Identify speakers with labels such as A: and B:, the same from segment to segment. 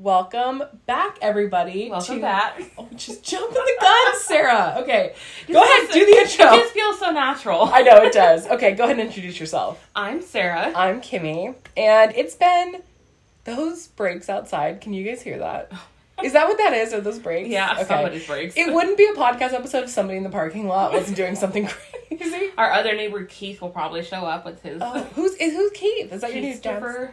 A: Welcome back, everybody.
B: Welcome
A: to-
B: back.
A: Oh, just jumping the gun, Sara. Okay, go ahead, do the
B: It
A: intro.
B: just feels so natural.
A: I know it does. Okay, go ahead and introduce yourself.
B: I'm Sara.
A: I'm Kymi, and it's been those brakes outside. Can you guys hear that? Is that what that is? Are those brakes?
B: Yeah, somebody's brakes.
A: It wouldn't be a podcast episode if somebody in the parking lot wasn't doing something crazy.
B: Our other neighbor Keith will probably show up with his.
A: Oh, who's is who's Keith? Is that your new downstairs?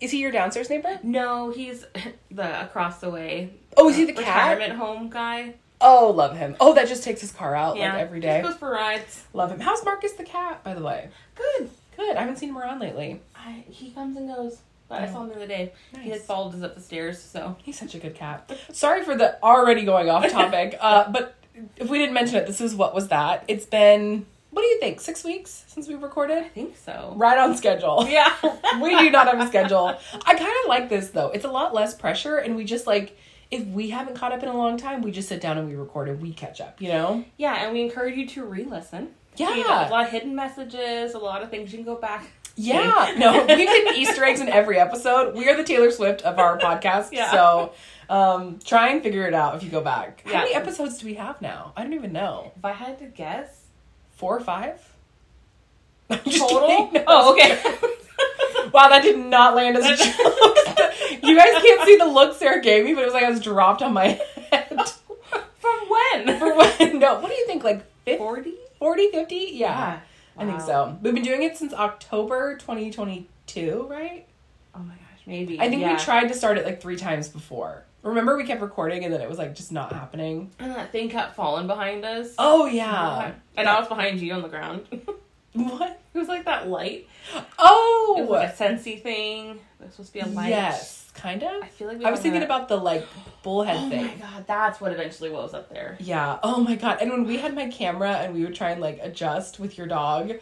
A: Is he your downstairs neighbor?
B: No, he's the across the way.
A: Oh, is he the cat?
B: retirement home guy?
A: Oh, love him. Oh, that just takes his car out
B: Yeah,
A: like every day.
B: Just goes for rides.
A: Love him. How's Marcus the cat, by the way?
B: Good.
A: Good. I haven't seen him around lately.
B: I, he comes and goes. But I
A: Oh.
B: saw him the other day. He
A: Nice.
B: had followed us up the stairs, so
A: He's such a good cat. Sorry for the already going off topic, uh, but if we didn't mention it, this is what was that? It's been what do you think? Six weeks since we recorded.
B: I think so.
A: Right on schedule.
B: Yeah.
A: we do not have a schedule. I kind of like this though. It's a lot less pressure, and we just like if we haven't caught up in a long time, we just sit down and we record and we catch up. You know?
B: Yeah, and we encourage you to re-listen.
A: Yeah.
B: You know, a lot of hidden messages, a lot of things you can go back.
A: Yeah. No, we hit Easter eggs in every episode. We are the Taylor Swift of our podcast.
B: Yeah.
A: So um, try and figure it out if you go back. How
B: Yeah.
A: many episodes do we have now? I don't even know.
B: If I had to guess,
A: Four or five?
B: Total.
A: kidding. No,
B: oh, okay.
A: Wow, that did not land as a joke. you guys can't see the look Sara gave me, but it was like I was dropped on my head.
B: From when?
A: For when? No, what do you think? Like 50,
B: Forty.
A: 40, 50? Yeah, I think so. We've been doing it since October 2022, right?
B: Oh my gosh, maybe.
A: I think
B: yeah.
A: we tried to start it like three times before. Remember, we kept recording and then it was like just not happening.
B: And that thing kept falling behind us.
A: Oh yeah.
B: And I was behind you on the ground.
A: What?
B: It was like that light. Oh! It
A: Oh.
B: was like a sensey thing. This was supposed to be a light.
A: Yes, kind of.
B: I feel like we
A: I was thinking about the like bullhead
B: Oh
A: thing.
B: my god, that's what eventually was up there.
A: Yeah. Oh my god. And when we had my camera and we would try and like adjust with your dog,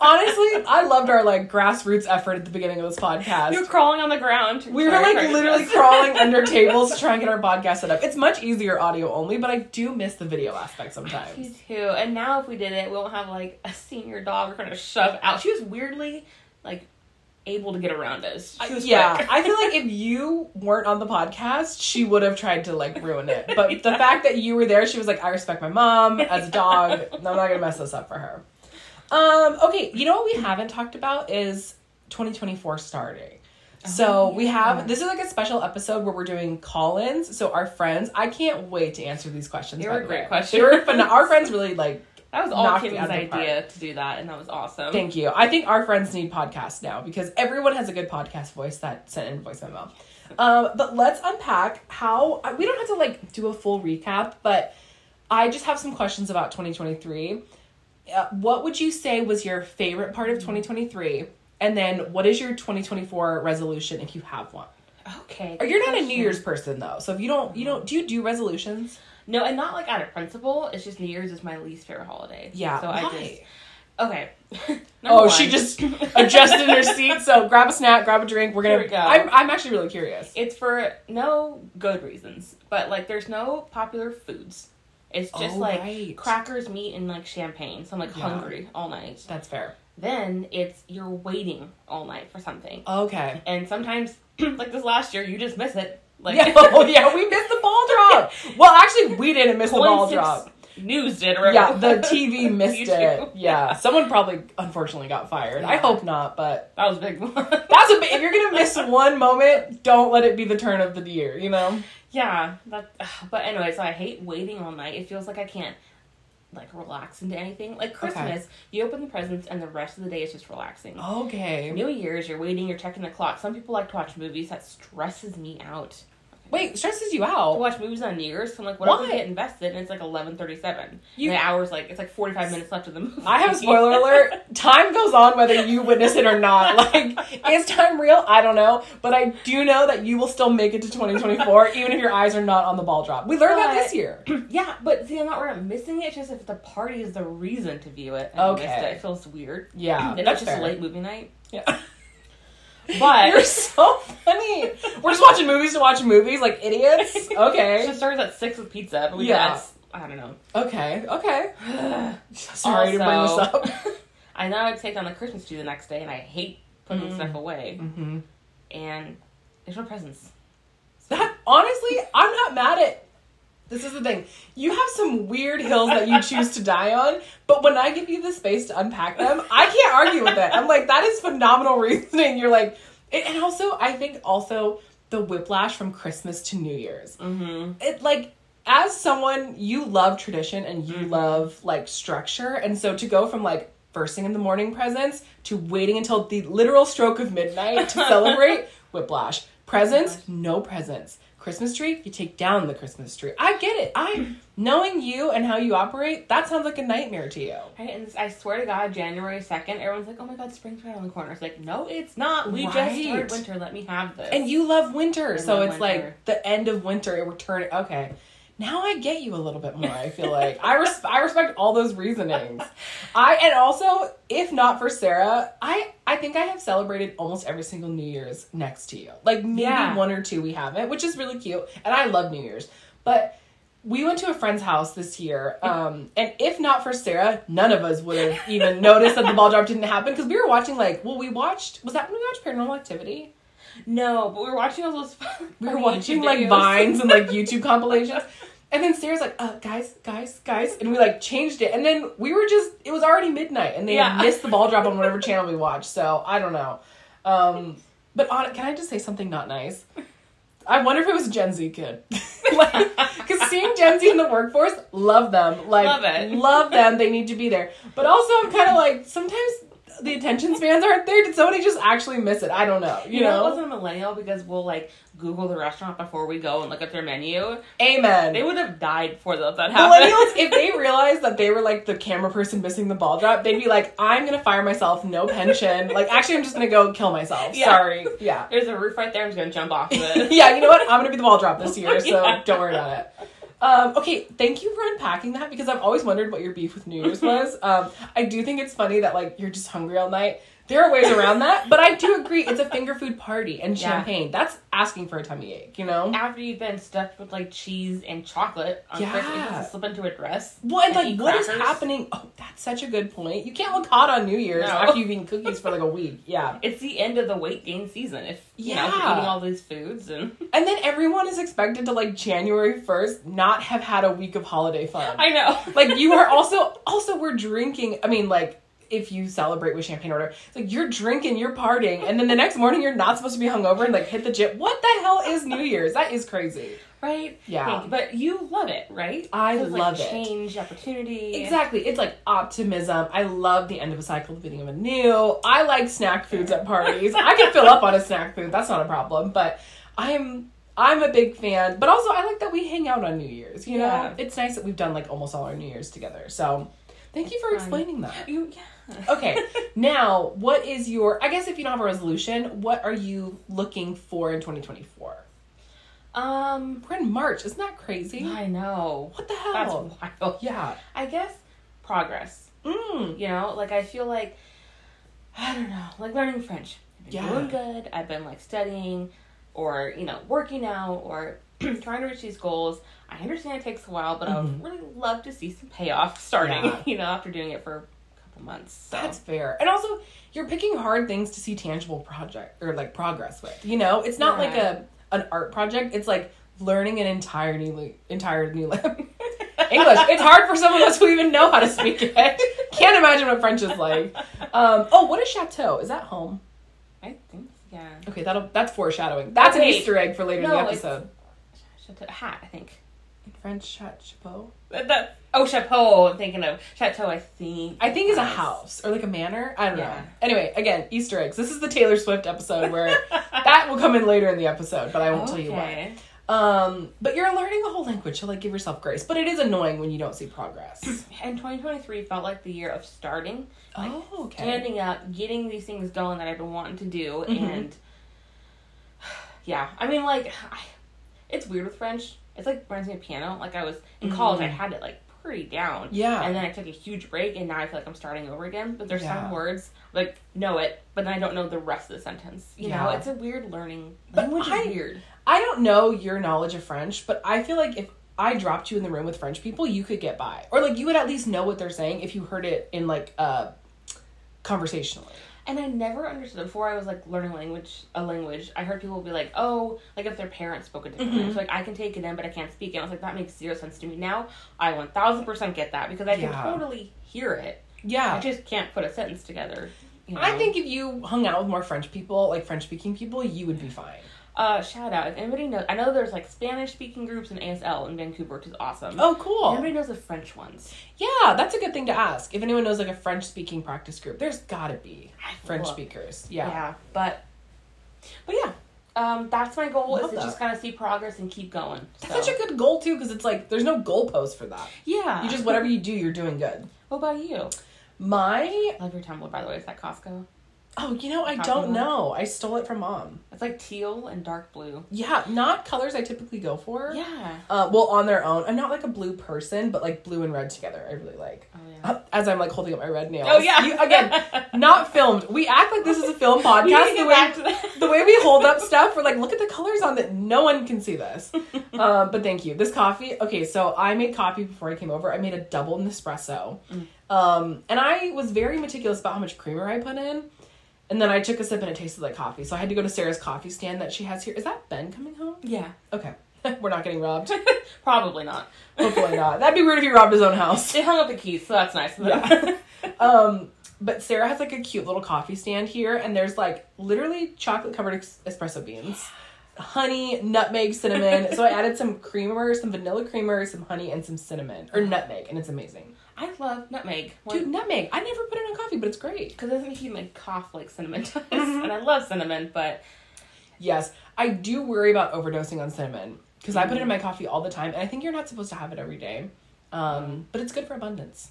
A: honestly, I loved our like grassroots effort at the beginning of this podcast.
B: You were crawling on the ground.
A: we were like literally crawling under tables to try and get our podcast set up. It's much easier audio only, but I do miss the video aspect sometimes.
B: Me too. And now if we did it, we won't have like a senior dog we're trying to shove out. She was weirdly able to get around us. She was
A: yeah. I feel like if you weren't on the podcast, she would have tried to like ruin it. But the fact that you were there, she was like, "I respect my mom as a dog. I'm not gonna mess this up for her." Um. Okay. You know what we haven't talked about is 2024 starting. So
B: Oh,
A: we
B: yeah.
A: have this is like a special episode where we're doing call-ins. So our friends, I can't wait to answer these questions.
B: They were
A: the
B: great
A: way.
B: questions.
A: They were fun. Our friends really like
B: that was all Kymi's
A: out of the park.
B: idea to do that, and that was awesome.
A: Thank you. I think our friends need podcasts now because everyone has a good podcast voice that sent in voice memo. Um, but let's unpack how we don't have to like do a full recap, but I just have some questions about 2023. Uh, what would you say was your favorite part of 2023? And then what is your 2024 resolution if you have one?
B: Okay.
A: Or you're not a New. Year's person though, so if you don't, you don't, do you do resolutions?
B: No, and not like out of principle. It's just New Year's is my least favorite holiday.
A: Yeah.
B: So I
A: why?
B: just okay.
A: Oh,
B: Number
A: she just adjusted her seat. So grab a snack, grab a drink. We're gonna.
B: We go.
A: I'm, I'm actually really curious.
B: It's for no good reasons, but like there's no popular foods. It's just
A: Oh,
B: like
A: right.
B: crackers, meat, and like champagne. So I'm like
A: Yeah.
B: hungry all night.
A: That's fair.
B: Then it's you're waiting all night for something,
A: Okay.
B: and sometimes like this last year you just miss it. Like
A: yeah, oh, yeah, we missed the ball drop. Well, actually, we didn't miss the ball drop.
B: News did, or
A: Yeah, the TV missed it.
B: too.
A: Yeah, someone probably unfortunately got fired. I hope not, but
B: that was a big one.
A: that's a. big. If you're gonna miss one moment, don't let it be the turn of the year. You know.
B: Yeah, that. But anyway, so I hate waiting all night. It feels like I can't like relax into anything. Like Christmas, you open the presents and the rest of the day is just relaxing.
A: Okay.
B: New Year's, you're waiting, you're checking the clock. Some people like to watch movies. That stresses me out.
A: Wait, stresses you out.
B: watch movies on New Year's, so I'm like, what if
A: Why?
B: we get invested and it's like eleven thirty seven?
A: You-
B: the hours like it's like forty five minutes left of the movie.
A: I have a spoiler alert. Time goes on whether you witness it or not. Like, is time real? I don't know. But I do know that you will still make it to 2024, even if your eyes are not on the ball drop. We learned that this year.
B: yeah, but see, I'm not where I'm missing it. It's just if the party is the reason to view it,
A: Okay.
B: it. It feels weird.
A: Yeah,
B: and
A: that's
B: it's just
A: fair.
B: a late movie night.
A: Yeah.
B: But
A: You're so funny. We're just watching movies to watch movies like idiots. Okay.
B: just starts at six with pizza, but we
A: Yeah.
B: yeah. I don't know.
A: Okay. Okay. Sorry to bring this up.
B: I know I take down the Christmas tree the next day, and I hate putting
A: Mm.
B: stuff away.
A: hmm
B: And there's no presents.
A: That honestly, I'm not mad at. This is the thing. You have some weird hills that you choose to die on, but when I give you the space to unpack them, I can't argue with it. I'm like, that is phenomenal reasoning. You're like, and also, I think also the whiplash from Christmas to New Year's.
B: Mm-hmm.
A: It like as someone you love tradition and you love like structure, and so to go from like first thing in the morning presents to waiting until the literal stroke of midnight to celebrate whiplash. Presents, no presents. Christmas tree, you take down the Christmas tree. I get it. I knowing you and how you operate, that sounds like a nightmare to you.
B: Right, and I swear to God, January second, everyone's like, "Oh my God, spring's right on the corner." It's like, no, it's not. We
A: Right.
B: just started winter. Let me have this.
A: And you love winter,
B: I
A: so
B: love
A: it's
B: winter.
A: like the end of winter. We're turning. Okay, now I get you a little bit more. I feel like I res- I respect all those reasonings. I and also, if not for Sara, I I think I have celebrated almost every single New Year's next to you. Like maybe
B: Yeah.
A: one or two we haven't, which is really cute. And I love New Year's, but. We went to a friend's house this year, um, and if not for Sara, none of us would have even noticed that the ball drop didn't happen because we were watching like, well, we watched. Was that when we watched Paranormal Activity?
B: no, but we were watching all those.
A: we were watching like vines and like YouTube compilations. And then Sara's like, uh, guys, guys, guys. And we like changed it. And then we were just, it was already midnight and they had missed the ball drop on whatever channel we watched. So I don't know. Um, but on can I just say something not nice? I wonder if it was a Gen Z kid. like, because seeing Gen Z in the workforce, love them. Like,
B: Love
A: love them. They need to be there. But also, I'm kind of like, sometimes the attention spans aren't there. Did somebody just actually miss it? I don't know. You,
B: You know,
A: know?
B: it wasn't a millennial because we'll like Google the restaurant before we go and look at their menu.
A: Amen.
B: They would have died before that that happened.
A: Millennials, if they realized that they were like the camera person missing the ball drop, they'd be like, I'm gonna fire myself, no pension. Like, actually, I'm just gonna go kill myself.
B: Yeah.
A: Sorry. Yeah.
B: There's a roof right there. I'm just gonna jump off of it.
A: yeah, you know what? I'm gonna be the ball drop this year, so
B: Yeah.
A: don't worry about it. Um, okay, thank you for unpacking that because I've always wondered what your beef with New Year's was. Um, I do think it's funny that like you're just hungry all night. There are ways around that, but I do agree it's a finger food party and
B: Yeah.
A: champagne. That's asking for a tummy ache, you know?
B: After you've been stuffed with like cheese and chocolate on
A: Yeah.
B: Christmas, to slip into a dress.
A: Well, and
B: and
A: like, what is happening? Oh, that's such a good point. You can't look hot on New Year's
B: No.
A: after you've eaten cookies for like a week. Yeah.
B: It's the end of the weight gain season. If you know, if
A: Yeah.
B: eating all these foods and
A: And then everyone is expected to like January 1st not have had a week of holiday fun.
B: I know.
A: like you are also also we're drinking, I mean like if you celebrate with champagne order, it's like you're drinking, you're partying, and then the next morning you're not supposed to be hungover and like hit the gym. What the hell is New Year's? That is crazy.
B: right?
A: Yeah.
B: Thank. But you love it, right?
A: I
B: 'Cause, like,
A: love it.
B: Change, opportunity.
A: Exactly. It's like optimism. I love the end of a cycle, the beginning of a new. I like snack foods at parties. I can fill up on a snack food. That's not a problem. But I'm I'm a big fan. But also I like that we hang out on New Year's. You know,
B: Yeah.
A: it's nice that we've done like almost all our New Year's together. So thank you for explaining that.
B: You, yeah.
A: Okay, now what is your? I guess if you don't have a resolution, what are you looking for in 2024?
B: Um,
A: We're in March. Isn't that crazy?
B: I know.
A: What the hell?
B: That's wild.
A: Yeah.
B: I guess progress.
A: Mm.
B: You know, like I feel like I don't know, like learning French. I've been
A: Yeah.
B: doing good. I've been like studying or, you know, working out or trying to reach these goals. I understand it takes a while, but I
A: Mhm.
B: would really love to see some payoff starting,
A: Yeah.
B: you know, after doing it for couple months. So
A: That's fair. And also, you're picking hard things to see tangible project or like progress with. You know, it's not like a an art project. It's like learning an entire new entire new language. English. It's hard for some of us who even know how to speak it. Can't imagine what French is like. Um, oh, what is a chateau? Is that home?
B: I think yeah.
A: Okay, that'll that's foreshadowing. That's an Easter egg for later in
B: No,
A: the
B: it's-
A: episode.
B: Chateau, hat, I think.
A: French, chat chapeau.
B: That, oh, chapeau. I'm thinking of chateau. I think.
A: I think is a house or like a manor. I don't know. Anyway, again, Easter eggs. This is the Taylor Swift episode where that will come in later in the episode, but I won't tell you
B: why.
A: Um, but you're learning a whole language, so like give yourself grace. But it is annoying when you don't see progress.
B: And 2023 felt like the year of starting, like
A: oh, okay.
B: standing up, getting these things going that I've been wanting to do,
A: Mhm.
B: and yeah, I mean, like, I, it's weird with French. It's like reminds me a piano. Like I was in college, I
A: Mhm.
B: had it like pretty down.
A: Yeah.
B: And then I took a huge break, and now I feel like I'm starting over again. But there's
A: Yeah.
B: some words like know it, but then I don't know the rest of the sentence. You know,
A: Yeah.
B: it's a weird learning.
A: But
B: Language
A: I-
B: is weird.
A: I don't know your knowledge of French, but I feel like if I dropped you in the room with French people, you could get by, or like you would at least know what they're saying if you heard it in like uh conversationally.
B: And I never understood before I was like learning language a language. I heard people be like, "Oh, like if their parents spoke a different
A: Mhm.
B: language, like I can take it in, but I can't speak it." I was like, "That makes zero sense to me." Now I one thousand percent get that because I can totally hear it.
A: Yeah.
B: I just can't put a sentence together. you
A: I think if you hung out with more French people, like French speaking people, you would be fine.
B: Uh, shout out if anybody knows. I know there's like Spanish speaking groups in ASL in Vancouver, which is awesome.
A: Oh,
B: If
A: cool.
B: Anybody knows the French ones?
A: Yeah, that's a good thing to ask. If anyone knows like a French speaking practice group, there's gotta be French
B: love-
A: speakers. Yeah.
B: Yeah, but but yeah, um, that's my goal is to
A: that.
B: just kind of see progress and keep going.
A: That's
B: So,
A: such a good goal too, because it's like there's no goalpost for that.
B: yeah.
A: You just whatever you do, you're doing good.
B: What about you?
A: My I
B: Love your tumbler, by the way. Is that Costco?
A: Oh, you know, I don't know. I stole it from mom.
B: It's like teal and dark blue.
A: Yeah, not colors I typically go for.
B: Yeah.
A: Uh, well, on their own. I'm not like a blue person, but like blue and red together, I really like.
B: Oh yeah.
A: Uh, As I'm like holding up my red nails.
B: Oh yeah.
A: You- again, not filmed. We act like this is a film podcast. The way, the way we hold up stuff, we're like, look at the colors on that. No one can see this. um, but thank you. This coffee. Okay, so I made coffee before I came over. I made a double Nespresso,
B: Mm.
A: um, and I was very meticulous about how much creamer I put in. And then I took a sip and it tasted like coffee. So I had to go to Sara's coffee stand that she has here. Is that Ben coming home?
B: Yeah.
A: Okay, we're not getting robbed.
B: Probably not.
A: Hopefully not. That'd be weird if he robbed his own house.
B: They hung up the keys, so that's nice.
A: Yeah. um, but Sara has like a cute little coffee stand here, and there's like literally chocolate covered ex- espresso beans, honey, nutmeg, cinnamon. so I added some creamer, some vanilla creamer, some honey, and some cinnamon or nutmeg, and it's amazing.
B: I love nutmeg.
A: Dude, nutmeg. I never put it on coffee, but it's great.
B: because it doesn't make you like cough like cinnamon does,
A: Mhm.
B: and I love cinnamon, but
A: Yes, I do worry about overdosing on cinnamon because I put it in my coffee all the time, and I think you're not supposed to have it every day. Um, but it's good for abundance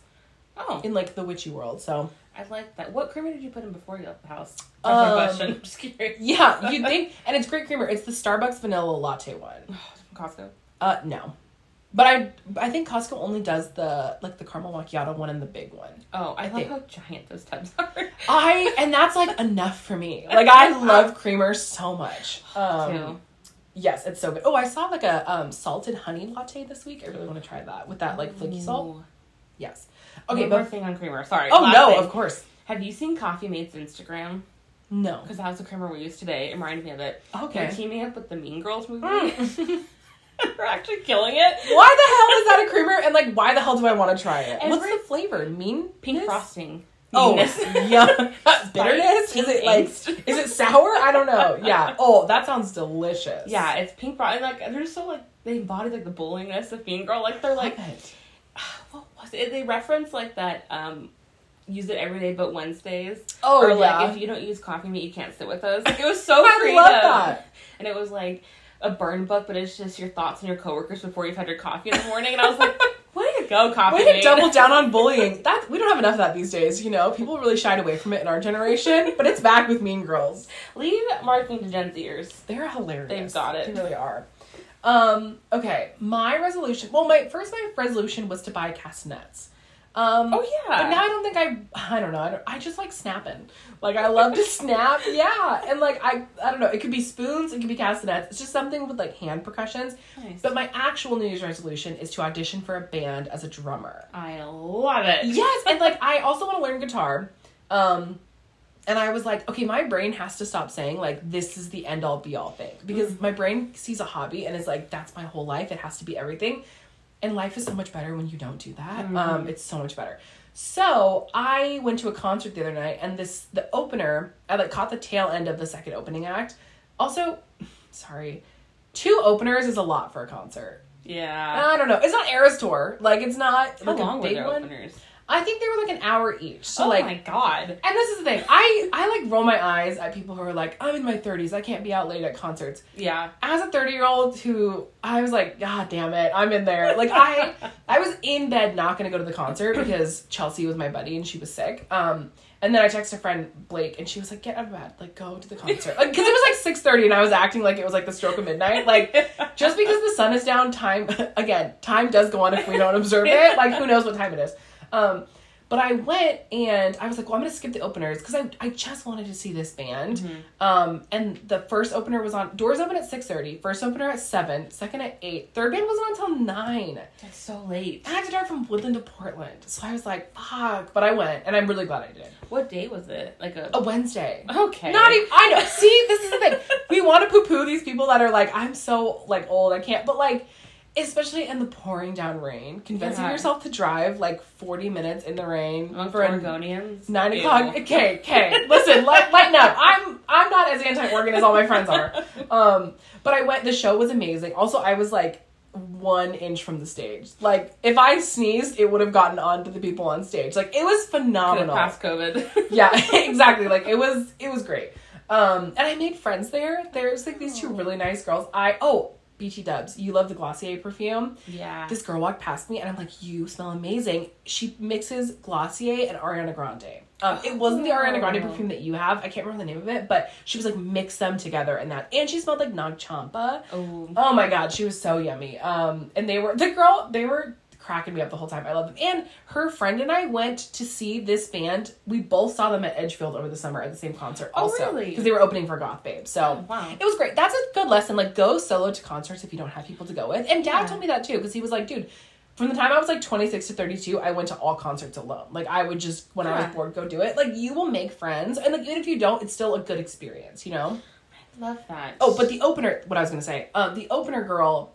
B: oh,
A: in like the witchy world. So
B: I like that. What creamer did you put in before you left the house? That's
A: Um,
B: my question. I'm just curious.
A: yeah, you think, and it's great creamer. It's the Starbucks vanilla latte one.
B: Costco.
A: Uh, no. But I I think Costco only does the like the caramel macchiato one and the big one.
B: Oh, I,
A: I
B: love
A: think-
B: how giant those tubs are.
A: I and that's like enough for me. Like I love creamer so much. Um, yes, it's so good. Oh, I saw like a um salted honey latte this week. I really want to try that with that like flaky salt.
B: Ooh.
A: Yes.
B: Okay, One more thing on creamer. Sorry.
A: oh no,
B: thing.
A: of course
B: Have you seen Coffee Mate's Instagram?
A: no.
B: Because that was the creamer we used today. It reminded me of it.
A: Okay, They're
B: teaming up with the Mean Girls movie.
A: Mm.
B: They're actually killing it.
A: Why the hell is that a creamer? And like, why the hell do I want to try it? What's the flavor? Mean
B: Pink frosting.
A: Oh, yeah. Bitterness? Is it like?
B: angst.
A: Is it sour? I don't know. Yeah. Oh, that sounds delicious.
B: Yeah, it's pink frosting. Like they're just so like they embody like the bullyingness of Mean Girl. Like they're like what was it? They reference like that. um Use it every day, but Wednesdays.
A: Oh
B: or
A: yeah.
B: like if you don't use Coffee Mate, you can't sit with us. Like it was so
A: I
B: creative.
A: love that.
B: And it was like a burn book, but it's just your thoughts and your coworkers before you've had your coffee in the morning. And I was like, way to go, coffee
A: Way to
B: mate.
A: double down on bullying. That we don't have enough of that these days. You know, people really shied away from it in our generation, but it's back with Mean Girls.
B: Leave marketing to Gen Zers.
A: They're hilarious.
B: They've got it.
A: They really are. Um. Okay. My resolution. Well, my first my resolution was to buy castanets. Um,
B: Oh yeah.
A: But now I don't think I. I don't know. I, don't, I just like snapping. Like I love to snap. Yeah, and like I. I don't know. It could be spoons. It could be castanets. It's just something with like hand percussions.
B: nice.
A: But my actual New Year's resolution is to audition for a band as a drummer.
B: I love it.
A: Yes, and like I also want to learn guitar. Um and I was like, okay, my brain has to stop saying like this is the end all be all thing because my brain sees a hobby and is like that's my whole life. It has to be everything. And life is so much better when you don't do that. Um it's so much better. So, I went to a concert the other night and this the opener, I like caught the tail end of the second opening act. Also, sorry. Two openers is a lot for a concert.
B: Yeah.
A: I don't know. It's not Eras tour. Like it's not
B: How
A: like
B: long
A: a
B: were
A: big
B: their
A: one.
B: openers?
A: I think they were like an hour each. So
B: oh
A: like
B: my god.
A: and this is the thing. I I like roll my eyes at people who are like, I'm in my 30s. I can't be out late at concerts.
B: Yeah.
A: As a 30 year old who I was like, God damn it, I'm in there. Like I I was in bed not gonna go to the concert because Chelsea was my buddy and she was sick. Um and then I texted a friend Blake and she was like, Get out of bed, like go to the concert. Like because it was like 6:30 and I was acting like it was like the stroke of midnight. Like just because the sun is down, time again, time does go on if we don't observe it. Like who knows what time it is. Um But I went and I was like, well, I'm gonna skip the openers because I, I just wanted to see this band.
B: Mm-hmm.
A: Um, and the first opener was on doors open at 6.30, first opener at 7, second at 8, third band wasn't until 9.
B: That's so late.
A: I had to drive from Woodland to Portland. So I was like, fuck. But I went and I'm really glad I did.
B: What day was it? Like a.
A: A Wednesday.
B: Okay.
A: Not even I know. See, this is the thing. We want to poo poo these people that are like, I'm so like old, I can't. But like, especially in the pouring down rain, convincing
B: Yeah.
A: yourself to drive like 40 minutes in the rain
B: Among
A: for
B: Oregonians.
A: nine
B: Ew.
A: o'clock. Okay, okay. Listen, light, lighten up. I'm I'm not as anti-Oregon as all my friends are. Um, but I went. The show was amazing. Also, I was like one inch from the stage. Like if I sneezed, it would have gotten onto the people on stage. Like it was phenomenal.
B: passed COVID.
A: yeah, exactly. Like it was it was great. Um and I made friends there. There's like these two really nice girls. I oh, BT Dubs, you love the Glossier perfume.
B: yeah.
A: This girl walked past me and I'm like, you smell amazing. She mixes Glossier and Ariana Grande. Um, it wasn't the Ariana Grande
B: Oh.
A: perfume that you have. I can't remember the name of it, but she was like mix them together in that, and she smelled like Nag Champa.
B: oh.
A: Oh my god, she was so yummy. Um, and they were the girl. They were cracking me up the whole time. I love them. And her friend and I went to see this band. We both saw them at Edgefield over the summer at the same concert.
B: Oh,
A: also,
B: really?
A: Because they were opening for Goth Babe. So
B: Oh, wow.
A: it was great. That's a good lesson. Like go solo to concerts if you don't have people to go with. And Dad
B: Yeah.
A: told me that too because he was like, dude. From the time I was like 26 to 32, I went to all concerts alone. Like I would just when I was bored go do it. Like you will make friends and like even if you don't, it's still a good experience, you know?
B: I love that.
A: Oh, but the opener, what I was gonna say, uh, the opener girl,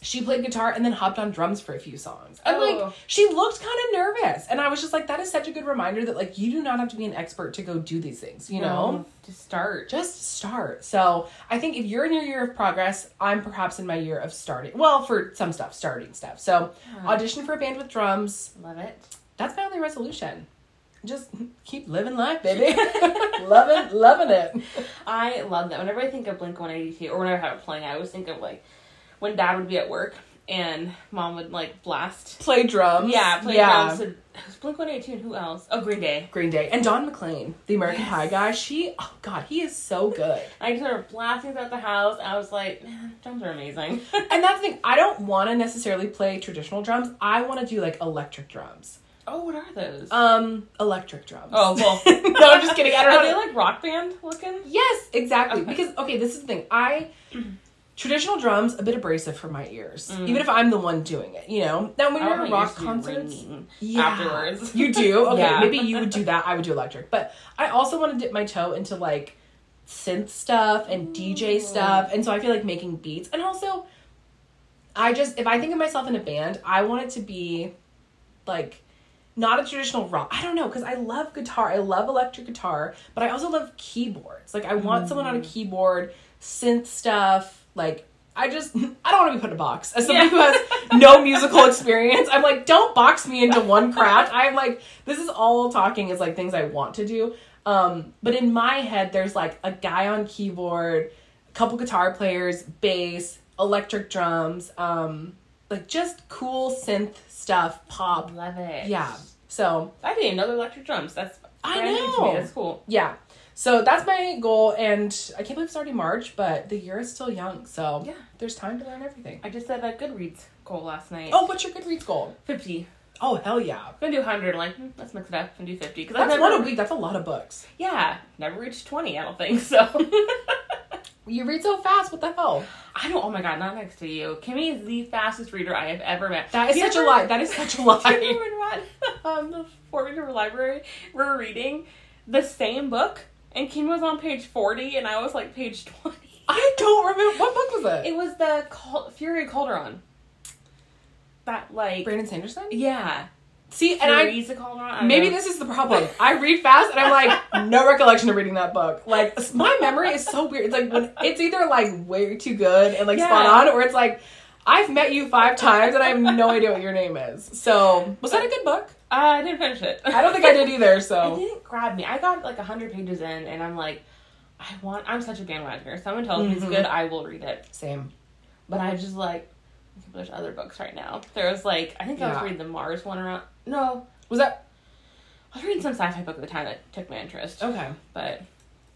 A: she played guitar and then hopped on drums for a few songs. And like,
B: Oh.
A: she looked kind of nervous. And I was just like, that is such a good reminder that like, you do not have to be an expert to go do these things, you know?
B: No, to start.
A: Just start. So I think if you're in your year of progress, I'm perhaps in my year of starting. Well, for some stuff, starting stuff. So audition for a band with drums.
B: Love it.
A: That's my only resolution. Just keep living life, baby. loving, loving it.
B: I love that. Whenever I think of Blink 182, or whenever I have it playing, I always think of like when dad would be at work and mom would like blast.
A: Play drums.
B: Yeah, play
A: yeah.
B: drums. And, it was Blink 182 who else? Oh, Green Day.
A: Green Day and Don McLean, the American
B: Yes.
A: Pie guy. She, oh god, he is so good.
B: I just started blasting at the house. I was like, man, drums are amazing.
A: and that's the thing. I don't want to necessarily play traditional drums. I want to do like electric drums.
B: oh, what are those?
A: Um, electric drums.
B: oh, well.
A: no, I'm just kidding. I don't
B: Are
A: know.
B: they like rock band looking?
A: yes, exactly.
B: Okay.
A: Because okay, this is the thing. I traditional drums a bit abrasive for my ears,
B: Mm.
A: even if I'm the one doing it. You know. Now when you're at rock
B: ears to be
A: concerts. Yeah.
B: Afterwards.
A: You do? Okay,
B: Yeah.
A: maybe you would do that. I would do electric. But I also want to dip my toe into like synth stuff and DJ stuff. And so I feel like making beats. And also, I just, if I think of myself in a band, I want it to be like not a traditional rock. I don't know, because I love guitar. I love electric guitar, but I also love keyboards. Like, I want someone on a keyboard, synth stuff. Like, I just, I don't want to be put in a box. As somebody
B: Yeah.
A: who has no musical experience, I'm like, don't box me into one craft. I'm like, this is all talking is like things I want to do. Um, but in my head, there's like a guy on keyboard, a couple guitar players, bass, electric drums, um, like just cool synth stuff, pop.
B: Love it.
A: Yeah. So
B: I didn't know electric drums. That's
A: I
B: brand new to
A: know.
B: That's cool.
A: yeah. So that's my goal, and I can't believe it's already March, but the year is still young, so
B: Yeah.
A: there's time to learn everything.
B: I just said a Goodreads goal last night.
A: Oh, what's your Goodreads goal?
B: 50.
A: Oh, hell yeah.
B: I'm gonna do 100. Like, hmm, let's mix it up and do 50. Because
A: That's
B: never,
A: one a week. That's a lot of books.
B: Yeah, never reached 20, I don't think. So,
A: You read so fast. What the hell?
B: I don't, oh my god, not next to you. Kymi is the fastest reader I have ever met.
A: That is
B: you
A: such a
B: ever-
A: lie. That is such a
B: Do you
A: lie.
B: remember when um, the Fort River Library? We were reading the same book, and Kim was on page 40, and I was like page 20.
A: I don't remember. What book was it?
B: It was the Col- Fury of Calderon. That, like,
A: Brandon Sanderson?
B: yeah.
A: See, and I
B: Furies of Calderon? I
A: maybe
B: know.
A: this is the problem. I read fast and I'm like, no recollection of reading that book. Like my memory is so weird. It's like when it's either like way too good and like spot on, or it's like I've met you five times and I have no idea what your name is. So was that a good book?
B: Uh, I didn't finish it.
A: I don't think I did either. So it
B: didn't grab me. I got like hundred pages in, and I'm like, I want. I'm such a bandwagoner. Someone tells me it's good, I will read it.
A: same.
B: But I just like, there's other books right now. There was like, I think I was reading the Mars one around. No,
A: Was that
B: I was reading some sci-fi book at the time that took my interest.
A: okay?
B: But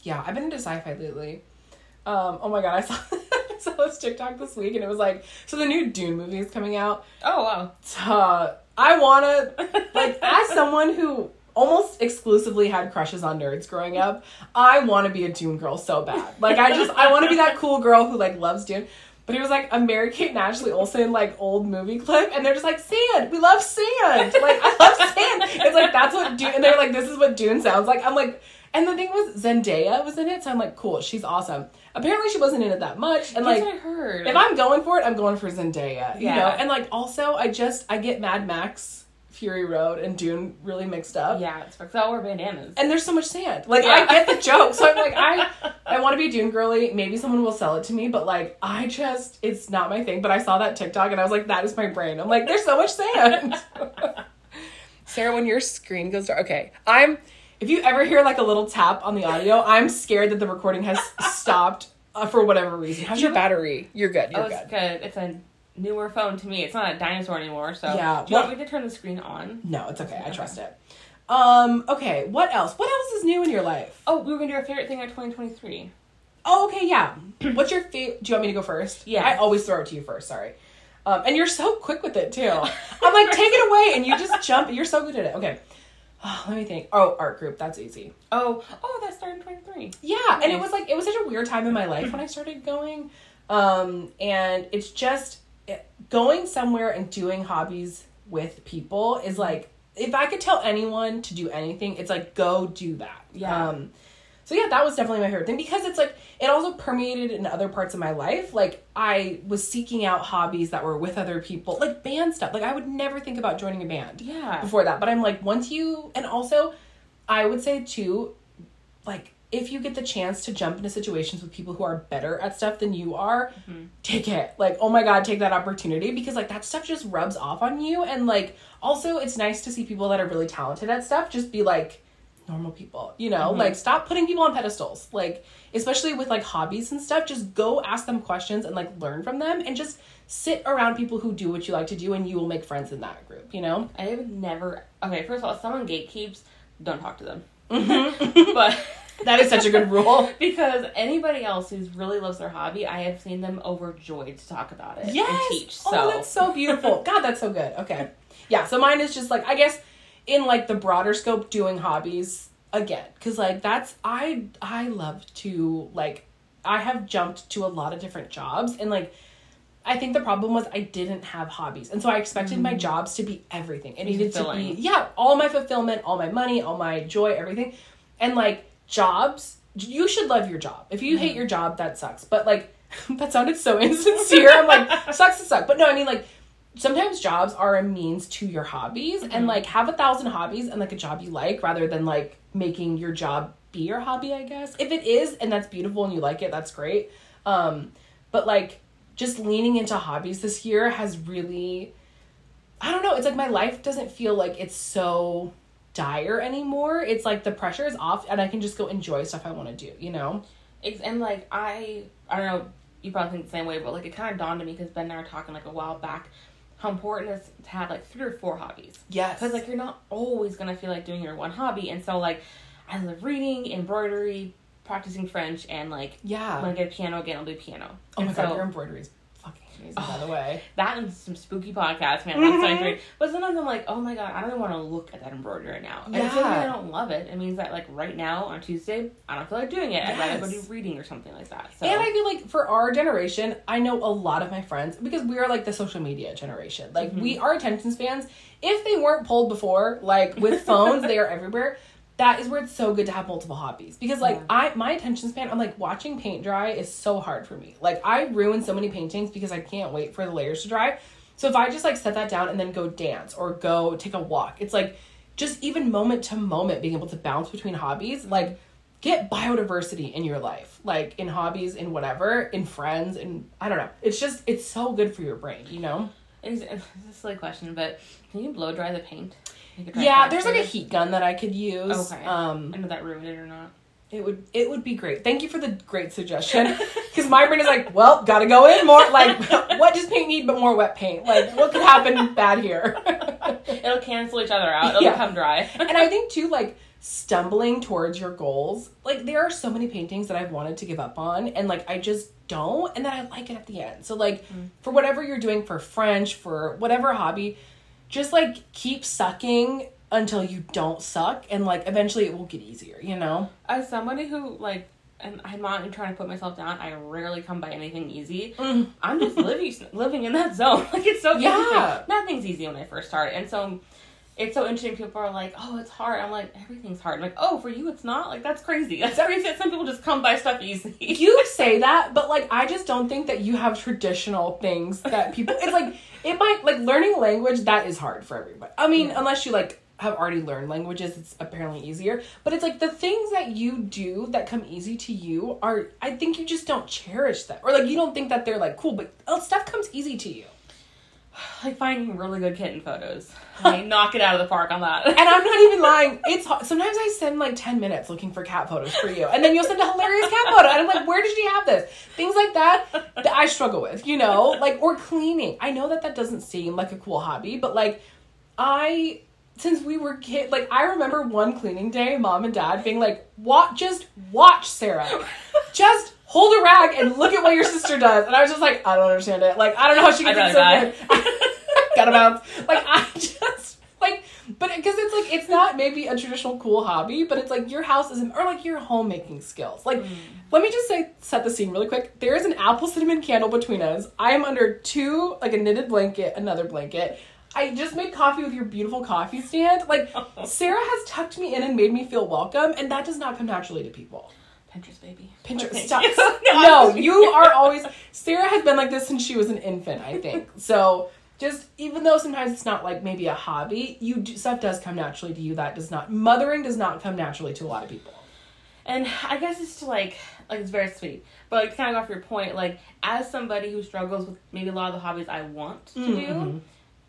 A: Yeah, I've been into sci-fi lately. Um, oh my god, I saw I saw this TikTok this week and it was like, so the new Dune movie is coming out.
B: oh wow,
A: Uh, I wanna like as someone who almost exclusively had crushes on nerds growing up, I want to be a Dune girl so bad. Like I just I want to be that cool girl who like loves Dune. But it was like a Mary Kate and Ashley Olsen like old movie clip, and they're just like sand. We love sand. Like I love sand. It's like that's what Dune. And they're like, this is what Dune sounds like. I'm like, and the thing was Zendaya was in it, so I'm like, cool, she's awesome. Apparently she wasn't in it that much, and
B: That's
A: like
B: I heard.
A: if I'm going for it, I'm going for Zendaya. You know, and like also I just I get Mad Max, Fury Road, and Dune really mixed up.
B: yeah, it's because I wear bandanas.
A: And there's so much sand. Like
B: Yeah.
A: I get the joke, so I'm like I I want to be Dune girly. Maybe someone will sell it to me, but like I just it's not my thing. But I saw that TikTok and I was like, that is my brain. I'm like, there's so much sand. Sara, when your screen goes dark, okay, I'm. If you ever hear like a little tap on the audio, I'm scared that the recording has stopped uh, for whatever reason. How's your battery? You're good. You're
B: oh,
A: good.
B: it's good. It's a newer phone to me. It's not a dinosaur anymore. So
A: Yeah,
B: do you
A: well-
B: want me to turn the screen on?
A: No, it's okay. I trust it. Um, okay, what else? What else is new in your life?
B: Oh, we were gonna do our favorite thing of 2023.
A: Oh, okay, yeah. What's your favorite? Do you want me to go first?
B: Yeah.
A: I always throw it to you first, sorry. Um, and you're so quick with it too. I'm like, take it away, and you just jump. You're so good at it. Okay. Oh, let me think. Oh, art group. That's easy.
B: Oh, oh, that started in 23.
A: Yeah, and it was like it was such a weird time in my life when I started going, um, and it's just it, going somewhere and doing hobbies with people is like if I could tell anyone to do anything, it's like go do that.
B: Yeah.
A: Um, so yeah, that was definitely my favorite thing because it's like it also permeated in other parts of my life. Like I was seeking out hobbies that were with other people, like band stuff. Like I would never think about joining a band
B: Yeah.
A: before that. But I'm like, once you, and also, I would say too, like, if you get the chance to jump into situations with people who are better at stuff than you are, mm-hmm. take it. Like, oh my God, take that opportunity because, like, that stuff just rubs off on you. And, like, also, it's nice to see people that are really talented at stuff just be like, normal people you know like stop putting people on pedestals like especially with like hobbies and stuff just go ask them questions and like learn from them and just sit around people who do what you like to do and you will make friends in that group you know
B: I have never. Okay, first of all, if someone gatekeeps, don't talk to them.
A: Mm-hmm.
B: but
A: that is such a good rule
B: because anybody else who really loves their hobby, I have seen them overjoyed to talk about it
A: yes
B: and teach. So
A: oh that's so beautiful god that's so good okay yeah so mine is just like i guess in like the broader scope doing hobbies again because like that's i i love to like i have jumped to a lot of different jobs and like I think the problem was I didn't have hobbies. And so I expected my mm. jobs to be everything. It needed to be yeah, all my fulfillment, all my money, all my joy, everything. And like jobs, you should love your job. If you hate mm. your job, that sucks. But like that sounded so insincere. I'm like, sucks to suck. But no, I mean like sometimes jobs are a means to your hobbies and like have a thousand hobbies and like a job you like rather than like making your job be your hobby i guess. If it is and that's beautiful and you like it that's great. Um but like just leaning into hobbies this year has really i don't know it's like my life doesn't feel like it's so dire anymore. It's like the pressure is off and i can just go enjoy stuff i want to do you know?
B: Ex- and like I, I don't know. You probably think the same way, but like it kind of dawned on me because Ben and I were talking like a while back how important it is to have like three or four hobbies.
A: yes
B: Because like you're not always gonna feel like doing your one hobby, and so like I love reading, embroidery, practicing French, and like
A: yeah
B: when I get a piano again, I'll do piano.
A: oh my
B: And
A: god
B: so
A: your embroidery is amazing by the way
B: that and some spooky podcasts, man. That's so great. But sometimes I'm like, oh my god, I don't even want to look at that embroidery right now. And doesn't. I don't love it. It means that like right now on Tuesday, I don't feel like doing it. I'd rather go do
A: Yes.
B: reading or something like that. So
A: And I feel like for our generation, I know a lot of my friends because we are like the social media generation. Like we
B: Mm-hmm.
A: are attention spans. If they weren't pulled before, like with phones, they are everywhere. That is where it's so good to have multiple hobbies because like
B: Yeah.
A: I my attention span I'm like watching paint dry is so hard for me. Like I ruin so many paintings because I can't wait for the layers to dry. So if I just like set that down and then go dance or go take a walk, it's like just even moment to moment being able to bounce between hobbies like get biodiversity in your life like in hobbies in whatever in friends and i don't know it's just it's so good for your brain you know
B: it's, it's a silly question, but can you blow dry the paint? Make it dry
A: yeah there's like a heat gun that i could use
B: Okay.
A: um
B: I know that ruined it or not.
A: it would it would be great thank you for the great suggestion because my brain is like well gotta go in more like what does paint need but more wet paint like what could happen bad here
B: It'll cancel each other out. It'll
A: Yeah.
B: become dry.
A: and I think too, like stumbling towards your goals. Like there are so many paintings that I've wanted to give up on, and like I just don't, and then I like it at the end. So like for whatever you're doing for French, for whatever hobby, just like keep sucking until you don't suck and like eventually it will get easier, you know?
B: As somebody who like, and I'm not trying to put myself down. I rarely come by anything easy.
A: Mm.
B: I'm just living living in that zone. Like it's so
A: Yeah.
B: Nothing's easy when I first start, and so it's so interesting. People are like, "Oh, it's hard." I'm like, "Everything's hard." Like, "Oh, for you, it's not." Like that's crazy. That's crazy that some people just come by stuff easy.
A: You say that, but like I just don't think that you have traditional things that people it's like it might like learning language that is hard for everybody. I mean,
B: Yeah.
A: unless you like have already learned languages, it's apparently easier. But it's like the things that you do that come easy to you are I think you just don't cherish them. Or like you don't think that they're like cool, but oh, stuff comes easy to you.
B: like finding really good kitten photos. I knock it out of the park on that.
A: And I'm not even lying. It's sometimes I spend like ten minutes looking for cat photos for you, and then you'll send a hilarious cat photo, and I'm like, where did she have this? Things like that that I struggle with, you know, like or cleaning. I know that that doesn't seem like a cool hobby, but like I since we were kids, like I remember one cleaning day, mom and dad being like, "Watch, just watch Sara, just." Hold a rag and look at what your sister does, and I was just like, I don't understand it. Like, I don't know how she gets it so good. Gotta bounce. Like, I just like but because it's like it's not maybe a traditional cool hobby, but it's like your house is or like your homemaking skills. Like, mm. let me just say set the scene really quick. There is an apple cinnamon candle between us. I am under two like a knitted blanket, another blanket. I just made coffee with your beautiful coffee stand. Like Sara has tucked me in and made me feel welcome, and that does not come naturally to people.
B: Pinterest baby.
A: Pinterest.
B: Okay.
A: Stop.
B: No,
A: no, you are always. Sara has been like this since she was an infant, I think. So just even though sometimes it's not like maybe a hobby, you do, stuff does come naturally to you. That does not. Mothering does not come naturally to a lot of people.
B: And I guess it's to like like it's very sweet. But like kind of off your point, like as somebody who struggles with maybe a lot of the hobbies I want to
A: Mhm.
B: do,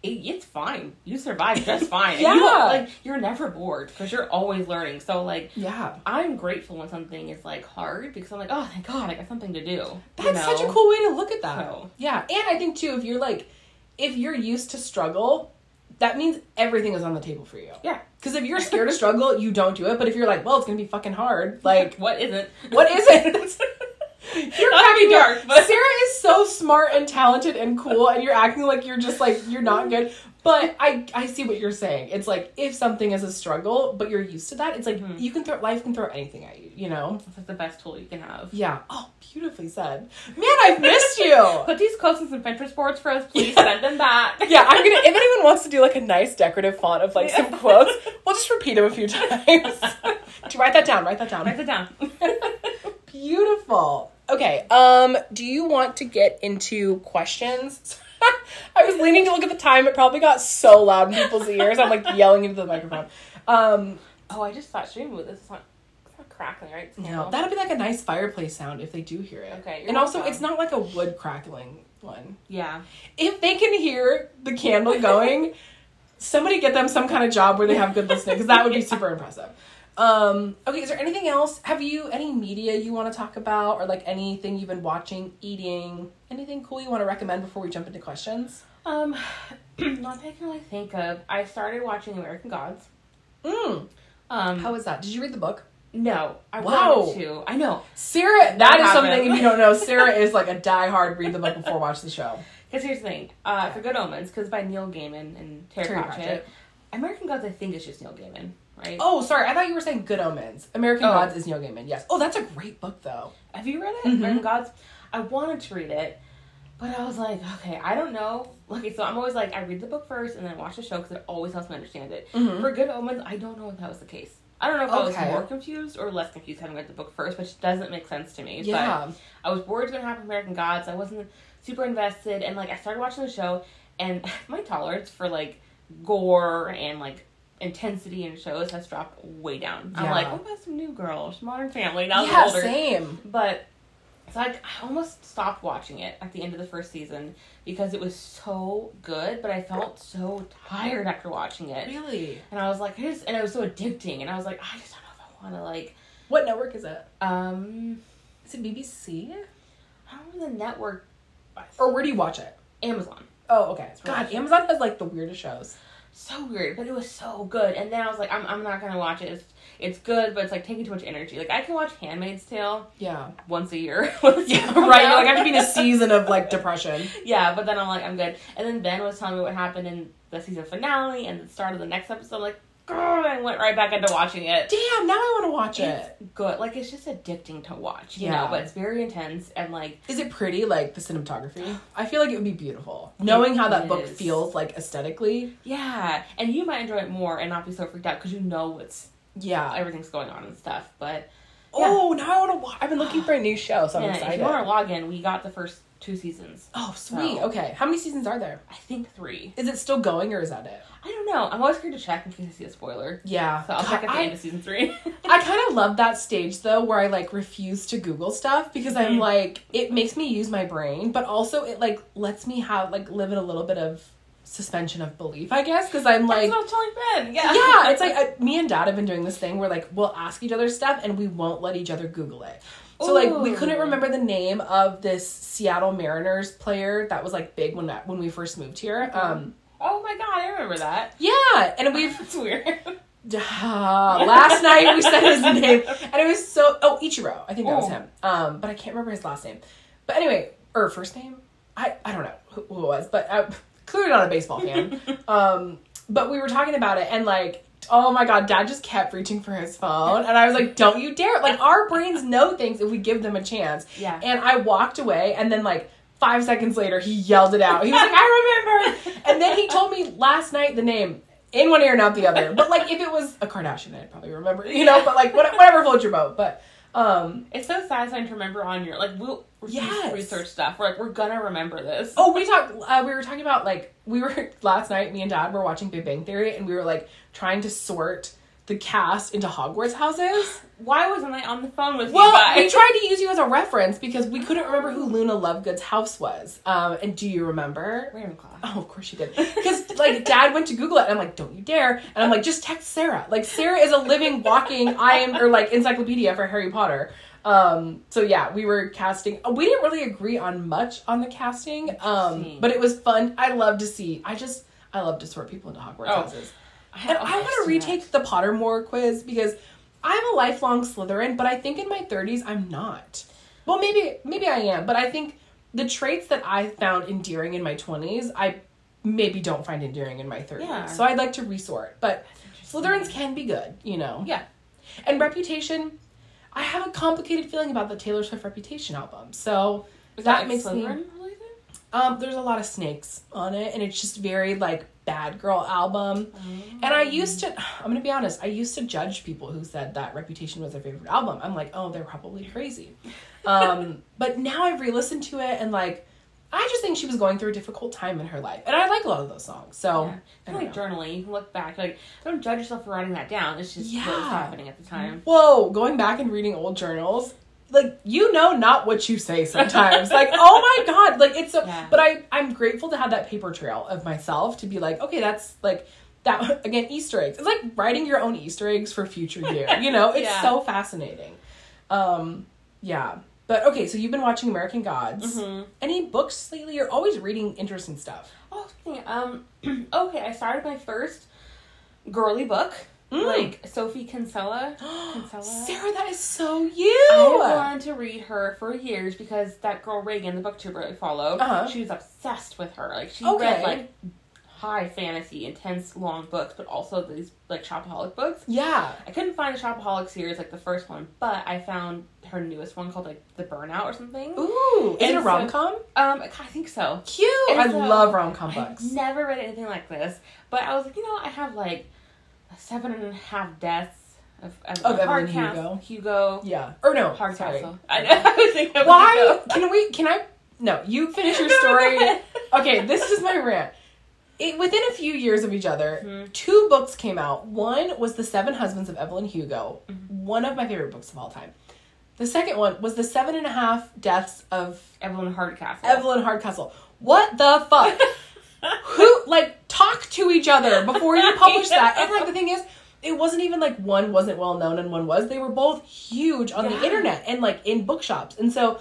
B: it, it's fine. You survive just fine.
A: Yeah.
B: You, like you're never bored because you're always learning. So like
A: Yeah,
B: I'm grateful when something is like hard because I'm like, oh thank God, I got something to do.
A: that's
B: you know?
A: such a cool way to look at that.
B: So-
A: Yeah, and I think too, if you're like, if you're used to struggle, that means everything is on the table for you.
B: Yeah.
A: Because if you're scared to struggle, you don't do it. But if you're like, well, it's gonna be fucking hard, like
B: what isn't?
A: What is it? You're
B: Not
A: acting
B: dark, but-
A: Sara is so smart and talented and cool, and you're acting like you're just like you're not good. But I I see what you're saying. It's like if something is a struggle, but you're used to that, it's like
B: Mhm.
A: you can throw life can throw anything at you. You know?
B: It's like the best tool you can have.
A: Yeah. Oh, beautifully said. Man, I've missed you.
B: Put these quotes in some Pinterest boards for us, please. Send them back.
A: Yeah, I'm gonna. If anyone wants to do like a nice decorative font of like some quotes, we'll just repeat them a few times. Do write that down. Write that down.
B: Write it down.
A: Beautiful. Okay. Um, do you want to get into questions? I was leaning to look at the time. It probably got so loud in people's ears. I'm like yelling into the microphone. Um,
B: oh, I just thought streaming with this. It's not, it's not crackling, right? It's
A: no, that'd be like a nice fireplace sound if they do hear it.
B: Okay,
A: And also, it's not like a wood crackling one.
B: yeah.
A: If they can hear the candle going, somebody get them some kind of job where they have good listening because that would be super impressive. Um, okay, is there anything else? Have you any media you want to talk about or like anything you've been watching, eating, anything cool you want to recommend before we jump into questions?
B: Um, not that I can really think of. I started watching American Gods.
A: Mm.
B: Um,
A: How was that? Did you read the book?
B: no, I wanted to. I know.
A: Sara, that is
B: haven't.
A: something if you don't know. Sara is like a die-hard read the book before watch the show.
B: Because here's the thing. Uh, for Good Omens, because by Neil Gaiman and Terry,
A: Terry
B: Pratchett.
A: Pratchett.
B: American Gods, I think, it's just Neil Gaiman, right?
A: Oh, sorry. I thought you were saying Good Omens. American
B: Oh.
A: Gods is Neil Gaiman. Yes. Oh, that's a great book though.
B: Have you read it?
A: Mhm.
B: American Gods? I wanted to read it, but I was like, okay, I don't know. Okay, so I'm always like, I read the book first and then watch the show because it always helps me understand it.
A: Mhm.
B: For Good Omens, I don't know if that was the case. I don't know if I was more confused or less confused having read the book first, which doesn't make sense to me.
A: Yeah.
B: But I was worried it was going to happen American Gods. I wasn't super invested. And, like, I started watching the show, and my tolerance for, like, gore and, like, intensity in shows has dropped way down. I'm
A: Yeah.
B: like, what about some new girls, Modern Family? Now
A: yeah,
B: I'm older.
A: same.
B: But it's like I almost stopped watching it at the end of the first season because it was so good, but I felt so tired after watching it.
A: Really?
B: And I was like, I just and it was so addicting and I was like, I just don't know if I wanna like
A: What network is it?
B: um
A: Is it BBC?
B: I don't know the network
A: Or where do you watch it?
B: Amazon.
A: Oh, okay. God. Amazon has like the weirdest shows.
B: So weird, but it was so good. And then I was like, I'm, I'm not gonna watch it. It's, it's good, but it's like taking too much energy. Like I can watch Handmaid's Tale
A: Yeah.
B: once a year.
A: Yeah, right. You're like, I have to be in a season of like depression.
B: Yeah, but then I'm like, I'm good. And then Ben was telling me what happened in the season finale and the start of the next episode. I'm like, I went right back into watching it.
A: Damn, now I want to watch
B: It's
A: it.
B: good. Like it's just addicting to watch, you
A: Yeah.
B: know. But it's very intense and like
A: Is it pretty, like the cinematography? I feel like it would be beautiful. Knowing how that book feels, like aesthetically.
B: yeah, and you might enjoy it more and not be so freaked out because you know what's
A: Yeah.
B: everything's going on and stuff. But
A: Oh, now I want to watch. I've been looking for a new show, so I'm
B: yeah, if
A: excited.
B: you want to log in, we got the first two seasons.
A: Oh, sweet.
B: So-
A: Okay. How many seasons are there?
B: I think three.
A: Is it still going or is that it?
B: I don't know. I'm always scared to check in case I see a spoiler.
A: Yeah.
B: So I'll check at the
A: I,
B: end of season three.
A: I kind of love that stage though where I like refuse to Google stuff because I'm
B: Mhm.
A: like it makes me use my brain, but also it like lets me have like live in a little bit of suspension of belief, I guess, because I'm like
B: That's what I was telling Ben. Yeah.
A: yeah, it's like I, me and dad have been doing this thing where like we'll ask each other stuff and we won't let each other Google it. So like we couldn't remember the name of this Seattle Mariners player that was like big when that when we first moved here. Um,
B: Oh my god, I remember that.
A: yeah, and we've
B: That's weird.
A: Ah, last night we said his name and it was so oh Ichiro I think that was
B: Oh.
A: him um but I can't remember his last name but anyway or first name I I don't know who, who it was but I, clearly not a baseball fan um but we were talking about it and like oh my god dad just kept reaching for his phone and I was like don't you dare like our brains know things if we give them a chance
B: Yeah.
A: and I walked away and then like five seconds later he yelled it out he was like I remember and then he told me last night the name in one ear and out the other. But like if it was a Kardashian, I'd probably remember, you know. But like whatever floats your boat. But um,
B: It's so satisfying to remember on your like we'll
A: Yes.
B: research stuff. We're like we're gonna remember this.
A: oh, we talked. Uh, we were talking about like we were last night. Me and Dad were watching Big Bang Theory, and we were like trying to sort the cast into Hogwarts houses.
B: Why wasn't I on the phone with
A: Well,
B: you Well,
A: we tried to use you as a reference because we couldn't remember who Luna Lovegood's house was. Um, and do you remember?
B: Ravenclaw.
A: Oh, of course you did. Because like Dad went to Google it, and I'm like, don't you dare! And I'm like, just text Sara. Like Sara is a living, walking I am or like encyclopedia for Harry Potter. Um, so yeah, we were casting. uh, We didn't really agree on much on the casting, um, but it was fun. I love to see. I just I love to sort people into Hogwarts
B: Oh.
A: houses.
B: I,
A: And I want to retake the Pottermore quiz because I'm a lifelong Slytherin, but I think in my 30s I'm not. Well, maybe maybe I am, but I think the traits that I found endearing in my 20s, I maybe don't find endearing in my 30s.
B: Yeah.
A: So I'd like to resort, but Slytherins can be good, you know.
B: Yeah.
A: And Reputation, I have a complicated feeling about the Taylor Swift Reputation album. So that
B: that,
A: makes me-
B: Slytherin related?
A: um, there's a lot of snakes on it, and it's just very like bad girl album. And I used to, I'm gonna be honest, I used to judge people who said that Reputation was their favorite album. I'm like, oh, they're probably crazy. Um, but now I've re-listened to it, and like, I just think she was going through a difficult time in her life, and I like a lot of those songs. So
B: Yeah.
A: I
B: like
A: know.
B: journaling. You can look back. Like don't judge yourself for writing that down. It's just what was
A: Yeah.
B: happening at the time.
A: Whoa, going back and reading old journals, like you know not what you say sometimes. like, oh my god, like it's so
B: Yeah.
A: but I I'm grateful to have that paper trail of myself to be like, okay, that's like that again, Easter eggs. It's like writing your own Easter eggs for future you. You know, it's
B: Yeah.
A: so fascinating. Um yeah. But okay, so you've been watching American Gods.
B: Mhm.
A: Any books lately? You're always reading interesting stuff.
B: Oh, um, okay. I started my first girly book,
A: Mm.
B: like Sophie Kinsella. Kinsella.
A: Sara, that is so you.
B: I wanted to read her for years because that girl Reagan, the booktuber I followed,
A: Uh-huh.
B: she was obsessed with her. Like she
A: Okay.
B: read like high fantasy, intense, long books, but also these like shopaholic books.
A: Yeah.
B: I couldn't find the shopaholic series like the first one, but I found her newest one called like The Burnout or something.
A: Ooh, is it a rom com?
B: Um, I think so.
A: Cute.
B: And
A: I
B: so,
A: love rom com
B: I've
A: books.
B: never read anything like this, but I was like, you know, I have like seven and a half deaths of, of,
A: Of Evelyn
B: Hardcastle-
A: Hugo.
B: Hugo.
A: Yeah. Or no.
B: Hardcastle. I know. I was thinking
A: Why? Can we? Can I? No. You finish your story. okay. This is my rant. It, within a few years of each other,
B: Mhm.
A: two books came out. One was The Seven Husbands of Evelyn Hugo,
B: Mm-hmm.
A: one of my favorite books of all time. The second one was The Seven and a Half Deaths of
B: Evelyn Hardcastle.
A: Evelyn Hardcastle. What the fuck? Who like talk to each other before you publish that? And like the thing is, it wasn't even like one wasn't well known and one was. They were both huge on the internet and like in bookshops. And so,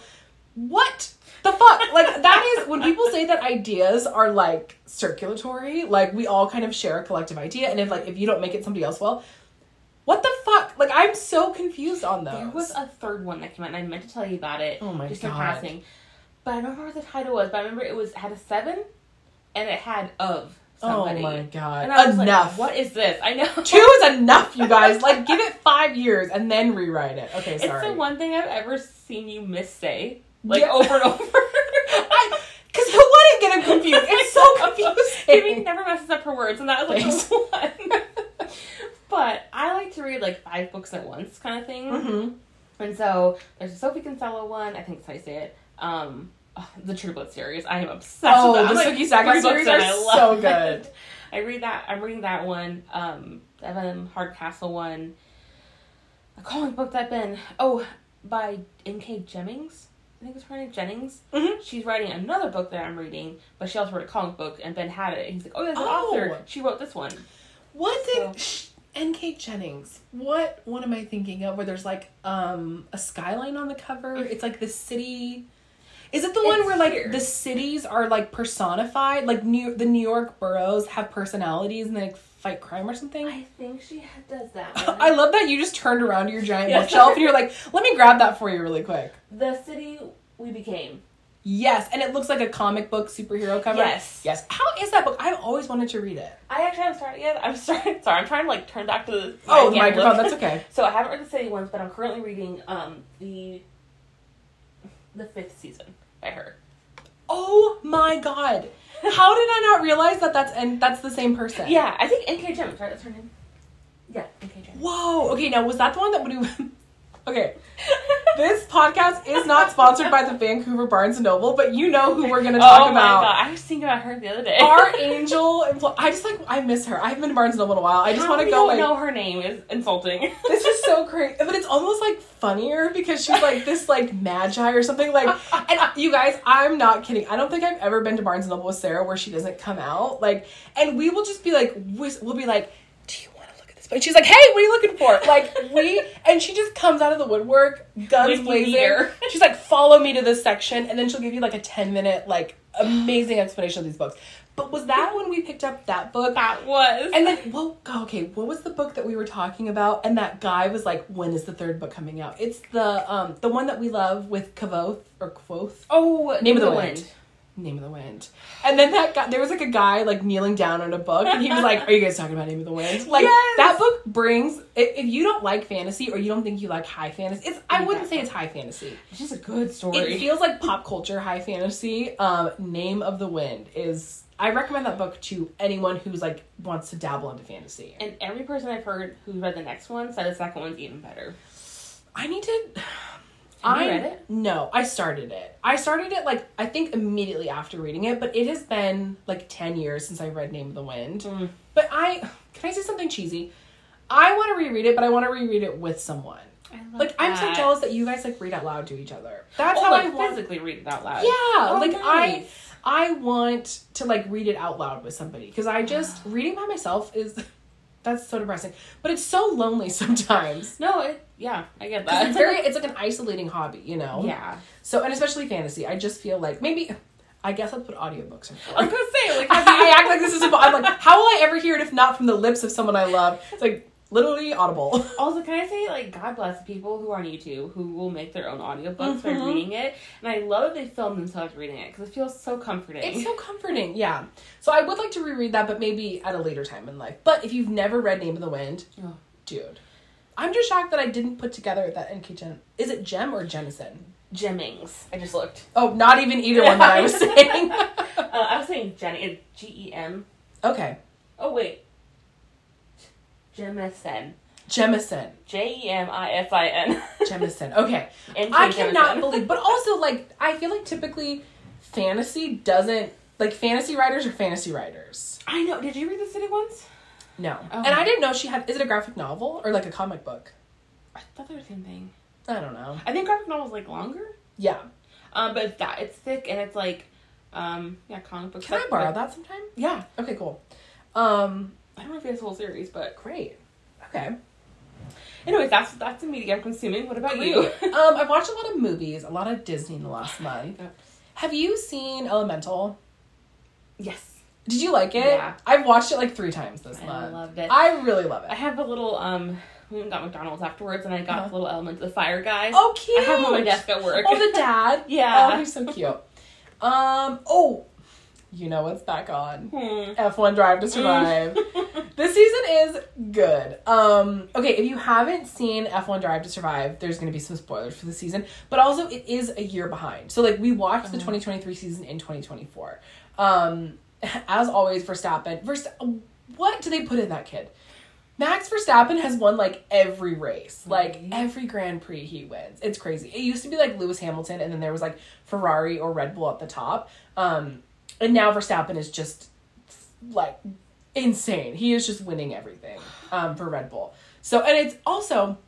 A: what? The fuck? Like that is when people say that ideas are like circulatory, like we all kind of share a collective idea, and if like if you don't make it somebody else will, what the fuck? Like I'm so confused on those.
B: There was a third one that came out, and I meant to tell you about it.
A: Oh my
B: just
A: God.
B: passing. But I don't remember what the title was. But I remember it was had a seven, and it had of somebody.
A: Oh my god.
B: And I was
A: Enough.
B: like, "What is this?" I know
A: Two is enough, you guys. Like give it five years and then rewrite it. Okay, sorry.
B: It's the one thing I've ever seen you missay, like
A: Yeah.
B: over and over.
A: I because who wouldn't get confused? It's so confusing.
B: never messes up her words, and that was like
A: Thanks.
B: one. but I like to read like five books at once, kind of thing.
A: hmm
B: And so there's a Sophie Kinsella one. I think that's how you say it. Um, oh, the True Blood series. I am obsessed
A: Oh,
B: with that.
A: the
B: I'm, like,
A: Sookie Saki
B: books
A: series
B: in,
A: are
B: I love
A: so good.
B: I read that. I'm reading that one. Um, the Evan Hardcastle one. A comic book that I've been oh by N.K. Jennings. I think it's her name Jennings.
A: Mhm.
B: She's writing another book that I'm reading, but she also wrote a comic book, and Ben had it. He's like, "Oh, there's an
A: Oh.
B: author. She wrote this one."
A: What did sh- N.K. Jennings? What one am I thinking of? Where there's like um a skyline on the cover. It's like the city. Is it the one where like the cities are like personified? Like New the New York boroughs have personalities and they like fight crime or something.
B: I think she does that.
A: I love that you just turned around to your giant
B: Yes.
A: bookshelf and you're like, let me grab that for you really quick.
B: the city we became.
A: Yes, and it looks like a comic book superhero cover.
B: Yes.
A: Yes. How is that book? I've always wanted to read it.
B: I actually haven't started yet. I'm starting. Sorry, I'm trying to like turn back to the.
A: Oh, the microphone. That's okay.
B: So I haven't read the city ones, but I'm currently reading um the the fifth season by her.
A: Oh my god. How did I not realize that that's and that's the same person?
B: Yeah, I think N.K. Jennings, right? That's her name. Yeah, N.K. Jennings.
A: Whoa. Okay, now was that the one that would Okay. This podcast is not sponsored by the Vancouver Barnes and Noble, but you know who we're going to talk
B: oh my
A: about.
B: god, I was thinking about her the other day.
A: Our angel. Empl- I just like I miss her. I haven't been to Barnes and Noble in a while. I just want to go
B: don't
A: like
B: know her name is insulting.
A: this is so crazy, but it's almost like funnier because she's like this like magi or something. Like, and you guys, I'm not kidding. I don't think I've ever been to Barnes and Noble with Sara where she doesn't come out. Like, and we will just be like, we'll be like, want to look at this book? And she's like, hey, what are you looking for? Like, we, and she just comes out of the woodwork, guns
B: When
A: blazing. She's like, follow me to this section, and then she'll give you like a 10 minute like amazing explanation of these books. But was that when we picked up that book?
B: that was.
A: And then, well, okay, what was the book that we were talking about? And that guy was like, "When is the third book coming out?" It's the um the one that we love with Kvothe or Quoth.
B: oh,
A: Name of the Wind. Name of the Wind. And then that guy, there was like a guy like kneeling down on a book, and he was like, "Are you guys talking about Name of the Wind?" Like
B: Yes!
A: that book brings. If, if you don't like fantasy or you don't think you like high fantasy, it's I wouldn't say it's high fantasy.
B: It's just a good story.
A: It feels like pop culture high fantasy. Um, Name of the Wind is. I recommend that book to anyone who's like wants to dabble into fantasy.
B: and every person I've heard who read the next one said the second one's even better.
A: I need to.
B: Have
A: I
B: read it?
A: No, I started it. I started it like I think immediately after reading it, but it has been like ten years since I read Name of the Wind.
B: Mm.
A: But I can I say something cheesy? I want to reread it, but I want to reread it with someone.
B: I love
A: Like I'm so jealous that you guys like read out loud to each other. That's
B: Oh,
A: how
B: like
A: I want.
B: physically read it out loud.
A: Yeah,
B: Oh,
A: like I. I want to like read it out loud with somebody because I just reading by myself is that's so depressing. But it's so lonely sometimes.
B: No, it. Yeah, I get that.
A: it's very it's like an isolating hobby, you know.
B: Yeah.
A: So and especially fantasy, I just feel like maybe I guess that's what audiobooks are for.
B: I was gonna say like
A: I, I act like this is. I'm like, how will I ever hear it if not from the lips of someone I love? It's like literally audible.
B: Also, can I say, like, God bless the people who are on YouTube who will make their own audiobooks by
A: Mhm.
B: reading it. And I love that they film themselves reading it because it feels so comforting.
A: It's so comforting, yeah. So I would like to reread that, but maybe at a later time in life. But if you've never read Name of the Wind,
B: Oh.
A: dude, I'm just shocked that I didn't put together that NK Gen. Is it Gem or Jemison?
B: Jemmings. I just looked.
A: Oh, not even either one that I was saying.
B: Uh, I was saying Jenny. It's G E M.
A: okay,
B: Oh, wait. Jemisin.
A: Jemisin.
B: J E M I S I N.
A: Jemisin. Okay.
B: And
A: I cannot
B: Jemisin.
A: believe, but also like I feel like typically fantasy doesn't like fantasy writers are fantasy writers.
B: I know. Did you read the City ones?
A: No,
B: Oh.
A: and I didn't know she had. Is it a graphic novel or like a comic book?
B: I thought they were the same thing.
A: I don't know.
B: I think graphic novel's like longer.
A: Yeah,
B: Um, but it's that it's thick and it's like, um, yeah, comic book.
A: can I borrow
B: but-
A: that sometime?
B: Yeah.
A: Okay, cool. Um,
B: I don't know if it's a whole series, but
A: great. Okay.
B: anyways, that's that's the media I'm consuming. What about you?
A: um, I've watched a lot of movies, a lot of Disney in the last month, Have you seen Elemental?
B: Yes,
A: Did you like it?
B: Yeah.
A: I've watched it like three times this
B: I
A: month.
B: I loved it.
A: I really love it.
B: I have a little um. We got McDonald's afterwards, and I got
A: Uh-huh.
B: the little element of the fire guy.
A: Oh, cute.
B: I have him on my desk at work.
A: Oh, the dad.
B: Yeah.
A: Oh, he's so cute. Um. Oh, you know what's back on?
B: Hmm.
A: F1 Drive to Survive. this season is good. Um, okay, if you haven't seen F1 Drive to Survive, there's going to be some spoilers for the season, but also it is a year behind. So like we watched the
B: Uh-huh.
A: 2023 season in 2024. Um, as always, Verstappen. Verst- what do they put in that kid? Max Verstappen has won like every race, like every Grand Prix he wins. It's crazy. It used to be like Lewis Hamilton, and then there was like Ferrari or Red Bull at the top. Um, and now Verstappen is just like insane. He is just winning everything um, for Red Bull. So, and it's also,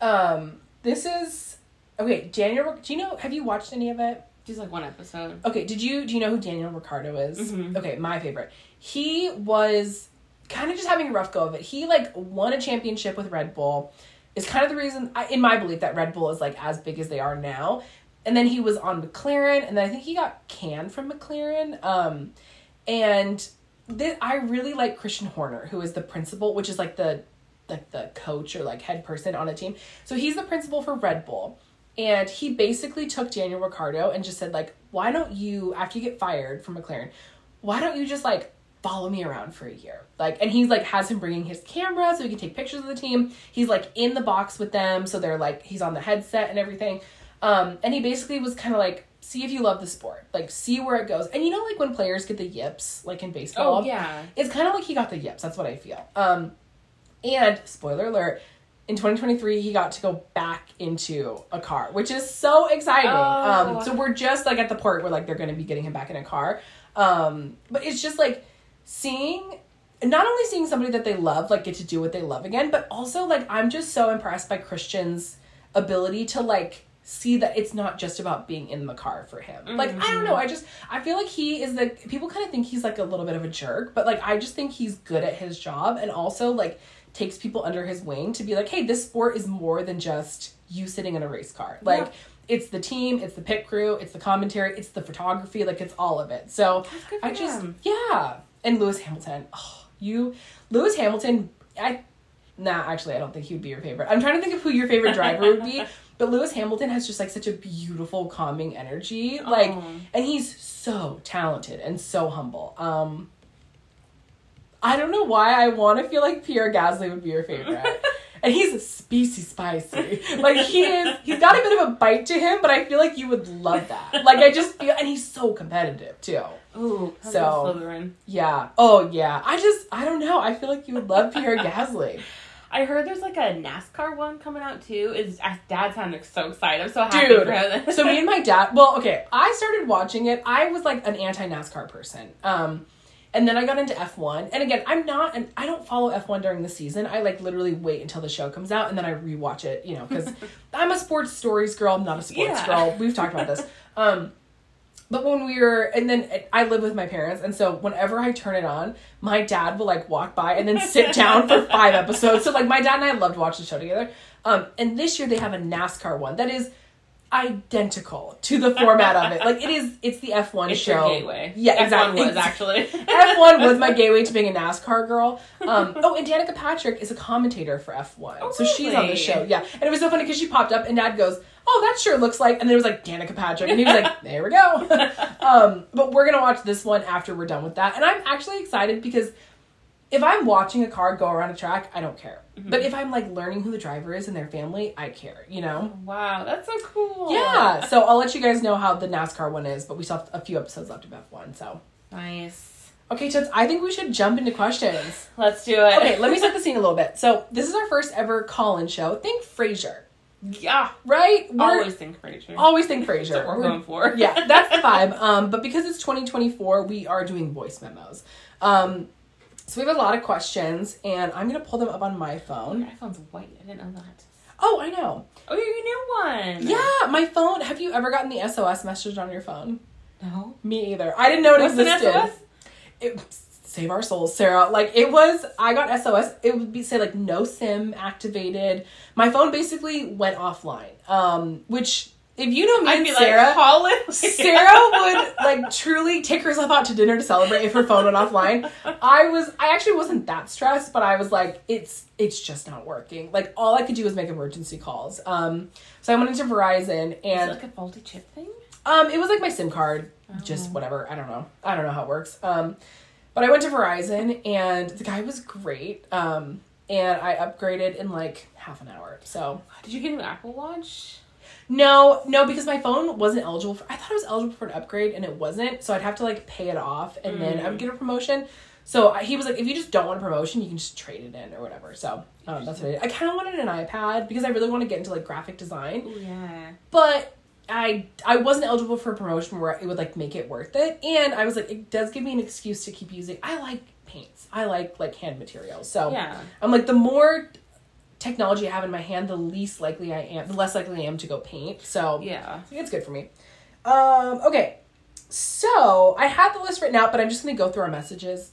A: um, this is okay. January. do you know? Have you watched any of it?
B: Just like one episode.
A: Okay, did you do you know who Daniel Ricciardo is?
B: Mhm.
A: Okay, my favorite. He was kind of just having a rough go of it. He like won a championship with Red Bull. Is kind of the reason, I- in my belief, that Red Bull is like as big as they are now. And then he was on McLaren, and then I think he got canned from McLaren. Um, and th- I really like Christian Horner, who is the principal, which is like the like the coach or like head person on a team. So he's the principal for Red Bull. And he basically took Daniel Ricciardo and just said, like, why don't you, after you get fired from McLaren, why don't you just like follow me around for a year? Like, and he's like has him bringing his camera so he can take pictures of the team. He's like in the box with them, so they're like he's on the headset and everything. Um, and he basically was kind of like, see if you love the sport, like see where it goes. And you know, like when players get the yips, like in baseball,
B: Oh yeah.
A: it's kind of like he got the yips. That's what I feel. Um, and spoiler alert, in 2023 he got to go back into a car, which is so exciting.
B: Oh.
A: Um, so we're just like at the part where like they're going to be getting him back in a car. Um, but it's just like seeing not only seeing somebody that they love like get to do what they love again, but also like I'm just so impressed by Christian's ability to like see that it's not just about being in the car for him. Like I don't know, I just I feel like he is the people kind of think he's like a little bit of a jerk, but like I just think he's good at his job and also like takes people under his wing to be like, "Hey, this sport is more than just you sitting in a race car." Like
B: Yeah.
A: it's the team, it's the pit crew, it's the commentary, it's the photography, like it's all of it. So I just
B: him.
A: yeah. And Lewis Hamilton. Oh, you Lewis Hamilton, I nah, actually I don't think he would be your favorite. I'm trying to think of who your favorite driver would be. But Lewis Hamilton has just like such a beautiful, calming energy. Like
B: Oh.
A: and he's so talented and so humble. Um I don't know why I want to feel like Pierre Gasly would be your favorite. and he's a species spicy. Like he is he's got a bit of a bite to him, but I feel like you would love that. Like I just feel and he's so competitive too.
B: Ooh.
A: So-. Yeah. Oh yeah. I just I don't know. I feel like you would love Pierre Gasly.
B: I heard there's like a NASCAR one coming out too. Is Dad sounded so excited. I'm so happy for him.
A: So me and my dad well, okay, I started watching it. I was like an anti NASCAR person. Um and then I got into F1. And again, I'm not and I don't follow F1 during the season. I like literally wait until the show comes out and then I rewatch it, you know, cuz I'm a sports stories girl, I'm not a sports
B: Yeah.
A: girl. We've talked about this. Um but when we were, and then I live with my parents, and so whenever I turn it on, my dad will like walk by and then sit down for five episodes. So like my dad and I love to watch the show together. Um, and this year they have a NASCAR one that is identical to the format of it. Like it is, it's the F one show.
B: your gateway.
A: Yeah,
B: F1
A: exactly.
B: was actually.
A: F1 was my gateway to being a NASCAR girl. Um, oh, and Danica Patrick is a commentator for F1.
B: Oh,
A: so she's on the show. Yeah. And it was so funny because she popped up and dad goes, Oh, that sure looks like. And then it was like Danica Patrick. And he was like, There we go. um, but we're going to watch this one after we're done with that. And I'm actually excited because if I'm watching a car go around a track, I don't care.
B: Mm-hmm.
A: But if I'm like learning who the driver is and their family, I care, you know?
B: wow, that's so cool.
A: Yeah. So I'll let you guys know how the NASCAR one is, but we still have a few episodes left of F1. So.
B: Nice.
A: Okay, Toots, I think we should jump into questions.
B: Let's do it.
A: Okay, let me set the scene a little bit. So, this is our first ever call in show. Think Frasier,
B: Yeah.
A: right? We're,
B: Always think Frasier.
A: always think
B: That's
A: Frasier.
B: what we're
A: We're-
B: going for.
A: yeah, that's the vibe. Um, but because it's 2024, we are doing voice memos. Um, so, we have a lot of questions, and I'm to pull them up on my phone.
B: Your
A: phone.
B: iPhone's white. I didn't know that.
A: Oh, I know.
B: Oh, you're your new one.
A: Yeah, my phone. Have you ever gotten the SOS message on your phone?
B: No.
A: Me either. I didn't know it
B: What's an
A: existed.
B: SOS?
A: it, save our souls, Sara. Like it was, I got SOS. It would be say like no SIM activated. My phone basically went offline, um, which if you know me
B: I'd
A: and Sara,
B: like.
A: Sara would like truly take herself out to dinner to celebrate if her phone went offline. I was I actually wasn't that stressed, but I was like, it's it's just not working. Like all I could do was make emergency calls. Um, so I went into Verizon
B: Is
A: and
B: it like a faulty chip thing?
A: um, it was like my SIM card, just whatever. I don't know. I don't know how it works. Um, but I went to Verizon and the guy was great. Um, and I upgraded in like half an hour. So
B: Did you get an Apple Watch?
A: No, no, because my phone wasn't eligible for. I thought it was eligible for an upgrade, and it wasn't. So I'd have to like pay it off, and then I would get a promotion. So I- he was like, if you just don't want a promotion, you can just trade it in or whatever. So um, that's what I did. I kind of wanted an iPad because I really want to get into like graphic design,
B: Oh yeah.
A: but I I wasn't eligible for a promotion where it would like make it worth it. And I was like, it does give me an excuse to keep using. I like paints. I like like hand materials. So
B: Yeah.
A: I'm like the more technology I have in my hand, the least likely I am, the less likely I am to go paint. So
B: Yeah.
A: I think it's good for me. Um, okay. So I had the list written out, but I'm just gonna go through our messages.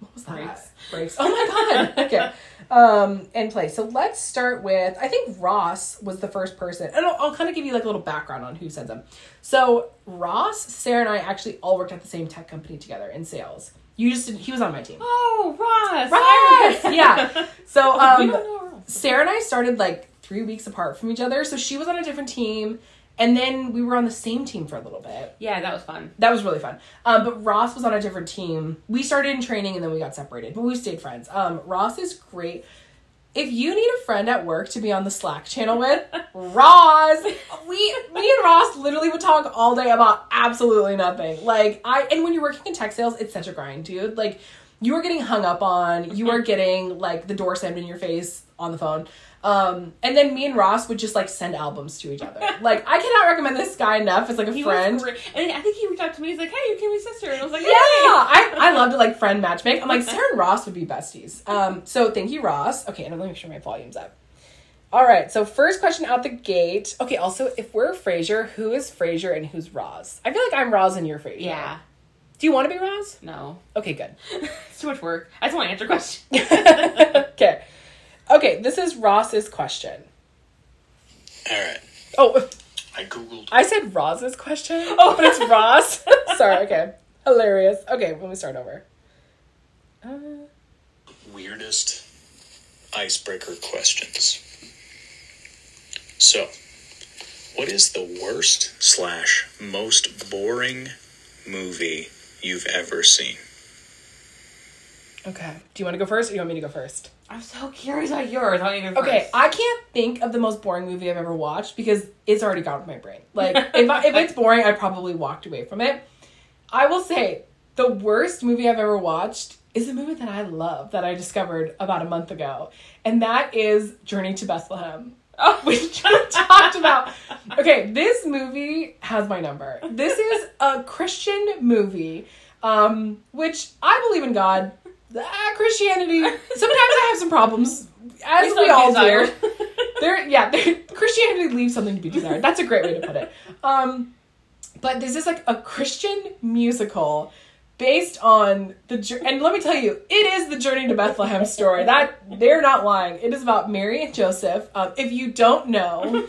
A: What was that?
B: Breaks.
A: Breaks. Oh my god. okay. Um, and play. So let's start with I think Ross was the first person. And I'll, I'll kind of give you like a little background on who sent them. So Ross, Sara, and I actually all worked at the same tech company together in sales. You just he was on my team.
B: Oh, Ross.
A: Ross!
B: Iris.
A: Yeah. So um
B: don't know Ross.
A: Sara and I started like three weeks apart from each other. So she was on a different team, and then we were on the same team for a little bit.
B: Yeah, that was fun.
A: That was really fun. Um, but Ross was on a different team. We started in training and then we got separated, but we stayed friends. Um, Ross is great. If you need a friend at work to be on the Slack channel with, Ross, we, me and Ross literally would talk all day about absolutely nothing. Like I, and when you're working in tech sales, it's such a grind, dude. Like you are getting hung up on, you are getting like the door slammed in your face on the phone. Um, and then me and Ross would just like send albums to each other. Like I cannot recommend this guy enough as like a
B: He
A: friend.
B: And I think he reached out to me. He's like, "Hey, you can be sister." And I was like,
A: Yeah, I, I love to like friend matchmake. I'm like Sara and Ross would be besties. Um, so thank you, Ross. Okay, and let me make sure my volume's up. All right, so first question out the gate. Okay, also if we're Frasier, who is Frasier and who's Roz? I feel like I'm Roz and you're Frasier.
B: Yeah.
A: Do you want to be Roz?
B: No.
A: Okay, good.
B: it's too much work. I just want to answer questions.
A: okay. Okay, this is Ross's question.
C: All right.
A: Oh,
C: I googled
A: I said Ross's question. Oh, but it's Ross. Sorry. Okay. Hilarious. Okay, let me start over. Uh,
C: weirdest icebreaker questions. So, what is the worst slash most boring movie you've ever seen?
A: okay. Do you want to go first, or do you want me to go first?
B: I'm so curious about yours. I'll even
A: Okay,
B: first.
A: I can't think of the most boring movie I've ever watched because it's already gone with my brain. Like, if, I, if it's boring, I probably walked away from it. I will say the worst movie I've ever watched is a movie that I love that I discovered about a month ago, and that is Journey to Bethlehem.
B: Oh,
A: which we talked about. Okay, this movie has my number. This is a Christian movie, um, which I believe in God. Ah, Christianity. Sometimes I have some problems, as we,
B: still
A: all
B: desire.
A: do. There, yeah, there, Christianity leaves something to be desired. That's a great way to put it. Um, but this is like a Christian musical based on the and let me tell you, it is the journey to Bethlehem story. That they're not lying. It is about Mary and Joseph. Um, if you don't know,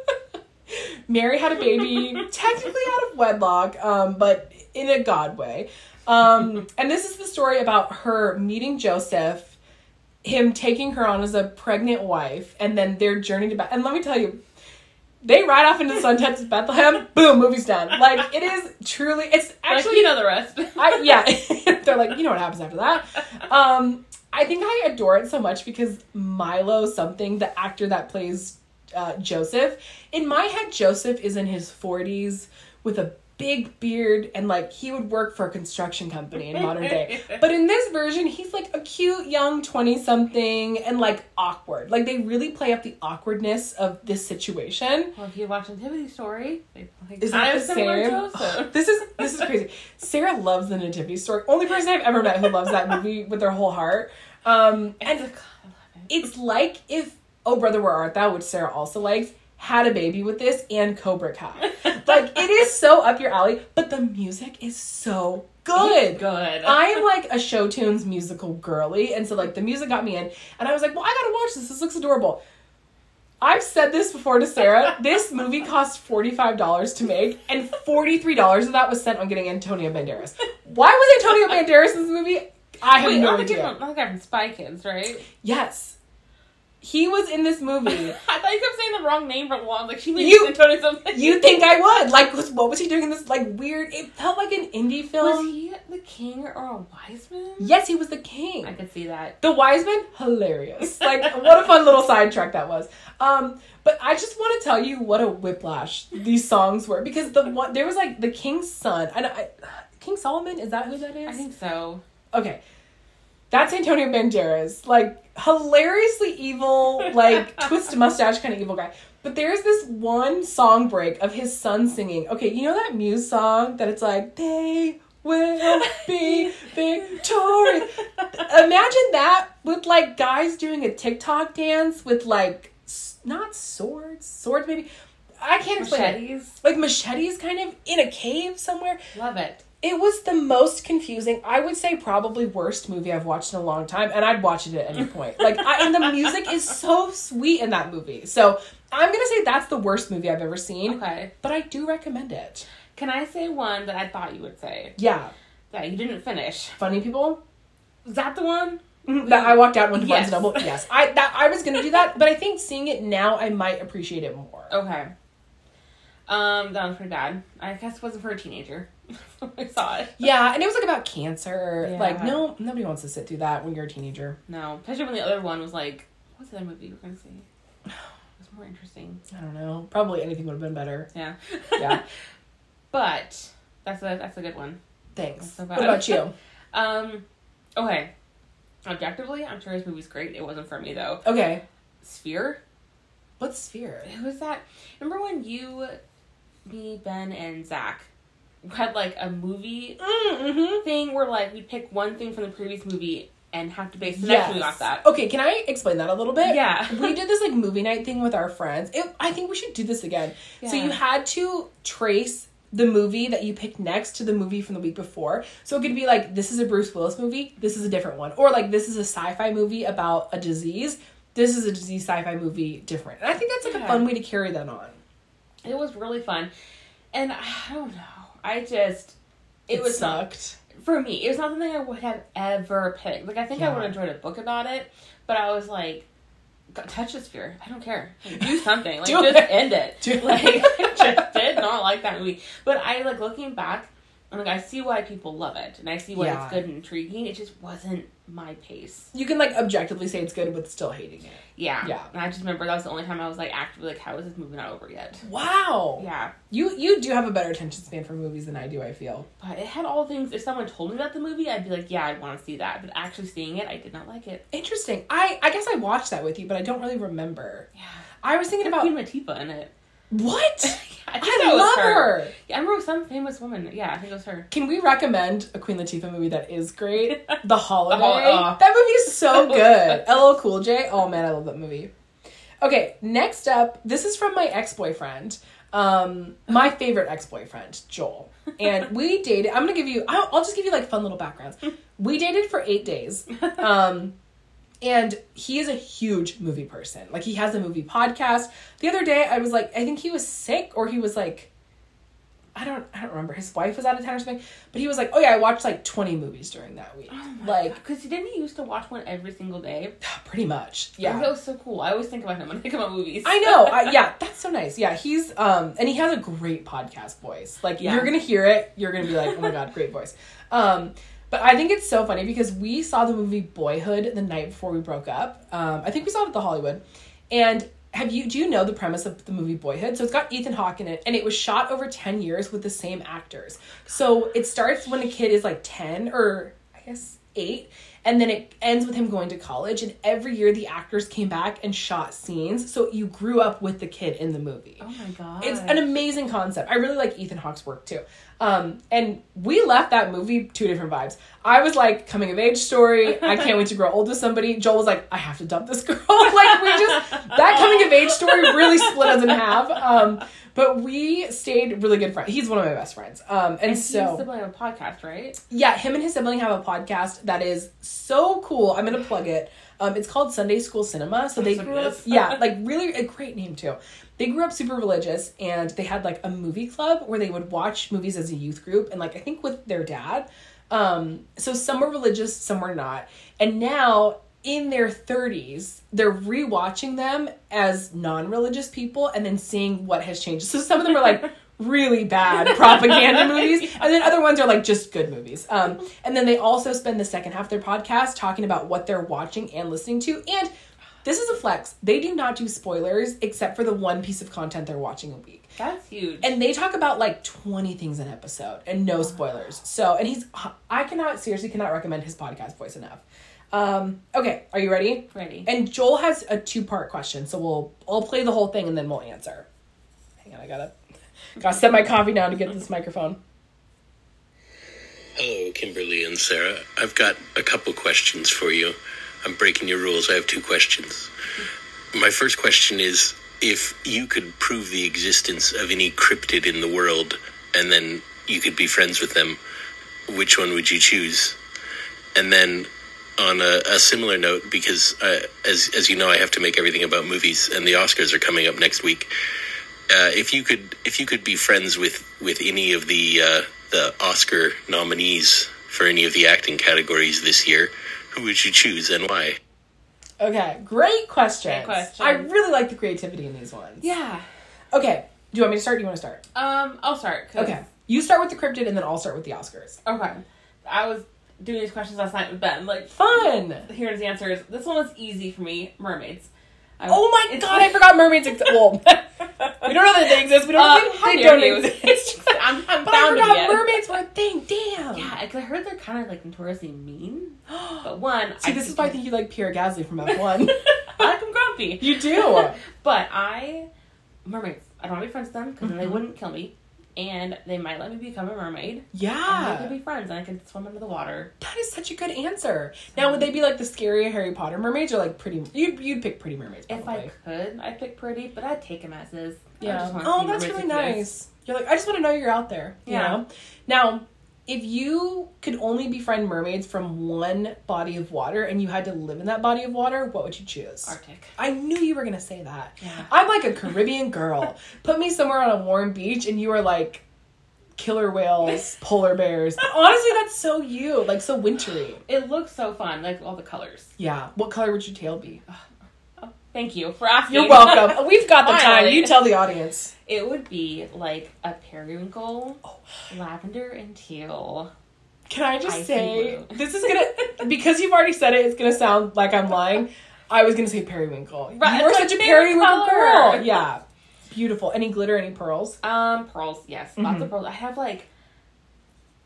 A: Mary had a baby technically out of wedlock, um, but in a God way. Um, and this is the story about her meeting Joseph, him taking her on as a pregnant wife, and then their journey to Beth. And let me tell you, they ride off into the sunset to Bethlehem. Boom, movie's done. Like it is truly. It's
B: Actually,
A: actually
B: you know the rest.
A: I yeah. They're like, you know what happens after that. Um, I think I adore it so much because Milo something, the actor that plays uh, Joseph, in my head, Joseph is in his forties with a big beard and like he would work for a construction company in modern day. But in this version, he's like a cute young 20 something and like awkward. Like they really play up the awkwardness of this situation.
B: well, if you watch Nativity Story, they play
A: Is that the same? This is this is crazy. Sara loves the Nativity story. Only person I've ever met who loves that movie with their whole heart. Um, and
B: And God, I love it.
A: it's like if Oh Brother Where Art Thou, which Sara also likes, had a baby with this and Cobra Kai. Like it is so up your alley, but the music is so good.
B: Good.
A: I am like a show tunes musical girly, and so like the music got me in, and I was like, well, I gotta watch this. This looks adorable. I've said this before to Sara. This movie cost $45 to make, and $43 of that was spent on getting Antonio Banderas. Why was Antonio Banderas in this movie? I have
B: Wait,
A: no
B: the,
A: idea.
B: kid from, not the Spy Kids, right?
A: Yes. He was in this movie.
B: I thought you kept saying the wrong name for a long. Like she made
A: You-
B: Antonio something.
A: You think I would? Like, was- what was he doing in this, like, weird? It felt like an indie film.
B: was he the king or a wise man?
A: Yes, he was the king.
B: I could see that.
A: The wise man, hilarious. Like, what a fun little sidetrack that was. Um, but I just want to tell you what a whiplash these songs were because the one there was like the king's son. I, know- I King Solomon is that who that is?
B: I think so.
A: okay. That's Antonio Banderas, like hilariously evil, like twist mustache kind of evil guy. But there's this one song break of his son singing. Okay, you know that Muse song that it's like they will be victorious. Imagine that with like guys doing a TikTok dance with like not swords, swords maybe. I can't explain.
B: Machetes.
A: Like machetes, kind of in a cave somewhere.
B: Love it.
A: It was the most confusing. I would say probably worst movie I've watched in a long time, and I'd watch it at any point. Like, I, and the music is so sweet in that movie. So I'm gonna say that's the worst movie I've ever seen,
B: Okay.
A: but I do recommend it.
B: Can I say one that I thought you would say
A: Yeah,
B: that you didn't finish?
A: funny people.
B: Is that the one? Mm-hmm.
A: That I walked out and went to
B: Yes.
A: and Noble. Yes, I that I was gonna do that, but I think seeing it now, I might appreciate it more.
B: Okay. Um, that was pretty bad. I guess it wasn't for a teenager. I saw it.
A: Yeah, and it was like about cancer.
B: Yeah.
A: Like, no, nobody wants to sit through that when you're a teenager.
B: No, especially when the other one was like, what's the other movie we're gonna see? It was more interesting.
A: I don't know. Probably anything would have been better.
B: Yeah.
A: Yeah.
B: but that's a that's a good one.
A: Thanks.
B: So
A: what about you?
B: Um, okay. Objectively, I'm sure this movie's great. It wasn't for me though.
A: Okay.
B: Sphere.
A: What Sphere?
B: Who was that? Remember when you, me, Ben, and Zach had like a movie
A: Mm-hmm.
B: thing where like we pick one thing from the previous movie and have to base the next movie off that?
A: Okay, can I explain that a little bit?
B: Yeah.
A: we did this like movie night thing with our friends. It, I think we should do this again. So you had to trace the movie that you picked next to the movie from the week before. So it could be like this is a Bruce Willis movie, this is a different one, or like this is a sci-fi movie about a disease. This is a disease sci-fi movie different. And I think that's like a fun way to carry that on.
B: It was really fun, and I don't know. I just it,
A: It,
B: was
A: sucked.
B: for me. It was not something I would have ever picked. Like I think I would have enjoyed a book about it, but I was like, touch the fear. I don't care. Do something. Like
A: Do
B: just
A: it.
B: end it.
A: Do
B: like I just did not like that movie. But I like looking back. I'm like I see why people love it, and I see why
A: Yeah.
B: it's good and intriguing. It just wasn't my pace.
A: You can like objectively say it's good, but still hating it.
B: Yeah.
A: Yeah.
B: And I just remember that was the only time I was like actively like, how is this movie not over yet?
A: Wow.
B: Yeah.
A: You you do have a better attention span for movies than I do. I feel.
B: But it had all things. If someone told me about the movie, I'd be like, yeah, I'd want to see that. But actually seeing it, I did not like it.
A: Interesting. I I guess I watched that with you, but I don't really remember.
B: Yeah.
A: I was thinking
B: Queen
A: about
B: Latifah in it.
A: What?
B: I,
A: I love her.
B: Yeah, I remember some famous woman. Yeah, I think it was her.
A: Can we recommend a Queen Latifah movie that is great? The Holiday.
B: Hol- oh.
A: That movie is so good. LL Cool J. Oh man, I love that movie. Okay, next up, this is from my ex boyfriend. Um, my favorite ex boyfriend, Joel. And we dated. I'm gonna give you. I'll, I'll just give you like fun little backgrounds. We dated for eight days. Um, and he is a huge movie person. Like he has a movie podcast. The other day, I was like, I think he was sick, or he was like, I don't, I don't remember. His wife was out of town or something. But he was like, oh yeah, I watched like 20 movies during that week. like
B: because didn't he used to watch one every single day?
A: pretty much,
B: Yeah, that was so cool. I always think about him when I think about movies.
A: I know. I, yeah, that's so nice. Yeah, he's um, and he has a great podcast voice. Like
B: Yeah.
A: you're gonna hear it, you're gonna be like, oh my god, great voice. Um, but I think it's so funny because we saw the movie Boyhood the night before we broke up. Um, I think we saw it at the Hollywood, and have you do you know the premise of the movie Boyhood? So it's got Ethan Hawke in it, and it was shot over ten years with the same actors. So it starts when a kid is like ten or I guess eight, and then it ends with him going to college. And every year the actors came back and shot scenes, so you grew up with the kid in the movie.
B: Oh my god.
A: It's an amazing concept. I really like Ethan Hawke's work too. Um, and we left that movie two different vibes. I was like coming of age story. I can't wait to grow old with somebody. Joel was like, I have to dump this girl. like we just that coming of age story really split us in half. Um, But we stayed really good friends. He's one of my best friends. Um, and,
B: And
A: so
B: sibling of a podcast, right?
A: yeah, him and his sibling have a podcast that is so cool. I'm gonna plug it. Um, it's called Sunday School Cinema. So they grew up, yeah, like really a great name too. They grew up super religious, and they had like a movie club where they would watch movies as a youth group, and like I think with their dad. Um, so some were religious, some were not, and now in their 30s, they're rewatching them as non-religious people, and then seeing what has changed. So some of them are like really bad propaganda movies, and then other ones are like just good movies. Um, and then they also spend the second half of their podcast talking about what they're watching and listening to. And this is a flex. They do not do spoilers except for the one piece of content they're watching a week.
B: That's huge.
A: And they talk about like 20 things an episode and no spoilers. So, and he's, I cannot, seriously cannot recommend his podcast voice enough. Um, okay, are you ready?
B: Ready.
A: And Joel has a two part question, so we'll I'll play the whole thing and then we'll answer. Hang on, I gotta gotta set my coffee down to get this microphone.
D: Hello, Kimberly and Sara. I've got a couple questions for you. I'm breaking your rules. I have two questions. My first question is if you could prove the existence of any cryptid in the world and then you could be friends with them, which one would you choose? And then on a, a similar note, because uh, as as you know, I have to make everything about movies, and the Oscars are coming up next week. Uh, if you could, if you could be friends with with any of the uh, the Oscar nominees for any of the acting categories this year, who would you choose and why?
A: Okay, great question.
B: Great question.
A: I really like the creativity in these ones.
B: yeah.
A: Okay, do you want me to start? Or do you want to start?
B: Um, I'll start. 'cause-
A: Okay, you start with the cryptid, and then I'll start with the Oscars.
B: Okay. I was doing these questions last night with Ben. Like,
A: Fun.
B: here's the answers. This one was easy for me. Mermaids. I-
A: Oh my god, I forgot mermaids. Ex- well, we don't know that they exist. We don't
B: Uh, how
A: they, they don't exist.
B: I'm, I'm
A: But I forgot mermaids were a thing. Damn.
B: Yeah, because I heard they're kind of like notoriously mean. But one,
A: See,
B: I
A: this is why I think you like Pierre Gasly from F1.
B: I like them grumpy.
A: you do.
B: But I, mermaids. I don't want to be friends with them because they
A: Mm-hmm.
B: wouldn't kill me, and they might let me become a mermaid. Yeah. And we could be friends, and I could swim under the water.
A: That is such a good answer. Now, would they be like the scary Harry Potter mermaids or like pretty? You'd, you'd pick pretty mermaids,
B: If. I could, I'd pick pretty, but I'd take them as is.
A: Yeah. Oh, that's really nice. You're like, I just want to know you're out there. You
B: Yeah.
A: know? Now, if you could only befriend mermaids from one body of water and you had to live in that body of water, what would you choose?
B: Arctic.
A: I knew you were gonna say that.
B: Yeah.
A: I'm like a Caribbean girl. Put me somewhere on a warm beach and you are like killer whales, polar bears. Honestly, that's so you. Like so wintry.
B: It looks so fun, like all the colors.
A: Yeah. What color would your tail be?
B: Thank you for asking.
A: You're welcome. We've got the time. You tell the audience.
B: it would be like a periwinkle,
A: Oh.
B: lavender and teal.
A: Can I just say this is gonna because you've already said it, it's gonna sound like I'm lying. I was gonna say periwinkle.
B: Right,
A: you are such a periwinkle
B: color.
A: girl. Yeah. Beautiful. Any glitter, any pearls?
B: Um, pearls, yes, lots
A: Mm-hmm.
B: of pearls. I have like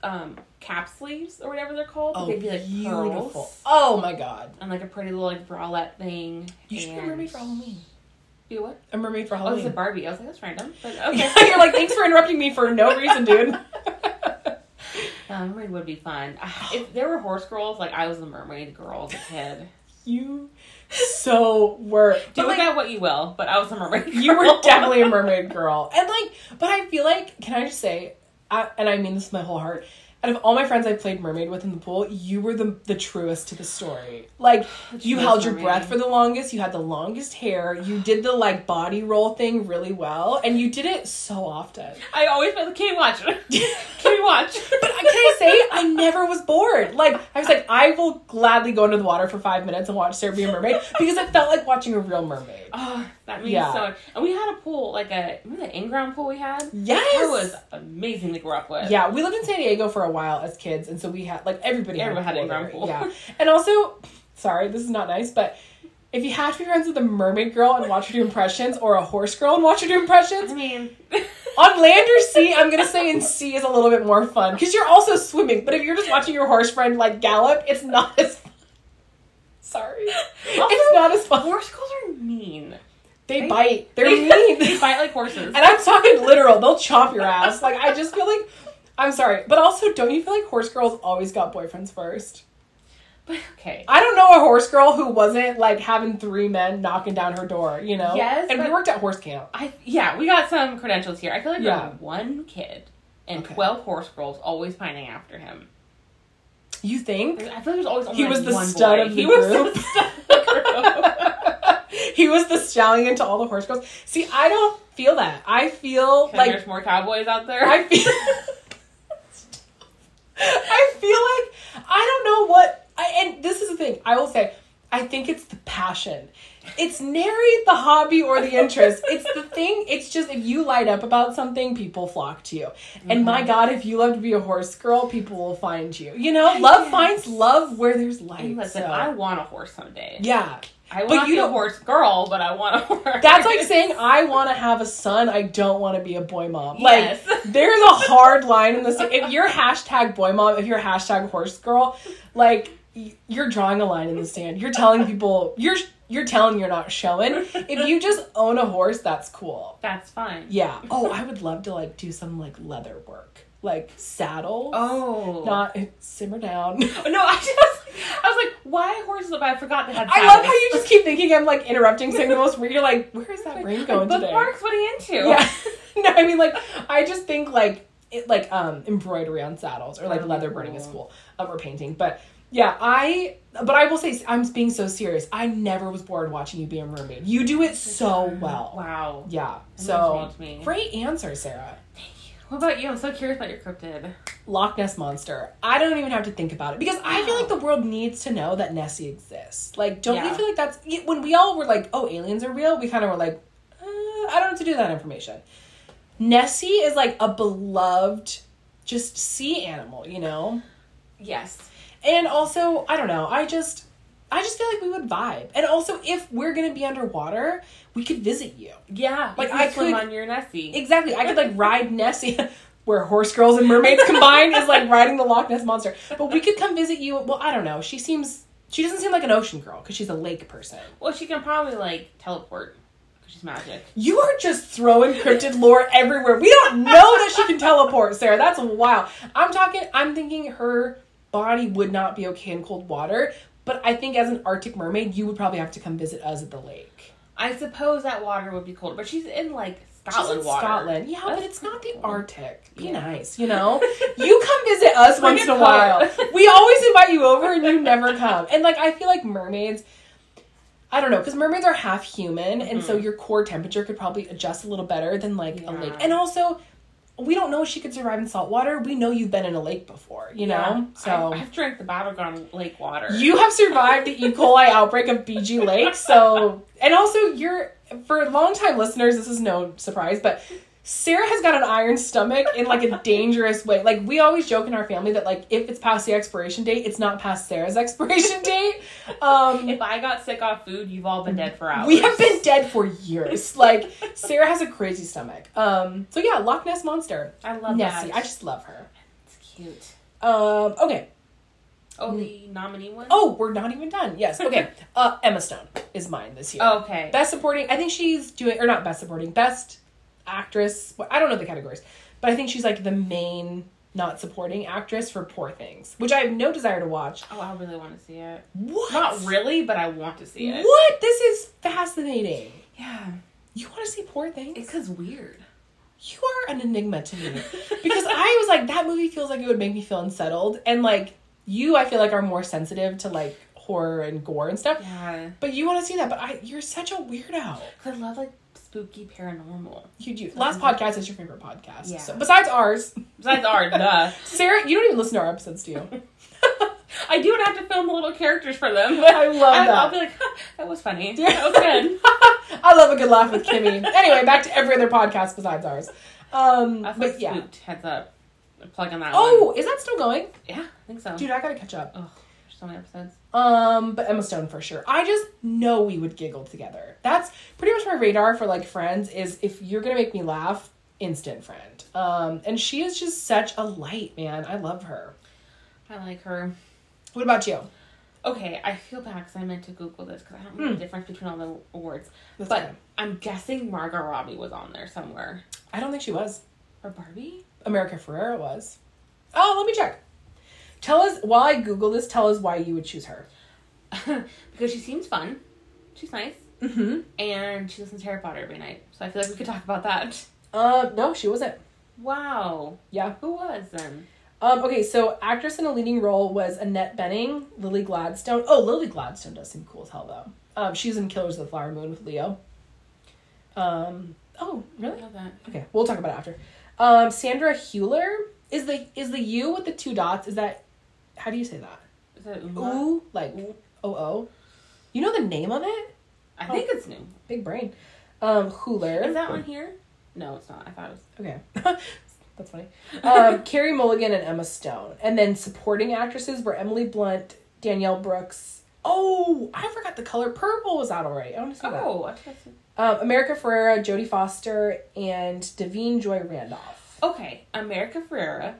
B: um cap sleeves or whatever they're called.
A: Oh,
B: They'd be like
A: beautiful.
B: pearls
A: Oh my god.
B: and like a pretty little like bralette thing.
A: You should be a mermaid for Halloween.
B: Be what?
A: A mermaid for
B: Oh, it's
A: Halloween.
B: a Barbie. I was like, that's random, but okay.
A: You're like, thanks for interrupting me for no reason, dude.
B: Uh, mermaid would be fun. If there were horse girls, like I was a mermaid girl as a kid.
A: you so were.
B: Do
A: like,
B: that what you will, but I was a mermaid. Girl.
A: you were definitely a mermaid girl. And like, but I feel like, can I just say, I, and I mean this with my whole heart, out of all my friends I played mermaid with in the pool, you were the the truest to the story. Like, you held your breath for the longest, you had the longest hair, you did the like body roll thing really well, and you did it so often.
B: I always felt like, can you watch? can you watch?
A: But uh, can I say, I never was bored. Like, I was like, I will gladly go into the water for five minutes and watch Sara be a mermaid because it felt like watching a real mermaid.
B: Oh, that means
A: Yeah.
B: so much. And we had a pool, like a remember the in-ground pool we had.
A: Yes!
B: It was amazing to grow up with.
A: Yeah, we lived in San Diego for a while as kids, and so we had like everybody
B: Everyone had
A: had, a
B: in-ground pool.
A: Yeah, and also, sorry, this is not nice, but if you have to be friends with a mermaid girl and watch her do impressions, or a horse girl and watch her do impressions,
B: I mean,
A: on land or sea, I'm gonna say in sea is a little bit more fun because you're also swimming. But if you're just watching your horse friend like gallop, it's not as. fun. Sorry, it's not as fun.
B: horse girls are mean.
A: They
B: They-
A: bite. They're
B: they,
A: mean.
B: they bite like horses.
A: And I'm talking literal. They'll chomp your ass. Like I just feel like I'm sorry, but also don't you feel like horse girls always got boyfriends first?
B: But okay.
A: I don't know a horse girl who wasn't like having three men knocking down her door, you know?
B: Yes,
A: And we worked at horse camp.
B: I yeah, we got some credentials here. I feel like
A: Yeah.
B: one kid and
A: Okay.
B: twelve horse girls always pining after him.
A: You think?
B: I feel like there's always only
A: He
B: like,
A: was the
B: one
A: stud
B: boy.
A: of the
B: he was
A: group.
B: the stud of the group.
A: he was the stallion to all the horse girls. See, I don't feel that. I feel like
B: there's more cowboys out there.
A: I feel I feel like I don't know what I and this is the thing. I will say I think it's the passion. It's nary the hobby or the interest. It's the thing. It's just if you light up about something, people flock to you. And
B: Mm-hmm.
A: my God, if you love to be a horse girl, people will find you. You know, love
B: Yes.
A: finds love where there's light.
B: And listen,
A: so-
B: I want a horse someday.
A: yeah.
B: I
A: But you
B: be a horse girl, but I want a horse.
A: That's like saying I want to have a son. I don't want to be a boy mom. Like
B: Yes.
A: there's a hard line in this. If you're hashtag boy mom, if you're hashtag horse girl, like you're drawing a line in the sand. You're telling people you're you're telling you're not showing. If you just own a horse, that's cool.
B: That's fine.
A: Yeah. Oh, I would love to like do some like leather work, like saddles.
B: Oh.
A: Not simmer down.
B: no, I just I was like, why horses? But I forgot they had.
A: I love how you just keep thinking I'm like interrupting saying the most weird. You're like, where is that brain going today?
B: Bookmarks. What are you into?
A: Yeah. no, I mean like I just think like it like um embroidery on saddles or like
B: Oh,
A: leather burning is
B: cool.
A: cool. Um, or painting. But yeah, I but I will say I'm being so serious. I never was bored watching you be a mermaid. You do it so well.
B: Wow.
A: Yeah.
B: That
A: So
B: means a lot to me.
A: great answer, Sara.
B: What about you? I'm so curious about your cryptid.
A: Loch Ness monster. I don't even have to think about it because I feel like the world needs to know that Nessie exists. Like, don't you feel like that's when we all were like, "Oh, aliens are real"? We kind of were like, uh, "I don't what to do that information." Nessie is like a beloved, just sea animal, you know.
B: Yes.
A: And also, I don't know. I just, I just feel like we would vibe. And also, if we're gonna be underwater, we could visit you.
B: Yeah.
A: Like, I could-
B: on your Nessie.
A: Exactly. I could like ride Nessie, where horse girls and mermaids combined is like riding the Loch Ness monster. But we could come visit you. Well, I don't know. She seems. She doesn't seem like an ocean girl because she's a lake person.
B: Well, she can probably like teleport because she's magic.
A: You are just throwing cryptid lore everywhere. We don't know that she can teleport, Sara. That's wild. I'm talking. I'm thinking her body would not be okay in cold water. But I think as an Arctic mermaid, you would probably have to come visit us at the lake.
B: I suppose that water would be cold, but she's in like
A: She's
B: Scotland
A: in
B: water.
A: Scotland. Yeah, but it's not the
B: cool.
A: Arctic. Be
B: Yeah.
A: nice, you know? You come visit us
B: Bring
A: once in
B: a
A: a while. We always invite you over and you never come. And like I feel like mermaids I don't know, because mermaids are half human, and so your core temperature could probably adjust a little better than like a
B: Mm-hmm.
A: Lake. And also, we don't know if she could survive in salt water. We know you've been in a lake before, you know? So
B: I've, I've drank the Battle Ground Lake water.
A: you have survived the E. coli outbreak of BG Lake, so and also you're for longtime listeners, this is no surprise, but Sara has got an iron stomach in like a dangerous way. Like we always joke in our family that like if it's past the expiration date, it's not past Sara's expiration date. Um
B: if I got sick off food, you've all been dead for hours.
A: we have been dead for years. Like Sara has a crazy stomach. Um so yeah, Loch Ness monster.
B: I love
A: Nessie.
B: that.
A: I just love her.
B: It's cute.
A: Um okay.
B: Oh, the nominee one.
A: Oh, we're not even done. Yes. Okay. Uh Emma Stone is mine this year.
B: okay.
A: Best supporting, I think she's doing, or not best supporting, best actress. I don't know the categories, but I think she's like the main not supporting actress for Poor Things, which I have no desire to watch.
B: oh, I really want to see it.
A: What?
B: Not really, but I want to see it.
A: What? This is fascinating.
B: Yeah,
A: You want to see Poor Things?
B: it's cause weird.
A: you are an enigma to me because I was like, that movie feels like it would make me feel unsettled, and like you, I feel like are more sensitive to like horror and gore and stuff.
B: Yeah,
A: But you want to see that, but I, you're such a weirdo.
B: I love like spooky paranormal.
A: You do. Last podcast is your favorite podcast.
B: Yeah.
A: So besides ours,
B: Besides art, duh.
A: Sara, you don't even listen to our episodes, do you?
B: I do have to film the little characters for them. But
A: I love
B: I-
A: that.
B: I'll be like, huh, that was funny. That was good.
A: I love a good laugh with Kymi. anyway, back to every other podcast besides ours. Um,
B: I
A: but yeah.
B: Heads up. Plug on that
A: Oh,
B: one.
A: is that still going?
B: yeah, I think so.
A: Dude, I gotta catch up.
B: Ugh, many episodes.
A: Um, but Emma Stone for sure. I just know we would giggle together. That's pretty much my radar for like friends. Is if you're gonna make me laugh, instant friend. Um, and she is just such a light, man. I love her.
B: I like her.
A: What about you?
B: Okay, I feel bad because I meant to Google this because I don't know
A: Hmm.
B: the difference between all the awards.
A: That's
B: but
A: fine.
B: I'm guessing Margot Robbie was on there somewhere.
A: I don't think she was.
B: Or Barbie?
A: America Ferrera was. Oh, let me check. Tell us while I Google this. Tell us why you would choose her.
B: because she seems fun. She's nice.
A: Mm-hmm.
B: And she listens to Harry Potter every night. So I feel like we could talk about that.
A: Uh, no, she wasn't.
B: Wow.
A: Yeah.
B: Who was then?
A: Um, okay, so actress in a leading role was Annette Bening, Lily Gladstone. Oh, Lily Gladstone does seem cool as hell though. Um, she's in Killers of the Flower Moon with Leo. Um, oh,
B: I
A: really?
B: that.
A: Okay, we'll talk about it after. Um, Sandra Hewler is the is the U with the two dots. Is that how do you say that?
B: Is that?
A: Ooh, like O O. You know the name of it?
B: I think it's new.
A: Big brain. Um, Hewler.
B: Is that one here? No, it's not. I thought it was.
A: Okay. That's funny. Um, Carey Mulligan and Emma Stone. And then supporting actresses were Emily Blunt, Danielle Brooks. Oh, I forgot the color. Purple was out already. I want to see that.
B: Oh,
A: Um, America Ferrera, Jodie Foster, and Da'Vine Joy Randolph.
B: okay. America Ferrera.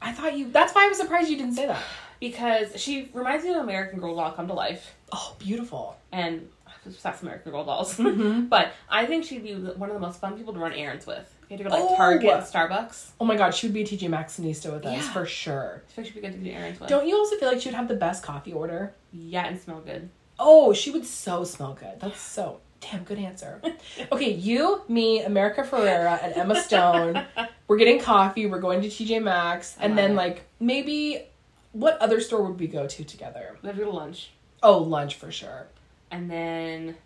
A: I thought you. That's why I was surprised you didn't say that.
B: Because she reminds me of American Girl doll come to life.
A: Oh, beautiful.
B: And that's American Girl dolls.
A: Mm-hmm.
B: but I think she'd be one of the most fun people to run errands with. You had to go to like
A: Oh.
B: Target Starbucks.
A: Oh my god, she would be a TJ Maxxinista with us
B: Yeah.
A: for sure.
B: I think she'd be good to do errands with.
A: Don't you also feel like she would have the best coffee order?
B: Yeah, and smell good.
A: Oh, she would so smell good. That's so damn good answer. Okay, you, me, America Ferrera, and Emma Stone. We're getting coffee. We're going to TJ Maxx, and then
B: it.
A: like maybe what other store would we go to together?
B: To go to lunch.
A: Oh, lunch for sure.
B: And then,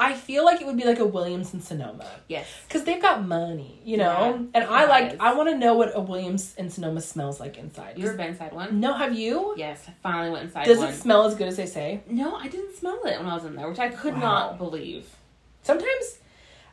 A: I feel like it would be like a Williams and Sonoma
B: yes.
A: because they've got money, you know.
B: Yeah,
A: and I like.
B: does.
A: I want to know what a Williams and Sonoma smells like inside.
B: You ever been inside one?
A: No, have you?
B: Yes, I finally went inside
A: Does
B: one.
A: it smell as good as they say?
B: no, I didn't smell it when I was in there, which I could
A: Wow.
B: not believe.
A: sometimes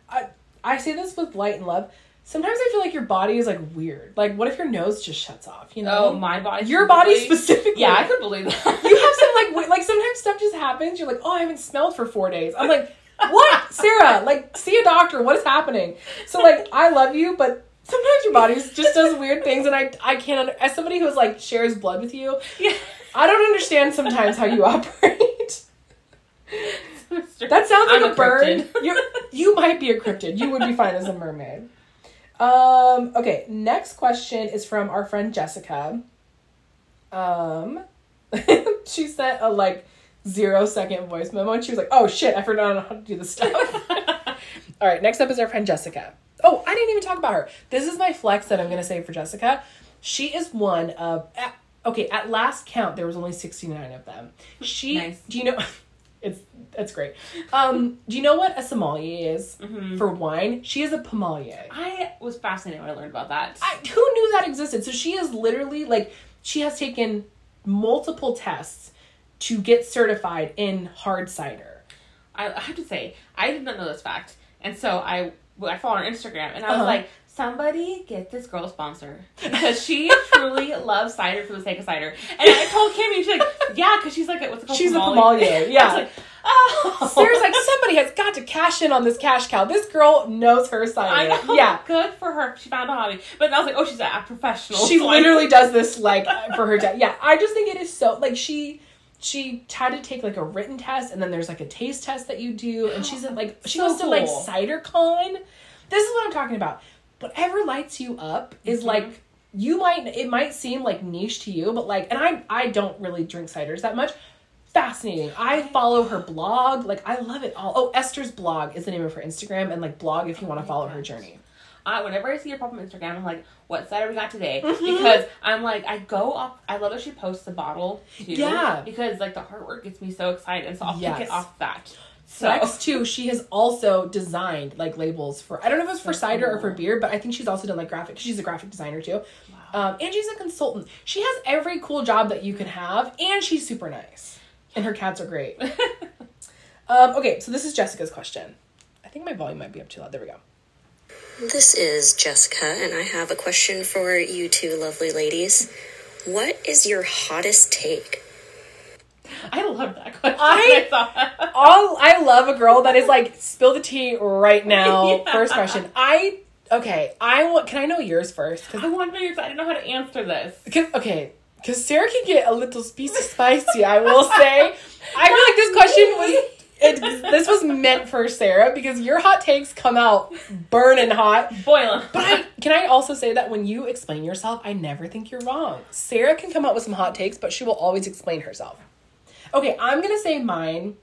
A: I I say this with light and love. Sometimes I feel like your body is like weird. Like, what if your nose just shuts off? You know,
B: Oh, my body.
A: your body
B: specifically? Yeah, I could believe that.
A: You have some like like sometimes stuff just happens. You're like, oh, I haven't smelled for four days. I'm like, what, Sara? Like, see a doctor. What is happening? So like, I love you, but sometimes your body just does weird things, and I I can't. Under- as somebody who's like shares blood with you,
B: yeah.
A: I don't understand sometimes how you operate. That sounds like
B: I'm
A: a, bird. You you might be a cryptid. You would be fine as a mermaid. Um. Okay. Next question is from our friend Jessica. Um, she sent a like zero second voice memo, and she was like, "Oh shit, I forgot how to do this stuff." All right. Next up is our friend Jessica. Oh, I didn't even talk about her. This is my flex that I'm gonna say for Jessica. She is one of. At, okay, at last count, there was only 69 of them. She.
B: Nice.
A: Do you know? It's that's great. Um, do you know what a sommelier is
B: Mhm.
A: for wine? She is a pommelier.
B: I was fascinated when I learned about that.
A: I, who knew that existed? So she is literally like she has taken multiple tests to get certified in hard cider.
B: I, I have to say, I did not know this fact, and so I I follow her on Instagram, and I was
A: Uh-huh.
B: like, somebody get this girl a sponsor because she truly loves cider for the sake of cider. And I told Kymi, she's like, yeah, because she's like, what's it called?
A: She's a
B: Sommelier.
A: sommelier,
B: I was
A: yeah.
B: like, oh,
A: Sara's like somebody has got to cash in on this cash cow. This girl knows her
B: I
A: cider.
B: know,
A: Yeah.
B: good for her. She found a hobby, but I was like, oh, she's a, professional.
A: She
B: So,
A: literally does this like for her dad. Yeah, I just think it is so like she she had to take like a written test and then there's like a taste test that you do and she's at like she
B: So
A: goes to like
B: cool.
A: cider con. This is what I'm talking about. Whatever lights you up is
B: Mhm.
A: like you might it might seem like niche to you, but like and I I don't really drink ciders that much. Fascinating. I follow her blog. Like I love it all. Oh, Esther's blog is the name of her Instagram and like blog if you want to follow her journey.
B: I, whenever I see her pop on Instagram, I'm like, what cider we got today?
A: Mm-hmm.
B: Because I'm like, I go off. I love that she posts the bottle too.
A: Yeah.
B: Because like the artwork gets me so excited, and so I'll
A: Yes.
B: pick it off that. So
A: Flex too, she has also designed like labels for I don't know if it's for
B: So
A: cider or for beer, but I think she's also done like graphic. She's a graphic designer too, um, and she's a consultant. She has every cool job that you can have, and she's super nice, and her cats are great. um, okay, so this is Jessica's question. I think my volume might be up too loud. There we go.
E: This is Jessica, and I have a question for you two lovely ladies. What is your hottest take?
B: I love that question.
A: I-
B: thought.
A: All I love a girl that is like spill the tea right now.
B: Yeah.
A: First question. I okay. I want. Can I know yours first? 'Cause
B: I want to know your. I don't know how to answer this.
A: Cause, okay, because Sara can get a little spicy spicy, I will say. I feel like this question was it, this was meant for Sara because your hot takes come out burning hot.
B: Boiling.
A: But I can I also say that when you explain yourself, I never think you're wrong. Sara can come up with some hot takes, but she will always explain herself. Okay, I'm gonna say mine.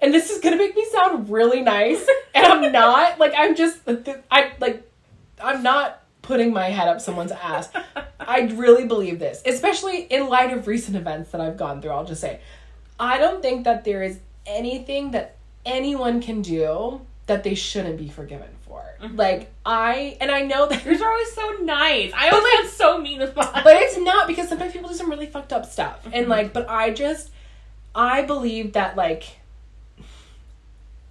A: And this is gonna make me sound really nice. And I'm not. Like I'm just I like I'm not putting my head up someone's ass. I really believe this, especially in light of recent events that I've gone through. I'll just say, I don't think that there is anything that anyone can do that they shouldn't be forgiven for. Mm-hmm. Like I and I know that
B: Yours are always so nice. I always
A: like-
B: sound so mean with mine.
A: but it's not because sometimes people do some really fucked up stuff. And mm-hmm. like, but I just, I believe that like,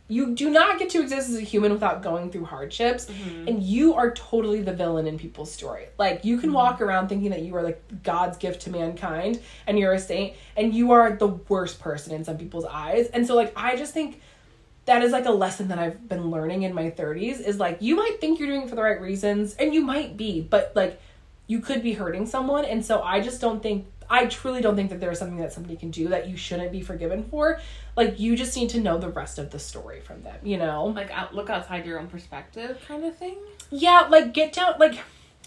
A: you do not get to exist as a human without going through hardships. Mm-hmm. And you are totally the villain in people's story. Like, you can mm-hmm. walk around thinking that you are like God's gift to mankind and you're a saint, and you are the worst person in some people's eyes. And so, like, I just think that is like a lesson that I've been learning in my 30s is like you might think you're doing it for the right reasons and you might be, but like you could be hurting someone and so I just don't think I truly don't think that there is something that somebody can do that you shouldn't be forgiven for. Like you just need to know the rest of the story from them, you know?
B: like out, look outside your own perspective, kind of thing.
A: Yeah, like get down like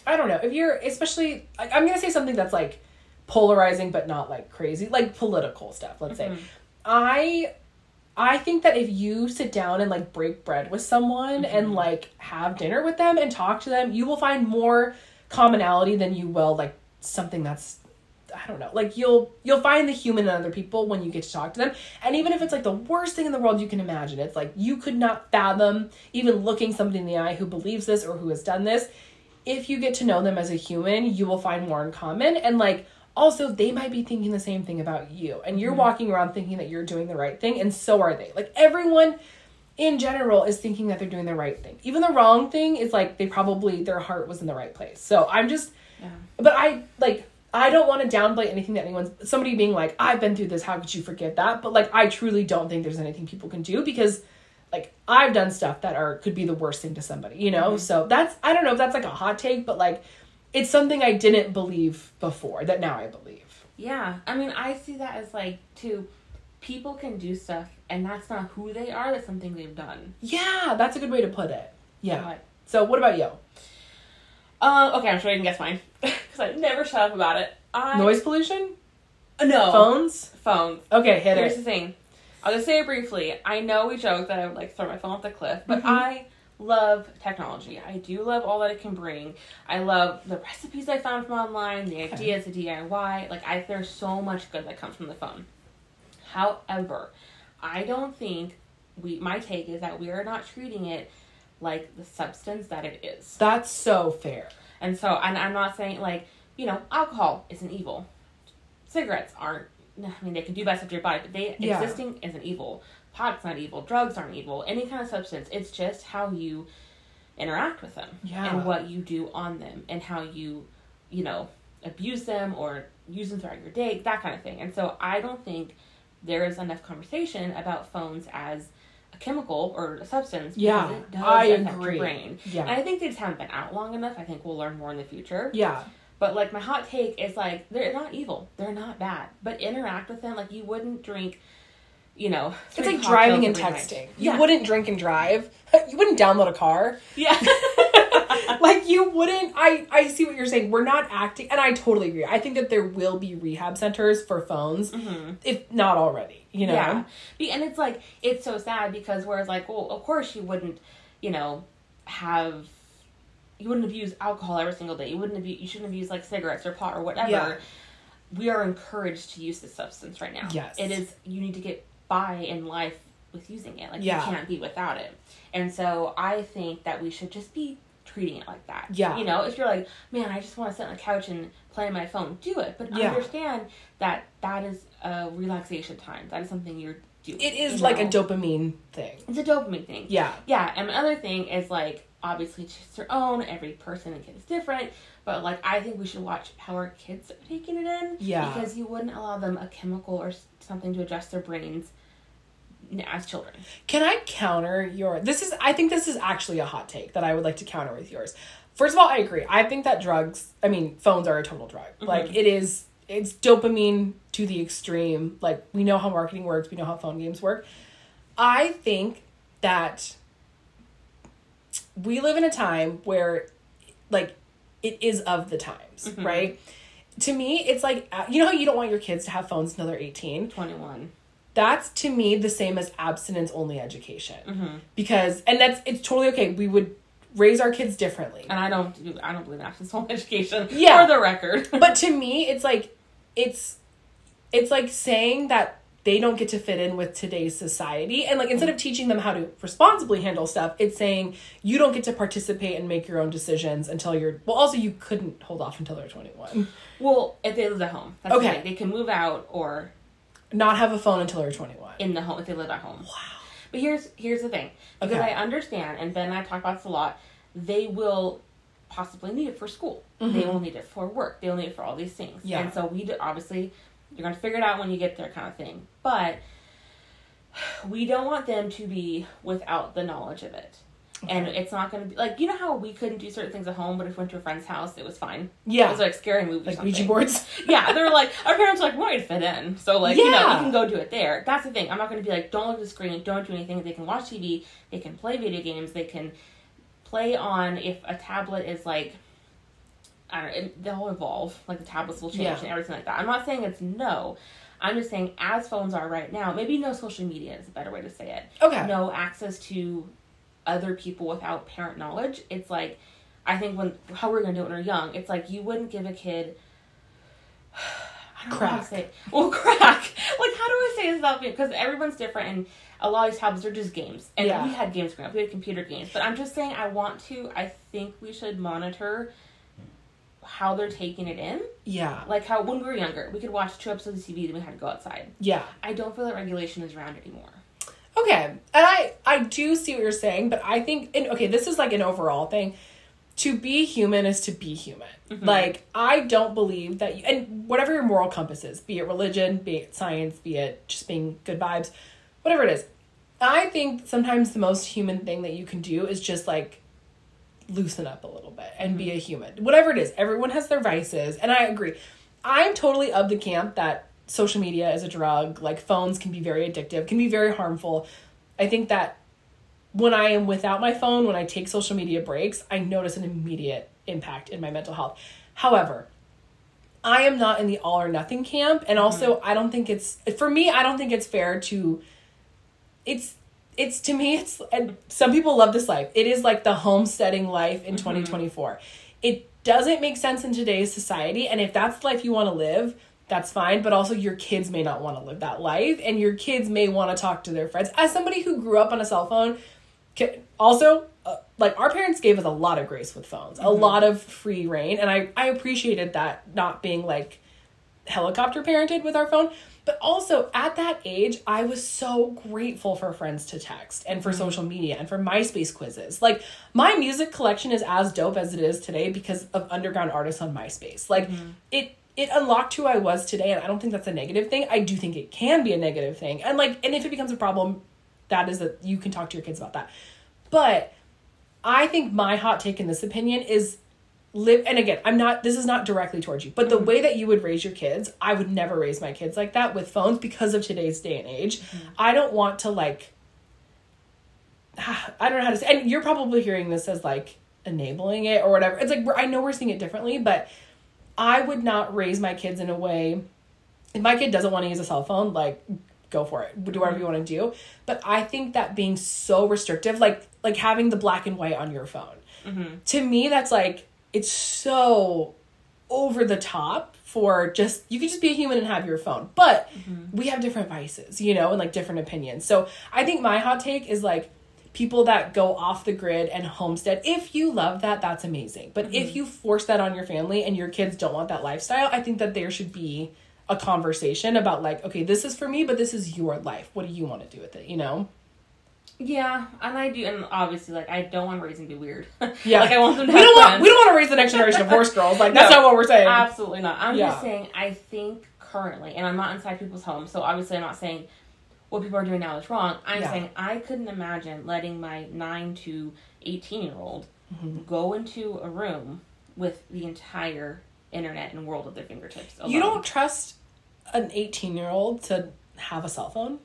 A: I don't know, if you're especially like I'm going to say something that's like polarizing but not like crazy, like political stuff, let's say. Mm-hmm. I I think that if you sit down and like break bread with someone mm-hmm. and like have dinner with them and talk to them, you will find more commonality than you will like something that's I don't know. Like you'll you'll find the human in other people when you get to talk to them. And even if it's like the worst thing in the world you can imagine, it's like you could not fathom even looking somebody in the eye who believes this or who has done this. If you get to know them as a human, you will find more in common and like also they might be thinking the same thing about you and you're mm-hmm. walking around thinking that you're doing the right thing and so are they. Like everyone in general is thinking that they're doing the right thing. Even the wrong thing is like they probably their heart was in the right place. So I'm just but I like I don't want to downplay anything that anyone's somebody being like, I've been through this, how could you forget that? But like I truly don't think there's anything people can do because like I've done stuff that are could be the worst thing to somebody, you know? So that's I don't know if that's like a hot take, but like it's something I didn't believe before that now I believe.
B: Yeah, I mean, I see that as like too. People can do stuff, and that's not who they are. That's something they've done.
A: Yeah, that's a good way to put it. Yeah.
B: But-
A: So what about you?
B: Um. Okay, I'm sure you can guess mine because I never shut up about it. I
A: Noise pollution?
B: no
A: Phones?
B: phones.
A: Okay, hit
B: Here's
A: it.
B: the thing. I'll just say it briefly. I know we joke that I would like throw my phone off the cliff, but
A: Mm-hmm.
B: I love technology. I do love all that it can bring. I love the recipes I found from online, the ideas, the DIY. Like I there's so much good that comes from the phone. However, I don't think we my take is that we are not treating it like the substance that it is.
A: That's so fair.
B: And so, and I'm not saying like, you know, alcohol isn't evil. Cigarettes aren't. I mean, they can do bad stuff to your body, but they
A: Yeah.
B: existing isn't evil. Pot's not evil. Drugs aren't evil. Any kind of substance. It's just how you interact with them
A: Yeah.
B: and what you do on them and how you, you know, abuse them or use them throughout your day, that kind of thing. And so, I don't think there is enough conversation about phones as a chemical or a substance.
A: Yeah,
B: it does
A: I
B: affect
A: agree.
B: Your brain.
A: Yeah.
B: And I think they just haven't been out long enough. I think we'll learn more in the future.
A: Yeah.
B: But like my hot take is like they're not evil. They're not bad. But interact with them like you wouldn't drink, you know.
A: It's like driving and texting.
B: night.
A: You
B: yeah.
A: wouldn't drink and drive. You wouldn't download a car.
B: Yeah.
A: like you wouldn't I I see what you're saying. We're not acting and I totally agree. I think that there will be rehab centers for phones if not already, you know.
B: Mm-hmm. Yeah. And it's like it's so sad because whereas like, well, of course you wouldn't, you know, have you wouldn't abuse alcohol every single day. You wouldn't abuse you shouldn't abuse like cigarettes or pot or whatever.
A: Yeah.
B: We are encouraged to use this substance right now.
A: Yes.
B: It is you need to get by in life with using it. Like
A: Yeah.
B: you can't be without it. And so I think that we should just be treating it like that.
A: Yeah.
B: You know, if you're like, man, I just want to sit on the couch and play on my phone, do it. But
A: Yeah.
B: understand that that is a relaxation time. That is something you're doing.
A: It is like a dopamine thing.
B: It's a dopamine thing.
A: Yeah.
B: Yeah, and another thing is like obviously it's just their own. Every person and kid is different, but like I think we should watch how our kids are taking it in.
A: Yeah.
B: Because you wouldn't allow them a chemical or something to adjust their brains as children.
A: Can I counter your this is I think this is actually a hot take that I would like to counter with yours. First of all, I agree. I think that drugs, I mean, phones are a total drug. Like it is it's dopamine to the extreme. Like we know how marketing works, we know how phone games work. I think that we live in a time where like it is of the times, right? To me, it's like uh, you know how you don't want your kids to have phones until they're 18?
B: 21.
A: That's to me the same as abstinence only education. Mm-hmm. Because and that's it's totally okay. We would raise our kids differently.
B: And I don't I don't believe in abstinence only education.
A: Yeah.
B: For the record.
A: but to me it's like it's it's like saying that they don't get to fit in with today's society and like instead of teaching them how to responsibly handle stuff it's saying you don't get to participate and make your own decisions until you're well also you couldn't hold off until they're 21
B: well, if they live at home. That's
A: Okay.
B: okay. They can move out or
A: not have a phone until they're 21
B: in the home if they live at home. Wow. But here's here's the thing. Because
A: Okay.
B: I understand and Ben and I talk about this a lot, they will possibly need it for school. They will need it for work. They'll need it for all these things.
A: Mm-hmm. Yeah.
B: And so we do, obviously you're going to figure it out when you get there kind of thing. But we don't want them to be without the knowledge of it. And it's not going to be like you know how we couldn't do certain things at home, but if we went to a friend's house, it was fine.
A: Yeah.
B: it was like scary movie, or
A: like ouija boards
B: yeah, they're like our parents are like, we want you to fit in. So like, you know,
A: Yeah.
B: you can go do it there. That's the thing. I'm not gonna be like, don't look at the screen, don't do anything. They can watch TV, they can play video games, they can play on if a tablet is like I don't know, it, they'll evolve. Like the tablets will change
A: Yeah.
B: and everything like that. I'm not saying it's no. I'm just saying as phones are right now, maybe no social media is a better way to say it.
A: okay
B: No access to other people without parent knowledge. It's like I think when how we're gonna do it when we're young, it's like you wouldn't give a kid I don't know how to
A: Crack.
B: say it. Well, crack. Like, how do I say this without being? Because everyone's different, and a lot of these tablets are just games. And
A: Yeah.
B: we had games growing up. We had computer games. But I'm just saying, I want to. I think we should monitor how they're taking it in.
A: yeah
B: Like how when we were younger, we could watch two episodes of TV, then we had to go outside.
A: yeah
B: I don't feel that regulation is around anymore.
A: Okay, and I I do see what you're saying, but I think and okay, this is like an overall thing. To be human is to be human. Mm-hmm. Like I don't believe that you and whatever your moral compass is, be it religion, be it science, be it just being good vibes, whatever it is. I think sometimes the most human thing that you can do is just like loosen up a little bit and be mm-hmm. a human. Whatever it is, everyone has their vices, and I agree. I'm totally of the camp that social media is a drug, like phones can be very addictive, can be very harmful. I think that when I am without my phone, when I take social media breaks, I notice an immediate impact in my mental health. However, I am not in the all or nothing camp, and mm-hmm. also I don't think it's for me. I don't think it's fair to. It's it's to me it's and some people love this life. It is like the homesteading life in mm-hmm. twenty four. It doesn't make sense in today's society, and if that's the life you want to live, that's fine. But also, your kids may not want to live that life, and your kids may want to talk to their friends. As somebody who grew up on a cell phone, also uh, like our parents gave us a lot of grace with phones, a mm-hmm. lot of free reign, and I I appreciated that not being like helicopter parented with our phone. But also at that age, I was so grateful for friends to text and for mm-hmm. social media and for MySpace quizzes. Like my music collection is as dope as it is today because of underground artists on MySpace. Like mm-hmm. it it unlocked who I was today and I don't think that's a negative thing. I do think it can be a negative thing. And like and if it becomes a problem, that is that you can talk to your kids about that. But I think my hot take in this opinion is live and again i'm not this is not directly towards you but the mm-hmm. way that you would raise your kids i would never raise my kids like that with phones because of today's day and age mm-hmm. i don't want to like i don't know how to say and you're probably hearing this as like enabling it or whatever it's like we're, i know we're seeing it differently but i would not raise my kids in a way if my kid doesn't want to use a cell phone like go for it. Do whatever you mm-hmm. want to do. But i think that being so restrictive like like having the black and white on your phone. Mm-hmm. To me that's like it's so over the top for just you could just be a human and have your phone. But mm-hmm. we have different vices you know and like different opinions. So i think my hot take is like people that go off the grid and homestead. If you love that that's amazing. But if mm-hmm. you force that on your family and your kids don't want that lifestyle i think that there should be a conversation about like okay this is for me but this is your life. What do you want to do with it you know?
B: Yeah, and I do, and obviously, like, I don't want raising to be weird.
A: yeah.
B: Like, I want them to
A: we
B: have
A: don't want we don't want to raise the next generation of horse girls. Like that's
B: No.
A: not what we're saying.
B: Absolutely not. I'm
A: Yeah.
B: just saying, I think currently, and I'm not inside people's homes, so obviously I'm not saying what people are doing now is wrong. I'm
A: Yeah.
B: saying I couldn't imagine letting my 9 to 18 year old
A: Mm-hmm.
B: go into a room with the entire internet and world at their fingertips.
A: You don't trust an 18 year old to have a cell phone?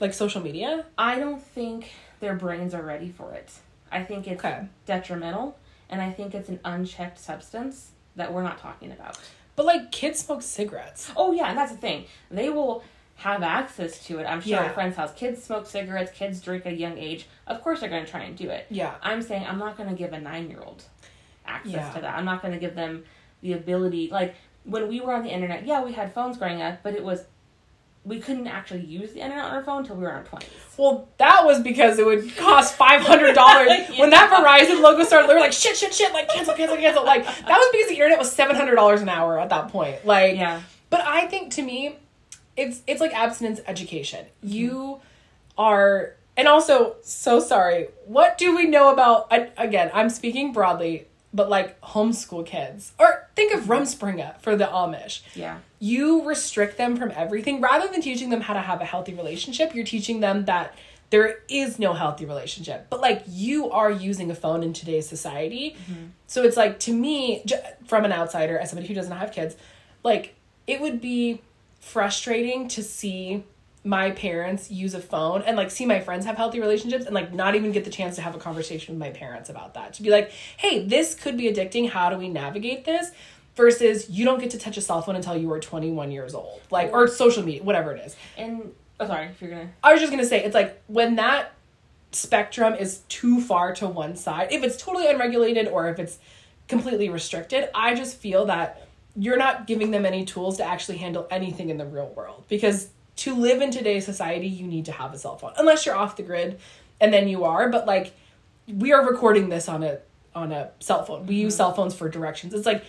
A: Like social media?
B: I don't think their brains are ready for it. I think it's
A: Okay.
B: detrimental, and I think it's an unchecked substance that we're not talking about.
A: But like kids smoke cigarettes.
B: Oh yeah, and that's the thing. They will have access to it. I'm sure
A: Yeah.
B: at friends' house, kids smoke cigarettes, kids drink at a young age. Of course, they're going to try and do it.
A: Yeah.
B: I'm saying I'm not going to give a nine year old access
A: Yeah.
B: to that. I'm not going to give them the ability. Like when we were on the internet, yeah, we had phones growing up, but it was we couldn't actually use the internet on our phone until we were in our twenties.
A: Well, that was because it would cost five hundred dollars. When that Verizon logo started, they were like, "Shit, shit, shit!" Like cancel, cancel, cancel. Like that was because the internet was seven hundred dollars an hour at that point. Like,
B: Yeah.
A: But I think to me, it's it's like abstinence education. You are, and also, so sorry. What do we know about? I, again, I'm speaking broadly, but like homeschool kids, or think of Rumspringa for the Amish
B: Yeah.
A: you restrict them from everything rather than teaching them how to have a healthy relationship you're teaching them that there is no healthy relationship but like you are using a phone in today's society mm-hmm. so it's like to me from an outsider as somebody who doesn't have kids like it would be frustrating to see my parents use a phone and like see my friends have healthy relationships and like not even get the chance to have a conversation with my parents about that. To be like hey this could be addicting. How do we navigate this? Versus you don't get to touch a cell phone until you are 21 years old. Like or social media whatever it is.
B: And oh, sorry if you're gonna.
A: i was just gonna say it's like when that spectrum is too far to one side if it's totally unregulated or if it's completely restricted i just feel that you're not giving them any tools to actually handle anything in the real world. Because to live in today's society you need to have a cell phone. Unless you're off the grid and then you are but like we are recording this on a on a cell phone. We use mm-hmm. cell phones for directions. It's like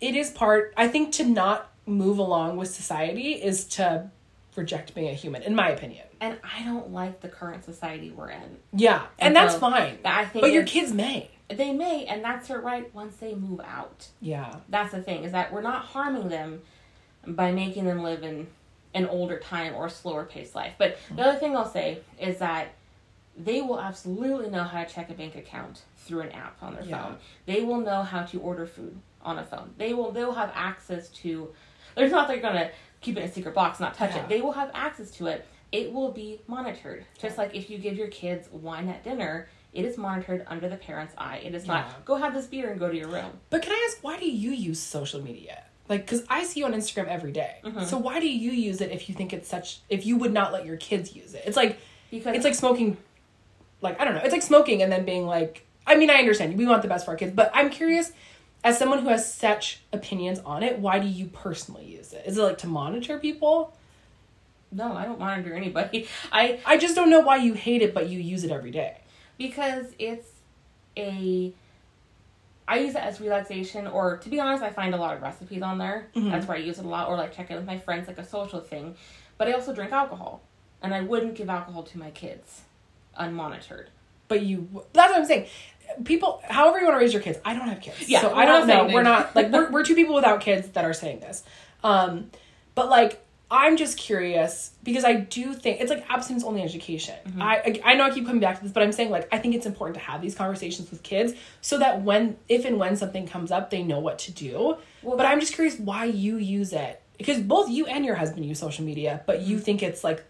A: it is part i think to not move along with society is to reject being a human in my opinion.
B: And I don't like the current society we're in.
A: yeah and
B: And
A: that's
B: so,
A: fine.
B: I think
A: but your kids may
B: They may, and that's their right once they move out.
A: yeah
B: That's the thing is that we're not harming them by making them live in an older time or slower paced life. But hmm. the other thing I'll say is that they will absolutely know how to check a bank account through an app on their
A: Yeah.
B: phone. They will know how to order food on a phone. They will they'll have access to there's not they're gonna keep it in a secret box, not touch
A: Yeah.
B: it. They will have access to it. It will be monitored. Just like if you give your kids wine at dinner, it is monitored under the parent's eye. It is
A: Yeah.
B: not go have this beer and go to your room.
A: But can I ask, why do you use social media? Like, because I see you on Instagram every day.
B: Mm-hmm.
A: So why do you use it if you think it's such? If you would not let your kids use it, it's like
B: Because
A: it's like smoking. Like I don't know, it's like smoking and then being like. I mean, I understand we want the best for our kids, but I'm curious, as someone who has such opinions on it, why do you personally use it? Is it like to monitor people?
B: No, I don't monitor anybody. I
A: I just don't know why you hate it, but you use it every day.
B: Because it's a I use it as relaxation or to be honest, I find a lot of recipes on there. That's where I use it a lot or like check in with my friends like a social thing. But I also drink alcohol. And I wouldn't give alcohol to my kids unmonitored.
A: but you that's what i'm saying people however you want to raise your kids i don't have kids
B: Yeah,
A: so i don't know we're not like we're, we're two people without kids that are saying this um but like i'm just curious because i do think it's like abstinence only education
B: Mm-hmm.
A: I, I know i keep coming back to this but i'm saying like i think it's important to have these conversations with kids so that when if and when something comes up they know what to do
B: Well,
A: but i'm just curious why you use it because both you and your husband use social media but
B: Mm-hmm.
A: you think it's like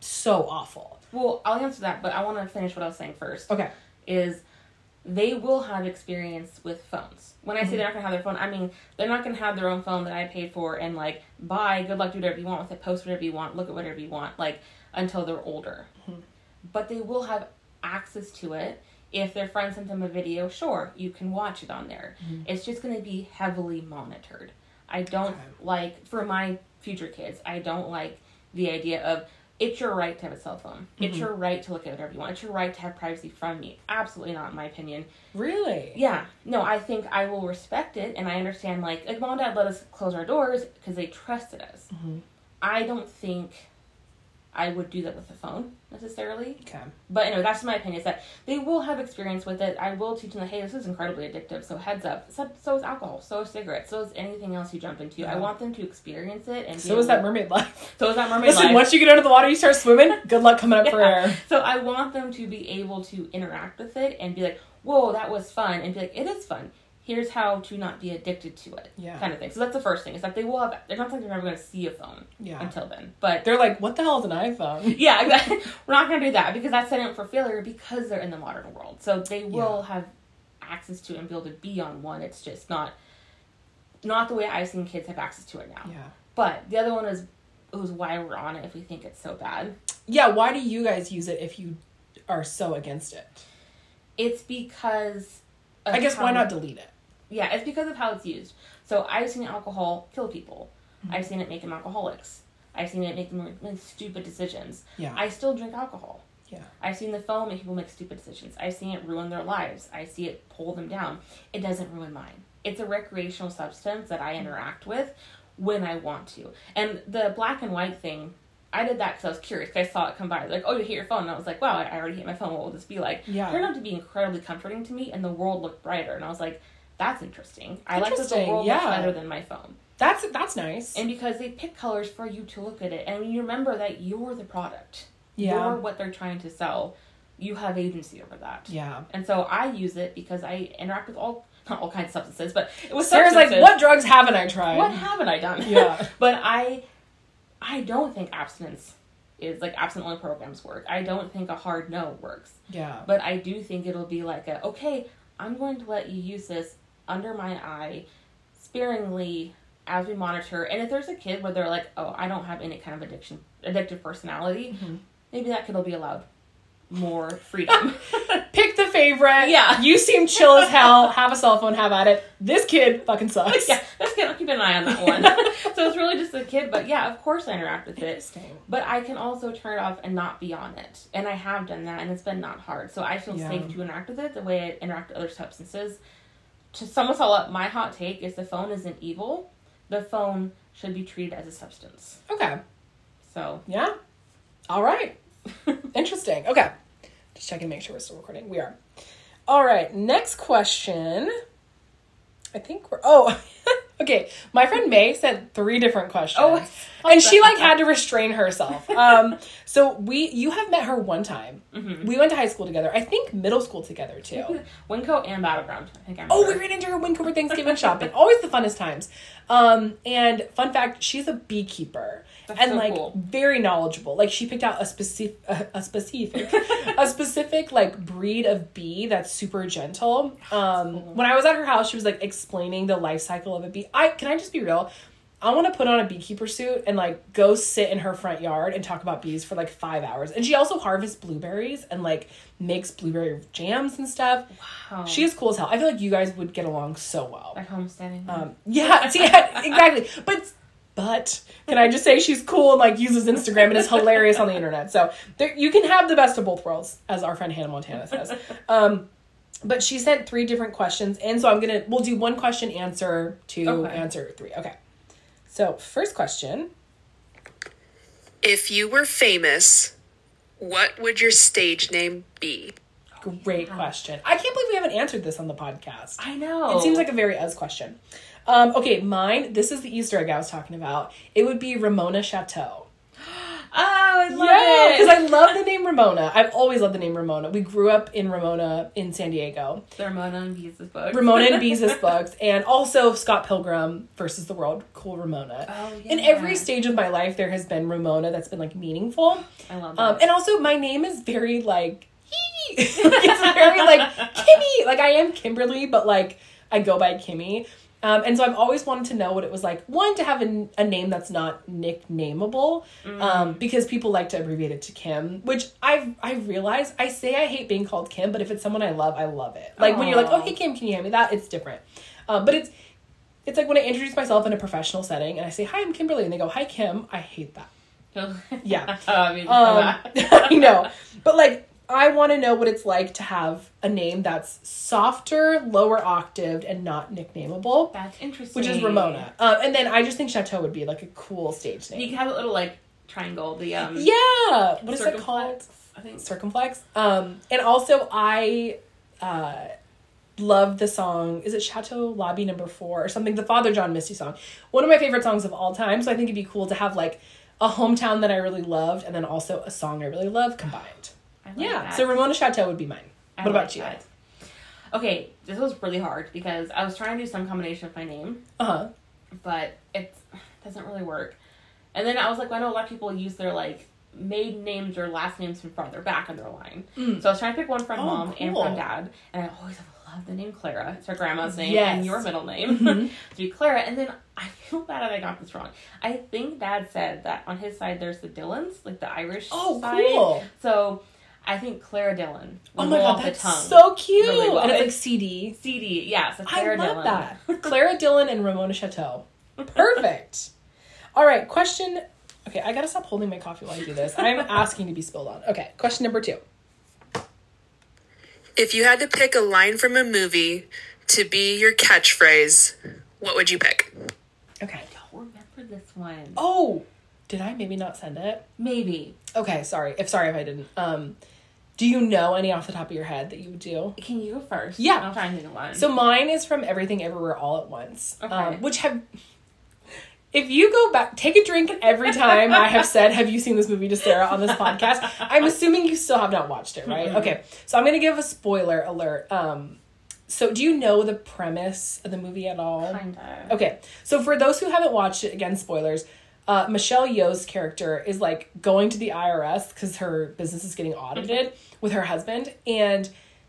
A: so awful
B: Well, I'll answer that, but I want to finish what I was saying first.
A: okay
B: is they will have experience with phones. When I say mm-hmm. they're not gonna have their phone, I mean they're not gonna have their own phone that I paid for and like buy, good luck, do whatever you want with it, post whatever you want, look at whatever you want, like until they're older. Mm-hmm. But they will have access to it. If their friend sent them a video, sure, you can watch it on there. Mm-hmm. It's just gonna be heavily monitored. I don't
A: Okay.
B: like for my future kids, I don't like the idea of it's your right to have a cell phone. It's mm-hmm. your right to look at whatever you want. It's your right to have privacy from me. Absolutely not, in my opinion.
A: really
B: Yeah, no, I think I will respect it, and I understand. Like, like mom and dad let us close our doors because they trusted us. Mm-hmm. I don't think I would do that with the phone necessarily.
A: okay
B: But anyway, that's my opinion. Is that they will have experience with it. I will teach them that hey, this is incredibly addictive. So heads up. So, so is alcohol. So is cigarettes. So is anything else you jump into. I
A: uh-huh.
B: want them to experience it. And
A: so is that mermaid life
B: So is that mermaid
A: Listen,
B: life.
A: once you get under the water, you start swimming. Good luck coming up for air.
B: So I want them to be able to interact with it and be like, "Whoa, that was fun," and be like, "It is fun." Here's how to not be addicted to it.
A: Yeah.
B: Kind of thing. So that's the first thing. It's like they will have. They're not like they're never going to see a phone.
A: Yeah.
B: Until then, but
A: They're like, what the hell is an iPhone?
B: yeah, exactly. we're not going to do that because that's setting up for failure because they're in the modern world. So they will have access to and be able to be on one. It's just not not the way I've seen kids have access to it now.
A: Yeah.
B: But the other one is was why we're on it if we think it's so bad.
A: Yeah, why do you guys use it if you are so against it?
B: It's because
A: I guess why not delete it?
B: Yeah, it's because of how it's used. So I've seen alcohol kill people.
A: Mm-hmm.
B: I've seen it make them alcoholics. I've seen it make them make stupid decisions.
A: Yeah.
B: I still drink alcohol.
A: Yeah.
B: I've seen the phone make people make stupid decisions. I've seen it ruin their lives. I see it pull them down. It doesn't ruin mine. It's a recreational substance that I interact with when I want to. And the black and white thing, I did that because I was curious. I saw it come by. Like, oh, you hit your phone. And I was like, wow, I already hit my phone. What will this be like?
A: Yeah.
B: It turned out to be incredibly comforting to me, and the world looked brighter. And I was like, that's interesting. I like the
A: Interesting,
B: world
A: yeah.
B: better than my phone.
A: That's that's nice.
B: And because they pick colors for you to look at it, and you remember that you're the product,
A: Yeah.
B: you're what they're trying to sell, you have agency over that.
A: yeah.
B: And so I use it because I interact with all not all kinds of substances, but it was
A: Sara's like, what drugs haven't I tried?
B: What haven't I done?
A: Yeah.
B: but I, I don't think abstinence is like abstinent only programs work. I don't think a hard no works.
A: Yeah.
B: But I do think it'll be like a okay, I'm going to let you use this under my eye, sparingly as we monitor. And if there's a kid where they're like, oh, I don't have any kind of addiction, addictive personality,
A: Mm-hmm.
B: maybe that kid will be allowed more freedom.
A: Pick the favorite.
B: Yeah.
A: You seem chill as hell. Have a cell phone. Have at it. This kid fucking sucks.
B: yeah, This kid, I'll keep an eye on that one. so it's really just a kid, but yeah, of course I interact with it. But I can also turn it off and not be on it. And I have done that, and it's been not hard. So I feel
A: Yeah.
B: safe to interact with it the way I interact with other substances. To sum us all up, my hot take is the phone isn't evil. The phone should be treated as a substance.
A: Okay.
B: So
A: Yeah. All right. Interesting. Okay. Just checking, to make sure we're still recording. We are. All right. Next question. I think we're. Oh. okay. My friend Mae sent three different questions.
B: Oh,
A: and she like had to restrain herself. Um. So we, you have met her one time.
B: Mm-hmm.
A: We went to high school together. I think middle school together too.
B: Winco and Battle Ground. I think I'm.
A: Oh, we ran into her Vancouver Thanksgiving shopping. Always the funnest times. Um, and fun fact, she's a beekeeper
B: That's
A: and
B: so
A: like
B: cool.
A: very knowledgeable. Like she picked out a specific, a, a specific, a specific like breed of bee that's super gentle. Um, when I was at her house, she was like explaining the life cycle of a bee. I can I just be real. I want to put on a beekeeper suit and like go sit in her front yard and talk about bees for like five hours. And she also harvests blueberries and like makes blueberry jams and stuff.
B: Wow.
A: She is cool as hell. I feel like you guys would get along so well.
B: like homesteading.
A: Um, yeah, see, yeah, exactly. But but can I just say she's cool and like uses Instagram and is hilarious on the internet. So there, you can have the best of both worlds, as our friend Hannah Montana says. Um, but she sent three different questions, and so I'm gonna we'll do one question, answer two,
B: Okay.
A: answer three. Okay. So first question.
F: If you were famous, what would your stage name be?
A: Great question. I can't believe we haven't answered this on the podcast.
B: I know.
A: It seems like a very us question. Um, okay, mine. This is the Easter egg I was talking about. It would be Ramona Chateau.
B: Oh, I love
A: yeah,
B: it.
A: because I love the name Ramona. I've always loved the name Ramona. We grew up in Ramona in San Diego.
B: The Ramona and Bees' book.
A: Ramona and Beezus books, and also Scott Pilgrim versus the World. Cool Ramona.
B: Oh,
A: In every stage of my life, there has been Ramona that's been like meaningful.
B: I love that.
A: Um, and also, my name is very like, it's very like Kymi. Like I am Kimberly, but like I go by Kymi. Um, and so I've always wanted to know what it was like. One to have a, a name that's not nicknameable, um, because people like to abbreviate it to Kim. Which I've I've realized I say I hate being called Kim, but if it's someone I love, I love it. Like when you're like, oh hey Kim, can you hand me that? It's different. Um, but it's it's like when I introduce myself in a professional setting and I say hi, I'm Kimberly, and they go hi Kim. I hate that. Yeah.
B: oh, I mean,
A: Um, I know, but like I want to know what it's like to have a name that's softer, lower octaved, and not nicknameable,
B: that's interesting.
A: which is Ramona. Um, and then I just think Chateau would be like a cool stage name.
B: You can have a little like triangle. The um.
A: Yeah, what is it called?
B: I think.
A: Circumflex. Um, and also I uh love the song. Is it Chateau Lobby Number Four or something? The Father John Misty song. One of my favorite songs of all time. So I think it'd be cool to have like a hometown that I really loved, and then also a song I really love combined.
B: Like
A: Yeah.
B: that.
A: So Ramona Chateau would be mine.
B: I
A: What
B: like
A: about you?
B: that. Okay, this was really hard because I was trying to do some combination of my name,
A: Uh huh.
B: but it doesn't really work. And then I was like, well, I know a lot of people use their like maiden names or last names from farther back in their line. So I was trying to pick one from
A: Oh,
B: mom and
A: cool.
B: from dad, and I always loved the name Clara. It's her grandma's name
A: Yes.
B: and your middle name to be Clara. And then I feel bad that I got this wrong. I think dad said that on his side there's the Dillons, like the Irish
A: Oh,
B: side.
A: cool.
B: So I think Clara Dillon.
A: Oh my god, that's
B: the tongue.
A: so cute.
B: really well.
A: And it's like CD.
B: CD, yeah, so
A: I
B: Clara
A: love
B: Dillon.
A: that. Clara Dillon and Ramona Chateau. Perfect. All right, question. Okay, I gotta stop holding my coffee while I do this. I'm asking to be spilled on. Okay, question number two.
F: If you had to pick a line from a movie to be your catchphrase, what would you pick?
A: Okay.
B: I don't remember this one.
A: Oh, did I maybe not send it?
B: Maybe.
A: Okay, sorry. If sorry if I didn't. Um, do you know any off the top of your head that you would do?
B: Can you go first?
A: Yeah.
B: I'm trying to think of one.
A: So mine is from Everything Everywhere All at Once,
B: Okay.
A: um, which have. If you go back, take a drink every time I have said, "Have you seen this movie to Sara?" on this podcast. I'm assuming you still have not watched it, right? Okay, so I'm going to give a spoiler alert. Um, so do you know the premise of the movie at all?
B: Kinda.
A: Okay, so for those who haven't watched it, again, spoilers. Uh, Michelle Yeoh's character is like going to the IRS because her business is getting audited with her husband, and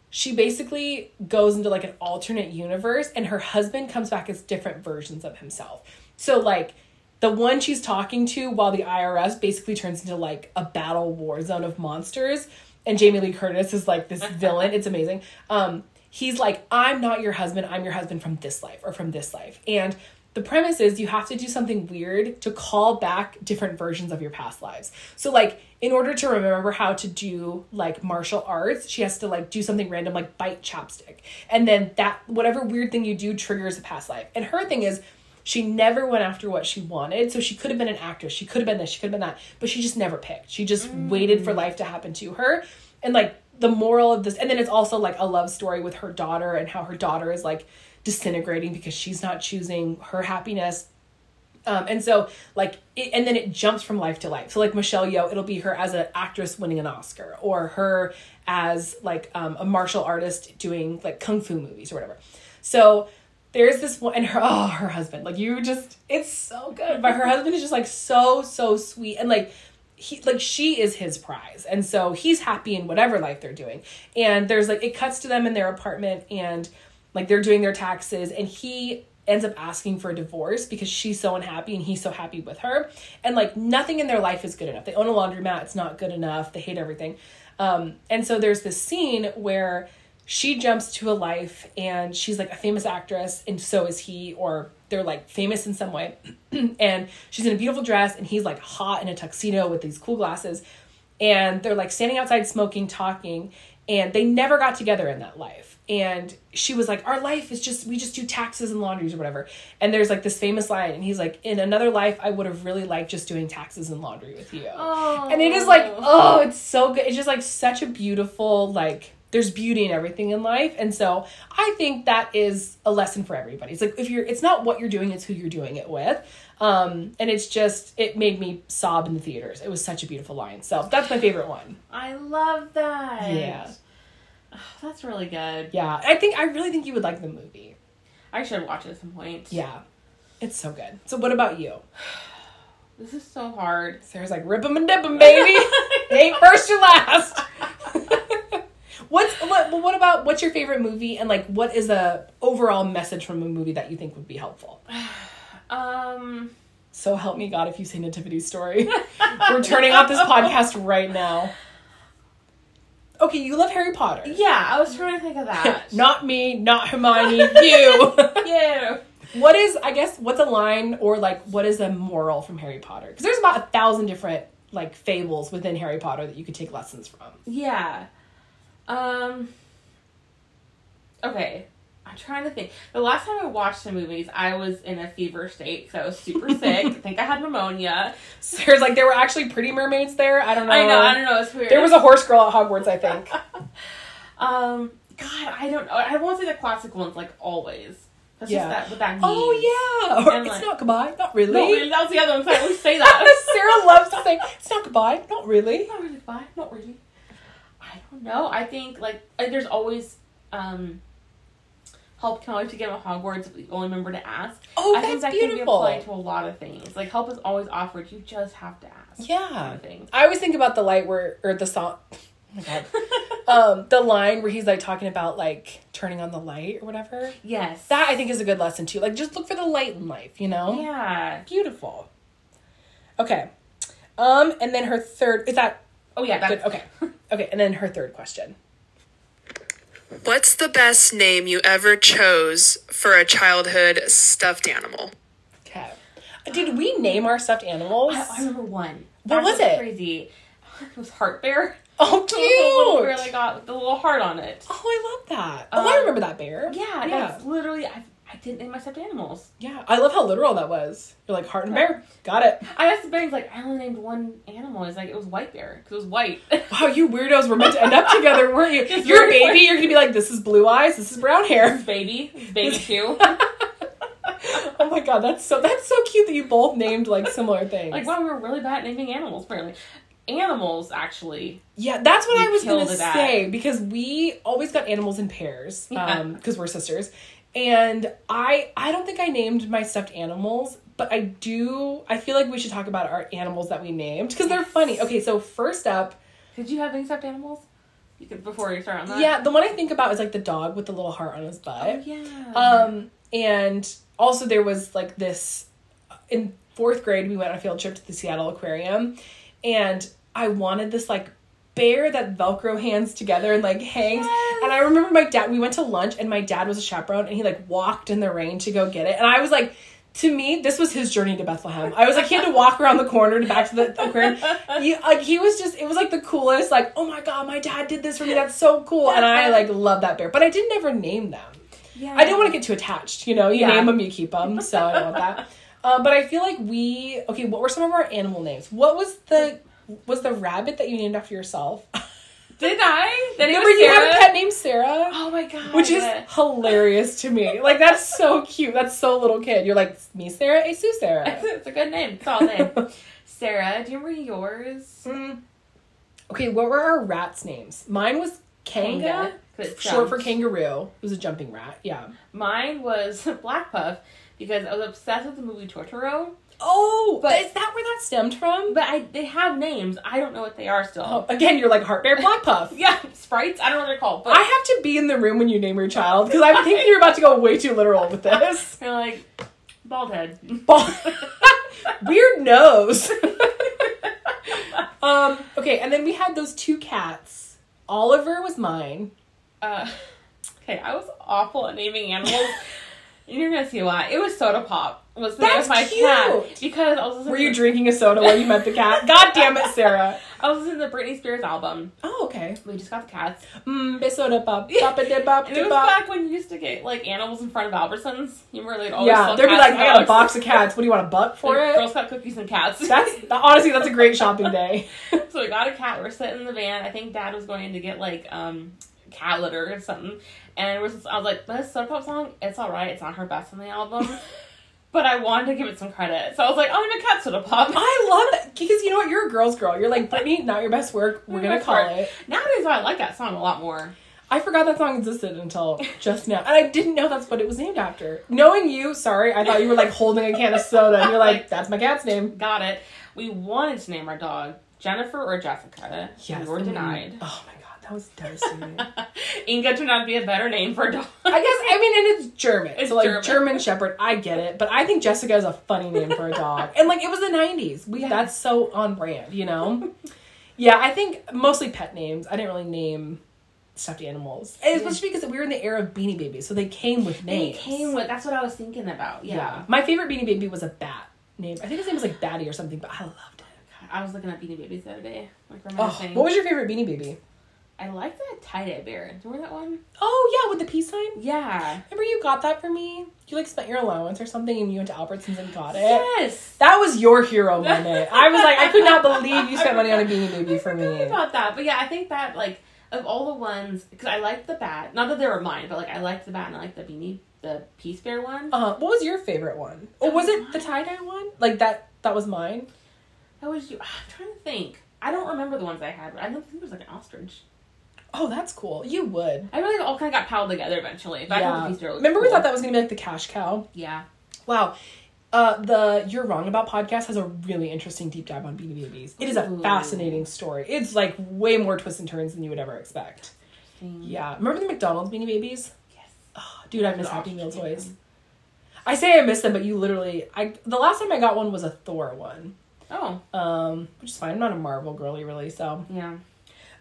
A: she basically goes into like an alternate universe, and her husband comes back as different versions of himself. So like the one she's talking to while the IRS basically turns into like a battle war zone of monsters, and Jamie Lee Curtis is like this villain. It's amazing. Um, he's like, I'm not your husband. I'm your husband from this life or from this life, and the premise is you have to do something weird to call back different versions of your past lives. So like in order to remember how to do like martial arts, she has to like do something random like bite chopstick. And then that whatever weird thing you do triggers a past life. And her thing is she never went after what she wanted. So she could have been an actress. She could have been this, she could have been that, but she just never picked. She just mm. waited for life to happen to her. And like the moral of this and then it's also like a love story with her daughter and how her daughter is like disintegrating because she's not choosing her happiness um, and so like it, and then it jumps from life to life. So like michelle yeoh it'll be her as an actress winning an oscar or her as like um, a martial artist doing like kung fu movies or whatever. So there's this one and her oh her husband. Like you just it's so good. But her husband is just like so so sweet. And like he like she is his prize. And so he's happy in whatever life they're doing. And there's like it cuts to them in their apartment and like they're doing their taxes. And he ends up asking for a divorce because she's so unhappy and he's so happy with her. And like nothing in their life is good enough. They own a laundromat. It's not good enough. They hate everything. Um, and so there's this scene where she jumps to a life and she's like a famous actress and so is he or they're like famous in some way. And she's in a beautiful dress and he's like hot in a tuxedo with these cool glasses. And they're like standing outside smoking talking and they never got together in that life and she was like our life is just we just do taxes and laundries or whatever. And there's like this famous line and he's like in another life i would have really liked just doing taxes and laundry with you. And it is like oh it's so good. It's just like such a beautiful like there's beauty in everything in life. And so i think that is a lesson for everybody. It's like if you're it's not what you're doing it's who you're doing it with. Um and it's just it made me sob in the theaters. It was such a beautiful line. So that's my favorite one.
B: I love that.
A: Yeah.
B: Oh, that's really good.
A: yeah i think i really think you would like the movie
B: I should watch it at some point.
A: yeah it's so good so what about you
B: This is so hard.
A: Sara's like rip them and dip them, baby ain't first or last What's what? What about what's your favorite movie and like what is a overall message from a movie that you think would be helpful?
B: Um,
A: So help me God if you say Nativity Story. We're turning off this podcast right now. Okay, you love Harry Potter.
B: yeah, I was trying to think of that.
A: Not me, not Hermione, you.
B: yeah.
A: what is I guess what's a line or like what is a moral from Harry Potter? Because there's about a thousand different like fables within Harry Potter that you could take lessons from.
B: Yeah. Um. Okay. I'm trying to think. The last time I watched the movies, I was in a fever state because I was super sick. I think I had pneumonia.
A: Sara's like there were actually pretty mermaids there. I don't know.
B: I know. I don't know. It's weird.
A: There was a horse girl at Hogwarts, I think.
B: Um. God, I don't know. I won't say the classic ones like always. That's
A: Yeah.
B: just that what that means.
A: Oh yeah, or it's
B: like-
A: not goodbye. Not really.
B: No, really, that was the other one. So I always say that.
A: Sara loves to say it's not goodbye. Not really.
B: not really bye. Not really. I don't know. I think like there's always um help can always to get him at Hogwarts if you only remember to ask.
A: Oh,
B: I think
A: that's
B: that can be applied to a lot of things. Like help is always offered. You just have to ask.
A: Yeah.
B: Kind of thing.
A: I always think about the light where, or the song. Oh my god. um, the line where he's like talking about like turning on the light or whatever.
B: Yes.
A: That I think is a good lesson too. Like just look for the light in life, you know?
B: Yeah.
A: Beautiful. Okay. Um, and then her third is that
B: Oh yeah.
A: good? Okay. Okay, and then her third question.
F: What's the best name you ever chose for a childhood stuffed animal?
A: Okay. Did we name our stuffed animals?
B: I, I remember one.
A: What
B: That
A: was it?
B: Crazy. It was Heart Bear.
A: oh,
B: It was the little bear
A: cute.
B: that got the little heart on it.
A: Oh, I love that. Oh, I
B: Um,
A: remember that bear.
B: Yeah,
A: yeah,
B: that's literally. I, I didn't name my stuffed animals.
A: yeah. I love how literal that was. You're like heart and bear. Got it.
B: I asked the he's like, I only named one animal. He's like, it was white bear because it was white.
A: Wow, you weirdos were meant to end up together, weren't you?
B: It's
A: You're a
B: very
A: baby. You're gonna be like, this is blue eyes. This is brown hair.
B: baby, It's baby too.
A: Oh my god, that's so that's so cute that you both named like similar things.
B: like, wow, we were really bad at naming animals. Apparently, animals actually.
A: Yeah, that's what I was gonna
B: killed it at.
A: say because we always got animals in pairs
B: Yeah.
A: um because we're sisters, and I I don't think I named my stuffed animals, but I do. I feel like we should talk about our animals that we named because they're funny. Okay, so first up,
B: Did you have any stuffed animals? You could before you start on that.
A: yeah, the one I think about is like the dog with the little heart on his butt.
B: Oh, yeah.
A: Um, and also there was like this in fourth grade, we went on a field trip to the Seattle Aquarium, and I wanted this like bear that Velcro hands together and like hangs.
B: Yes.
A: And I remember my dad. We went to lunch, and my dad was a chaperone, and he like walked in the rain to go get it, and I was like. To me, this was his journey to Bethlehem. I was like, he had to walk around the corner to back to the aquarium. He, like, he was just, it was like the coolest. Like, oh my god, my dad did this for me. That's so cool. And I like love that bear, but I didn't ever name them.
B: yeah.
A: I didn't want to get too attached. You know, you
B: Yeah.
A: name them, you keep them. So I don't want that. Um, but I feel like we okay. What were some of our animal names? What was the was the rabbit that you named after yourself?
B: Did I? Did
A: Remember you have a pet named Sara,
B: Oh my god.
A: which is hilarious to me. Like that's so cute. That's so little kid. You're like me, Sara, a Sue, Sara.
B: it's a good name. It's all name. Sara, do you remember yours?
A: Mm. Okay, what were our rats' names? Mine was Kanga,
B: it
A: short for kangaroo. It was a jumping rat. Yeah.
B: Mine was Black Puff because I was obsessed with the movie Totoro.
A: Oh,
B: But-
A: is that where that stemmed from?
B: But I they have names. I don't know what they are still.
A: Oh, again, you're like Heart Bear Black Puff.
B: Yeah, sprites. I don't know what they're called. But
A: I have to be in the room when you name your child because I'm thinking you're about to go way too literal with this.
B: they're like bald head.
A: Ball- Weird nose. um. Okay, and then we had those two cats. Oliver was mine.
B: Uh, okay, I was awful at naming animals. and you're gonna see why. It was Soda Pop. Was the name
A: That's
B: of my
A: cute.
B: cat because I was
A: Were you
B: to,
A: drinking a soda while you met the cat? God damn it, Sara.
B: I was listening to the Britney Spears album.
A: Oh, okay.
B: We just got the cats.
A: Mm, soda pop, pop a dip pop,
B: And it was back when you used to get like animals in front of Albertsons. You remember they'd always
A: Yeah, they'd be like,
B: and
A: I got a box of cats. What do you want a buck for
B: Like,
A: it?
B: Girl Scout cookies and cats.
A: That's honestly, that's a great shopping day.
B: so we got a cat. We're sitting in the van. I think Dad was going to get like um cat litter or something. And was I was like, this Soda Pop song, it's all right. It's not her best on the album. But I wanted to give it some credit. So I was like, oh, I'm a cat Soda Pop.
A: I love that because you know what? You're a girl's girl. You're like Britney, not your best work. We're gonna call
B: work.
A: it.
B: Nowadays, I like that song a lot more.
A: I forgot that song existed until just now, and I didn't know that's what it was named after. Knowing you, sorry, I thought you were like holding a can of soda, and you're like, "That's my cat's name."
B: Got it. We wanted to name our dog Jennifer or Jessica.
A: Yes,
B: we were denied.
A: Oh my god, that was devastating.
B: Inga turned out to be a better name for a dog.
A: I guess I mean, and it's German,
B: It's
A: so like
B: German.
A: German. Shepherd. I get it, but I think Jessica is a funny name for a dog, and like it was the '90s. We
B: Yeah.
A: that's so on brand, you know. yeah, I think mostly pet names. I didn't really name stuffed animals, and especially because we were in the era of Beanie Babies, so they came with names.
B: They came with. That's what I was thinking about.
A: yeah.
B: Yeah.
A: My favorite Beanie Baby was a bat name. I think his name was like Batty or something, but I loved it.
B: I was looking at Beanie Babies the other day. Like.
A: Oh, what was your favorite Beanie Baby?
B: I like that tie dye bear. Do you remember that one?
A: Oh yeah, with the peace sign.
B: Yeah.
A: Remember you got that for me? You like spent your allowance or something, and you went to Albertsons and got it.
B: Yes.
A: That was your hero moment. I was like, I could not believe you spent money on a Beanie Baby for me.
B: about that, but yeah, I think that like of all the ones because I liked the bat. Not that they were mine, but like I liked the bat and I liked the beanie, the peace bear one.
A: Uh, what was your favorite one? Or was it the tie dye one? Like that? That was mine.
B: That was you. I'm trying to think. I don't remember the ones I had. But I don't think it was like an ostrich.
A: Oh, that's cool. You would.
B: I really all kind of got piled together eventually. But I thought the peace really
A: Remember we thought that was gonna be like the cash cow?
B: Yeah.
A: Wow. Uh, the You're Wrong About podcast has a really interesting deep dive on Beanie Babies. It is a
B: Ooh.
A: fascinating story. It's like way more twists and turns than you would ever expect. Yeah. Remember the McDonald's Beanie Babies?
B: Yes.
A: Oh, dude, I miss Happy Meal toys. I say I miss them, but you literally, I the last time I got one was a Thor one,
B: Oh.
A: um, which is fine. I'm not a Marvel girly really, so
B: Yeah.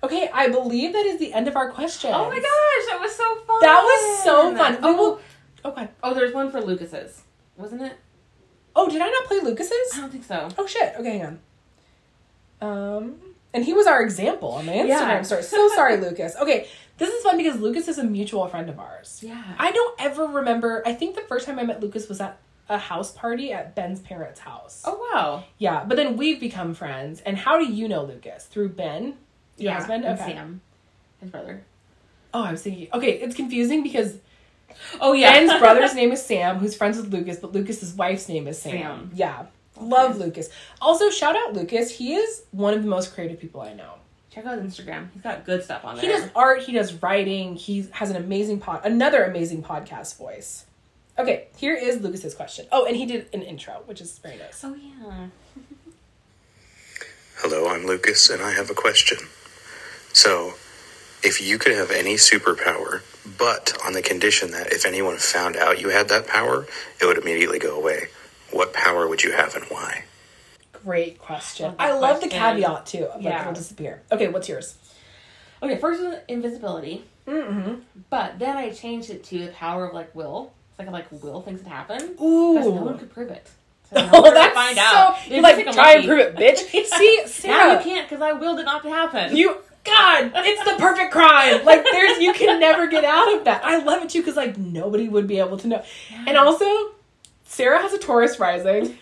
A: Okay. I believe that is the end of our question.
B: Oh my gosh, that was so fun.
A: that was so fun.
B: Oh,
A: will. Okay.
B: oh, there's one for Lucas's, wasn't it?
A: Oh, did I not play Lucas's?
B: I don't think so.
A: Oh shit. Okay, hang on. Um, and he was our example on my Instagram
B: Yeah.
A: story. So sorry, Lucas. Okay, this is fun because Lucas is a mutual friend of ours.
B: Yeah.
A: I don't ever remember. I think the first time I met Lucas was at a house party at Ben's parents' house.
B: oh wow.
A: Yeah, but then we've become friends. And how do you know Lucas? Through Ben? Your
B: yeah.
A: husband?
B: And
A: Okay.
B: Sam, his brother.
A: Oh, I was thinking. Okay, it's confusing because
B: Oh yeah.
A: Ben's brother's name is Sam, who's friends with Lucas, but Lucas's wife's name is Sam.
B: Sam.
A: Yeah. Love Lucas. Also, shout out Lucas. He is one of the most creative people I know.
B: Check out his Instagram. He's got good stuff on there.
A: He does art, he does writing, he has an amazing pod another amazing podcast voice. Okay, here is Lucas's question. Oh, and he did an intro, which is very nice.
B: Oh yeah.
C: Hello, I'm Lucas, and I have a question. So, if you could have any superpower, but on the condition that if anyone found out you had that power, it would immediately go away, what power would you have and why?
A: Great question. I love the
B: question.
A: caveat too. Of like
B: Yeah.
A: it'll disappear. Okay, what's yours?
B: Okay, first was invisibility,
A: Mm-hmm.
B: but then I changed it to the power of like will. It's like I could like will things to happen because
A: Ooh.
B: no one could prove it. So no
A: Oh,
B: one could
A: that's
B: find
A: so.
B: out.
A: You
B: If
A: like
B: take a
A: try and
B: monkey-
A: prove it, bitch. See,
B: Now
A: Sara,
B: you can't because I willed it not to happen.
A: You God, it's the perfect crime. Like there's you can never get out of that. I love it too because like nobody would be able to know. And also, Sara has a Taurus rising,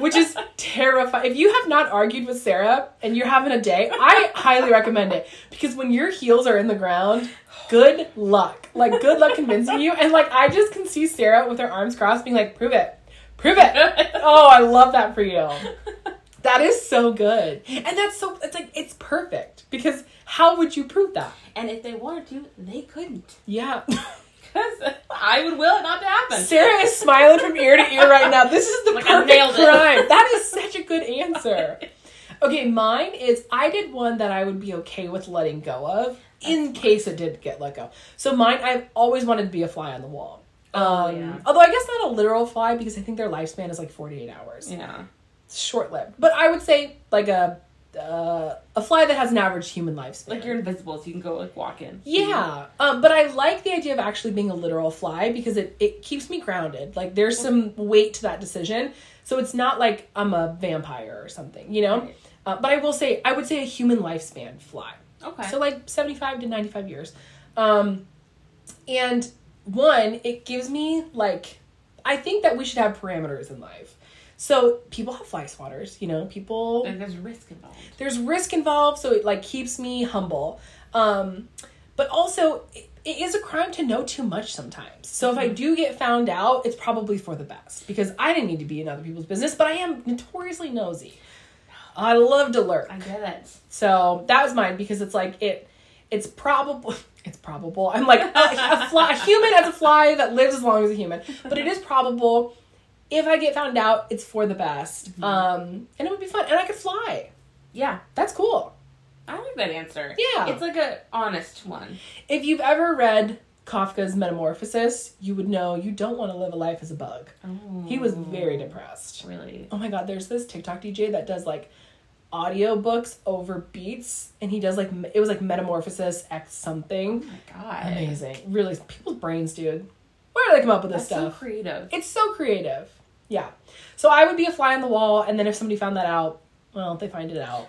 A: which is terrifying. If you have not argued with Sara and you're having a day, I highly recommend it because when your heels are in the ground, good luck. Like good luck convincing you. And like I just can see Sara with her arms crossed, being like, "Prove it, prove it." Oh, I love that for you. That is so good. And that's so it's like it's perfect because how would you prove that?
B: and if they wanted to, they couldn't
A: Yeah.
B: because I would will it not to happen.
A: Sara is smiling from ear to ear right now. This is the
B: Like,
A: perfect crime. That is such a good answer. Okay, mine is I did one that I would be okay with letting go of in case it did get let go. So mine, I've always wanted to be a fly on the wall.
B: Oh,
A: Um,
B: yeah.
A: Although I guess not a literal fly because I think their lifespan is like 48 hours.
B: Yeah.
A: Short lived. But I would say like a uh, a fly that has an average human lifespan.
B: Like you're invisible, so you can go like walk in.
A: Yeah, um, but I like the idea of actually being a literal fly because it, it keeps me grounded. Like there's some weight to that decision, so it's not like I'm a vampire or something, you know.
B: Right.
A: Uh, but I will say, I would say a human lifespan fly.
B: Okay.
A: So like 75 to 95 years. Um, and one, it gives me like, I think that we should have parameters in life. So people have fly swatters, you know, people
B: Like, there's risk involved.
A: there's risk involved so it like keeps me humble. Um but also it, it is a crime to know too much sometimes. So if i do get found out it's probably for the best because i didn't need to be in other people's business but i am notoriously nosy. I love to lurk.
B: I get it.
A: so that was mine because it's like it it's probable it's probable. I'm like a, a, fly, a human as a fly that lives as long as a human but it is probable if i get found out it's for the best um and it would be fun and i could fly
B: Yeah,
A: that's cool
B: I like that answer.
A: Yeah.
B: it's like a honest one.
A: If you've ever read Kafka's Metamorphosis, you would know you don't want to live a life as a bug.
B: Oh,
A: He was very depressed.
B: really.
A: Oh my god, there's this TikTok DJ that does like audio books over beats and he does like it was like Metamorphosis X
B: Oh
A: something.
B: my god,
A: Amazing. Really people's brains, dude. Where do they come up with this stuff?
B: That's so creative.
A: it's so creative. Yeah. So I would be a fly on the wall and then if somebody found that out, well, they find it out.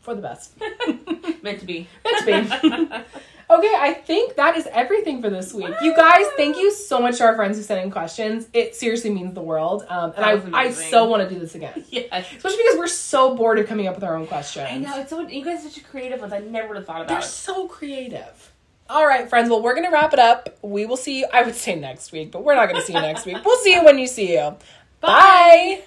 A: For the best.
B: Meant to be.
A: Meant to be. okay, I think that is everything for this week. You guys, thank you so much to our friends who sent in questions. It seriously means the world. Um, and I, I so want to do this again.
B: Yes.
A: Especially because we're so bored of coming up with our own questions.
B: I know it's so. You guys are such creative ones. I never would have thought about They're it.
A: so creative. All right, friends. Well, we're going to wrap it up. We will see you, I would say next week, but we're not going to see you next week. We'll see you when you see you. Bye.